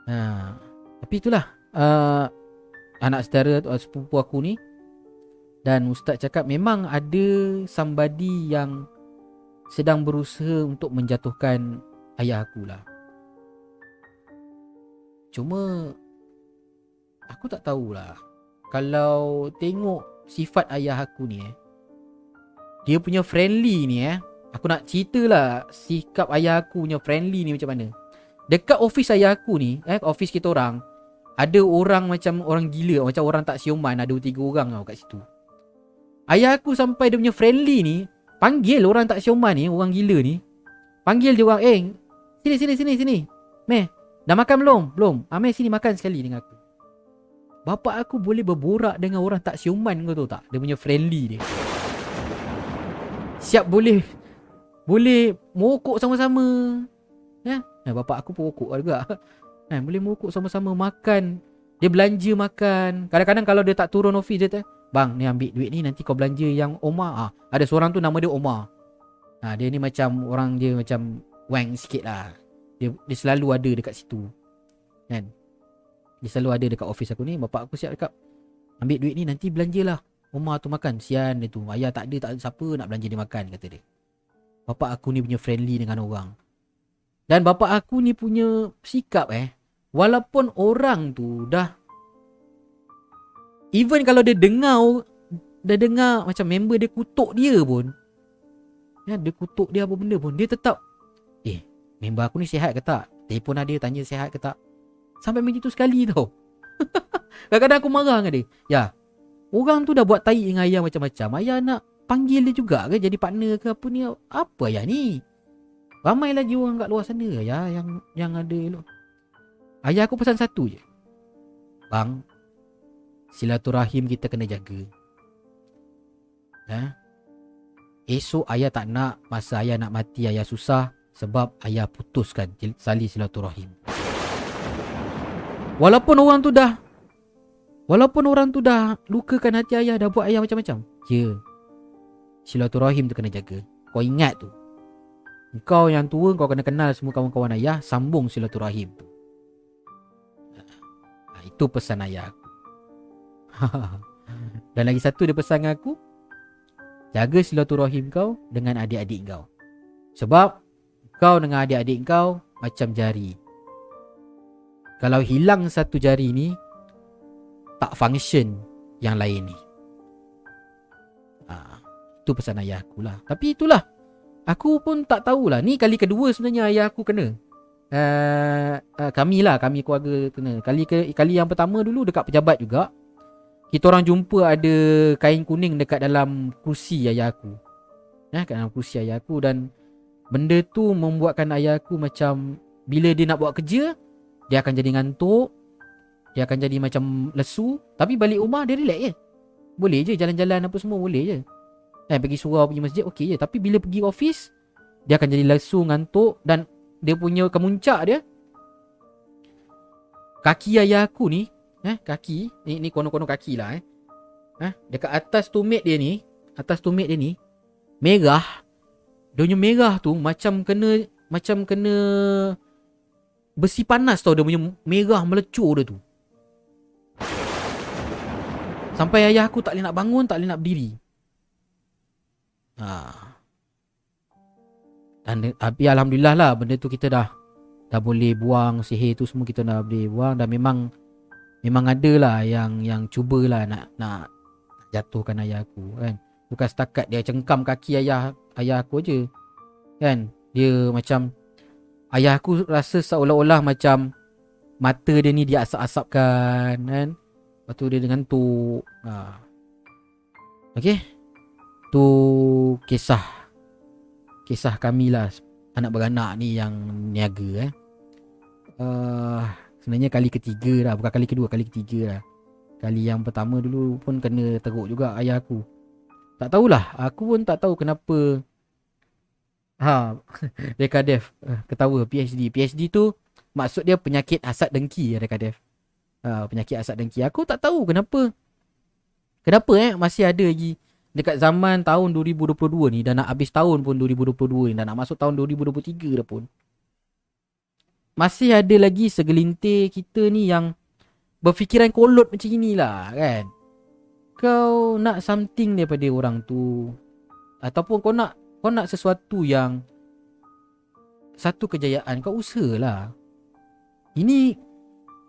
Ha, tapi itulah uh, anak saudara uh, sepupu aku ni dan ustaz cakap memang ada somebody yang sedang berusaha untuk menjatuhkan ayah aku lah. Cuma Aku tak tahulah. Kalau tengok sifat ayah aku ni eh. Dia punya friendly ni eh. Aku nak cerita lah Sikap ayah aku punya friendly ni macam mana. Dekat office ayah aku ni eh Office kita orang Ada orang macam orang gila Macam orang tak siuman Ada tiga orang tau kat situ. Ayah aku sampai dia punya friendly ni Panggil orang tak siuman ni Orang gila ni. Panggil dia orang Eh Sini sini sini sini Meh Dah makan belum? Belum. Amir sini makan sekali dengan aku. Bapak aku boleh berborak dengan orang tak siuman kau tahu tak? Dia punya friendly dia. Siap boleh boleh mokok sama-sama. Ya? Eh, bapak aku pun mokok juga. <laughs> Eh, boleh mokok sama-sama makan. Dia belanja makan. Kadang-kadang kalau dia tak turun office dia tu, "Bang, ni ambil duit ni nanti kau belanja yang Omar." Ah, ada seorang tu nama dia Omar. Ha, dia ni macam orang dia macam wang sikit lah. Dia, dia selalu ada dekat situ. Kan? Dia selalu ada dekat office aku ni. Bapak aku siap cakap Ambil duit ni nanti belanjalah Rumah tu makan. Sian dia tu. Ayah tak ada tak ada siapa nak belanja dia makan Kata dia. Bapak aku ni punya friendly dengan orang. Dan bapak aku ni punya sikap eh Walaupun orang tu dah Even kalau dia dengar Dia dengar macam member dia kutuk dia pun ya, Dia kutuk dia apa benda pun Dia tetap Member aku ni sihat ke tak? Telefon ada tanya sihat ke tak? Sampai macam tu sekali tau. <laughs> Kadang-kadang aku marah dengan dia. Ya. Orang tu dah buat tai dengan ayah macam-macam. Ayah nak panggil dia juga ke jadi partner ke apa ni? Apa ayah ni? Ramai lagi orang kat luar sana ya yang yang ada elok. Ayah aku pesan satu je. Bang, silaturahim kita kena jaga. Ha? Esok ayah tak nak masa ayah nak mati ayah susah sebab ayah putuskan sali silaturahim. Walaupun orang tu dah Walaupun orang tu dah lukakan hati ayah dah buat ayah macam-macam. Ya. Silaturahim tu kena jaga. Kau ingat tu. Kau yang tua kau kena kenal semua kawan-kawan ayah, sambung silaturahim tu. Ha, itu pesan ayah aku. <laughs> Dan lagi satu dia pesan aku, jaga silaturahim kau dengan adik-adik kau. Sebab kau dengan adik-adik kau macam jari. Kalau hilang satu jari ni, tak function yang lain ni. Ha, itu pesan ayah aku lah. Tapi itulah. Aku pun tak tahulah. Ni kali kedua sebenarnya ayah aku kena. Uh, uh, kami lah, kami keluarga kena. Kali ke, kali yang pertama dulu dekat pejabat juga. Kita orang jumpa ada kain kuning dekat dalam kursi ayah aku. Ya, kat dalam kursi ayah aku dan Benda tu membuatkan ayah aku macam Bila dia nak buat kerja Dia akan jadi ngantuk Dia akan jadi macam lesu. Tapi balik rumah dia relax je. Boleh je jalan-jalan apa semua boleh je. Eh pergi surau pergi masjid okey je. Tapi bila pergi office Dia akan jadi lesu ngantuk Dan dia punya kemuncak dia. Kaki ayah aku ni Eh kaki Ni, ni kono-kono kaki lah eh. Eh Dekat atas tumit dia ni Atas tumit dia ni Merah punya merah tu macam kena macam kena besi panas tau dia punya merah melecur dia tu. Sampai ayah aku tak boleh nak bangun, tak boleh nak berdiri. Ha. Dan tapi alhamdulillah lah benda tu kita dah dah boleh buang sihir tu semua kita dah boleh buang dan memang memang ada lah yang yang cubalah nak nak jatuhkan ayah aku kan. Bukan setakat dia cengkam kaki ayah ayah aku aje. Kan? Dia macam ayah aku rasa seolah-olah macam mata dia ni dia asap-asapkan kan. Lepas tu dia dengan tu ha. Okay Tu kisah Kisah kami lah Anak beranak ni yang niaga eh uh, Sebenarnya kali ketiga lah Bukan kali kedua Kali ketiga lah Kali yang pertama dulu pun kena teruk juga ayah aku Tak tahulah. Aku pun tak tahu kenapa. Ha. <laughs> Reka Dev uh, Ketawa. PhD PhD tu Maksud dia penyakit asat dengki Reka Dev. Uh, Penyakit asat dengki. Aku tak tahu kenapa. Kenapa eh Masih ada lagi. Dekat zaman tahun 2022 ni Dah nak habis tahun pun 2022 ni. Dah nak masuk tahun 2023 dah pun. Masih ada lagi segelintir kita ni yang Berfikiran kolot macam inilah kan Kau nak something daripada orang tu Ataupun kau nak Kau nak sesuatu yang Satu kejayaan Kau usahalah Ini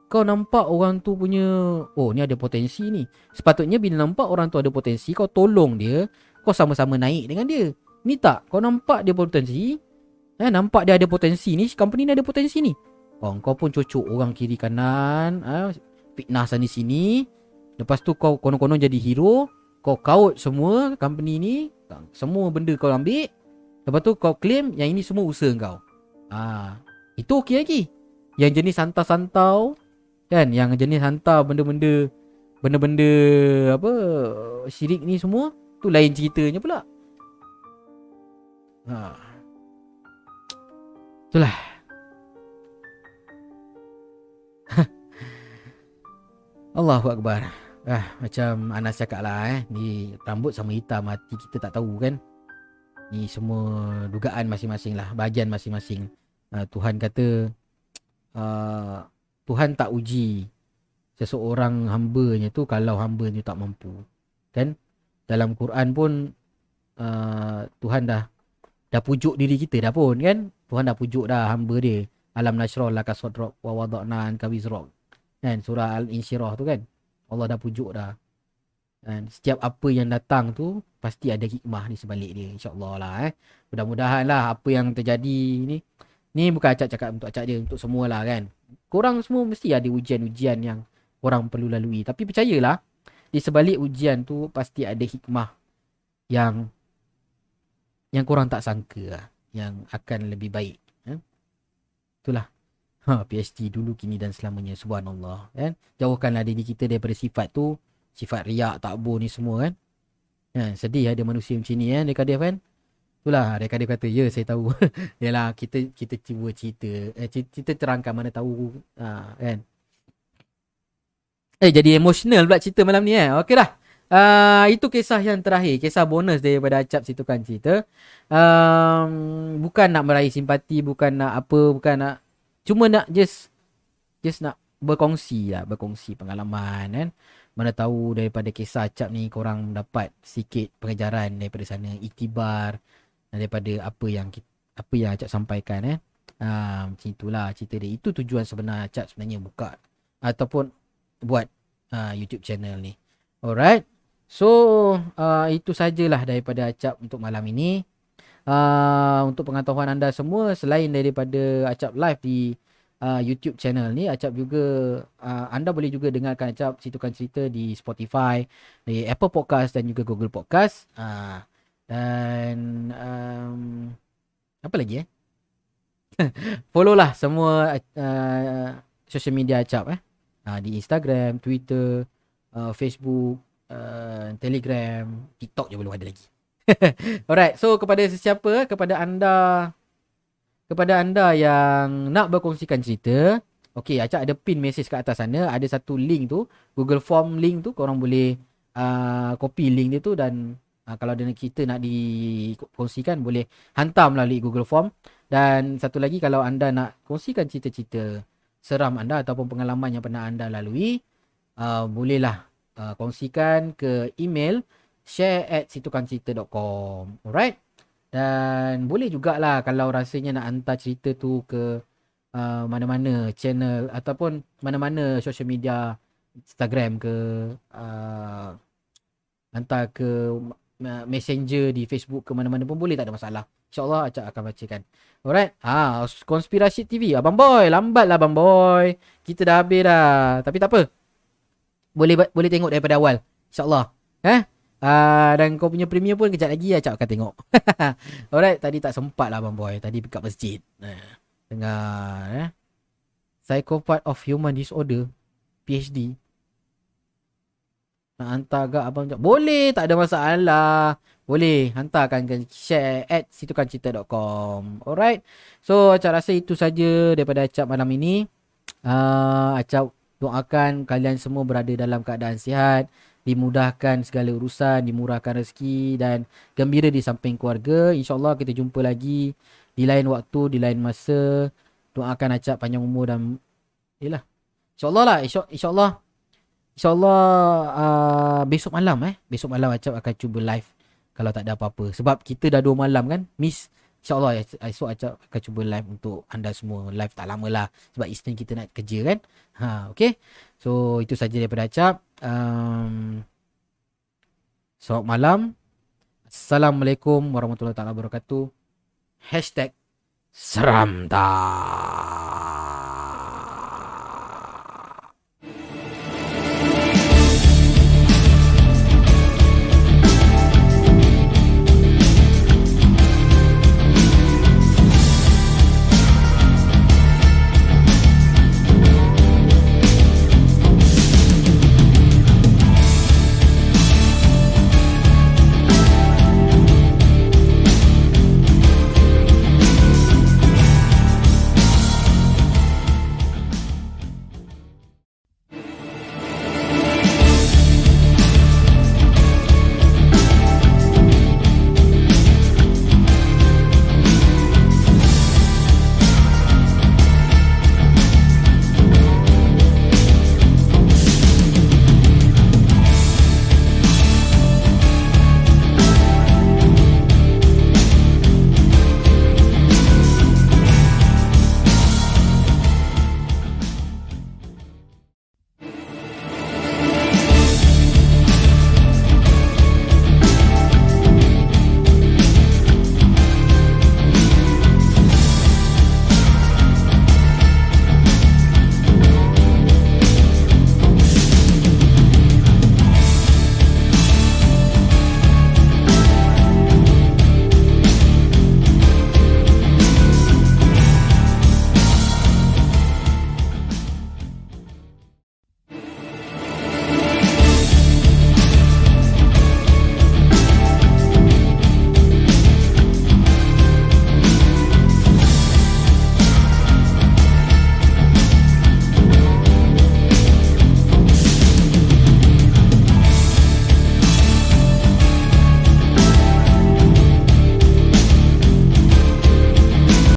kau nampak orang tu punya oh ni ada potensi ni. Sepatutnya bila nampak orang tu ada potensi kau tolong dia, kau sama-sama naik dengan dia. Ni tak, kau nampak dia potensi, eh nampak dia ada potensi ni, company ni ada potensi ni. Oh, kau pun cucuk orang kiri kanan, eh, fitnah sana sini. Lepas tu kau konon-konon jadi hero, kau kaut semua company ni, semua benda kau ambil. Lepas tu kau claim yang ini semua usaha kau. Ah, itu okey lagi. Yang jenis santau-santau Kan yang jenis hantar benda-benda Benda-benda Apa Syirik ni semua Tu lain ceritanya pula ha. Itulah <laughs> Allahu Akbar ah, Macam Anas cakap lah eh Ni rambut sama hitam Mati kita tak tahu kan Ni semua Dugaan masing-masing lah Bahagian masing-masing uh, Tuhan kata uh, <tsk> Tuhan tak uji seseorang hambanya tu kalau hambanya tak mampu. Kan? Dalam Quran pun uh, Tuhan dah dah pujuk diri kita dah pun kan? Tuhan dah pujuk dah hamba dia. Alam nasrah laka sadrak wa wada'na anka wizrak. Kan? Surah Al-Insyirah tu kan? Allah dah pujuk dah. Dan setiap apa yang datang tu pasti ada hikmah di sebalik dia insya-Allah lah eh. Mudah-mudahan lah apa yang terjadi ni ni bukan acak cakap untuk acak dia untuk semualah kan korang semua mesti ada ujian-ujian yang korang perlu lalui. Tapi percayalah, di sebalik ujian tu pasti ada hikmah yang yang korang tak sangka lah, yang akan lebih baik. Eh? Itulah. Ha, PhD dulu, kini dan selamanya. Subhanallah. Kan? Jauhkanlah diri kita daripada sifat tu. Sifat riak, takbur ni semua kan. Ha, sedih ada manusia macam ni kan. Dia kata kan. Itulah dia kata kata ya saya tahu. <laughs> Yalah kita kita cuba cerita eh kita terangkan mana tahu ha, kan. Eh jadi emosional pula cerita malam ni eh. Okey dah. Uh, itu kisah yang terakhir Kisah bonus daripada Acap situ kan cerita um, Bukan nak meraih simpati Bukan nak apa Bukan nak Cuma nak just Just nak berkongsi lah Berkongsi pengalaman kan Mana tahu daripada kisah Acap ni Korang dapat sikit pengejaran daripada sana Iktibar daripada apa yang apa yang Acap sampaikan eh. Ha, macam itulah cerita dia. Itu tujuan sebenar Acap sebenarnya buka ataupun buat uh, YouTube channel ni. Alright. So uh, itu sajalah daripada Acap untuk malam ini. Uh, untuk pengetahuan anda semua selain daripada Acap live di uh, YouTube channel ni Acap juga uh, anda boleh juga dengarkan Acap situkan cerita di Spotify, di Apple Podcast dan juga Google Podcast. Uh, dan um, apa lagi eh? <laughs> Follow lah semua uh, social media Acap eh. Uh, di Instagram, Twitter, uh, Facebook, uh, Telegram, TikTok je belum ada lagi. <laughs> Alright, so kepada sesiapa, kepada anda kepada anda yang nak berkongsikan cerita, okay, Acap ada pin message kat atas sana, ada satu link tu, Google Form link tu, korang boleh uh, copy link dia tu dan Ha, kalau ada kita nak dikongsikan boleh hantar melalui Google Form. Dan satu lagi kalau anda nak kongsikan cerita-cerita seram anda ataupun pengalaman yang pernah anda lalui, uh, bolehlah uh, kongsikan ke email share at situkancita.com. Alright? Dan boleh jugalah kalau rasanya nak hantar cerita tu ke uh, mana-mana channel ataupun mana-mana social media Instagram ke uh, hantar ke uh, messenger di Facebook ke mana-mana pun boleh tak ada masalah. InsyaAllah Acap akan bacakan. Alright. Ha, konspirasi TV. Abang Boy. Lambat lah Abang Boy. Kita dah habis dah. Tapi tak apa. Boleh boleh tengok daripada awal. InsyaAllah. Eh? Uh, dan kau punya premier pun kejap lagi Acap akan tengok. <laughs> Alright. Tadi tak sempat lah Abang Boy. Tadi dekat masjid. Dengar. Eh? Psychopath of Human Disorder. PhD. Nak hantar agak abang cakap, Boleh, tak ada masalah. Boleh, hantarkan ke share at situkancita.com. Alright. So, Acap rasa itu saja daripada Acap malam ini. Uh, Acap doakan kalian semua berada dalam keadaan sihat. Dimudahkan segala urusan, dimurahkan rezeki dan gembira di samping keluarga. InsyaAllah kita jumpa lagi di lain waktu, di lain masa. Doakan Acap panjang umur dan... Yelah. InsyaAllah lah. InsyaAllah. Insya InsyaAllah uh, besok malam eh. Besok malam Acap akan cuba live kalau tak ada apa-apa. Sebab kita dah dua malam kan. Miss. InsyaAllah esok Acap akan cuba live untuk anda semua. Live tak lama lah. Sebab Isnin kita nak kerja kan. Ha, okay. So itu saja daripada Acap. Um, selamat malam. Assalamualaikum warahmatullahi wabarakatuh. Hashtag Seram tak.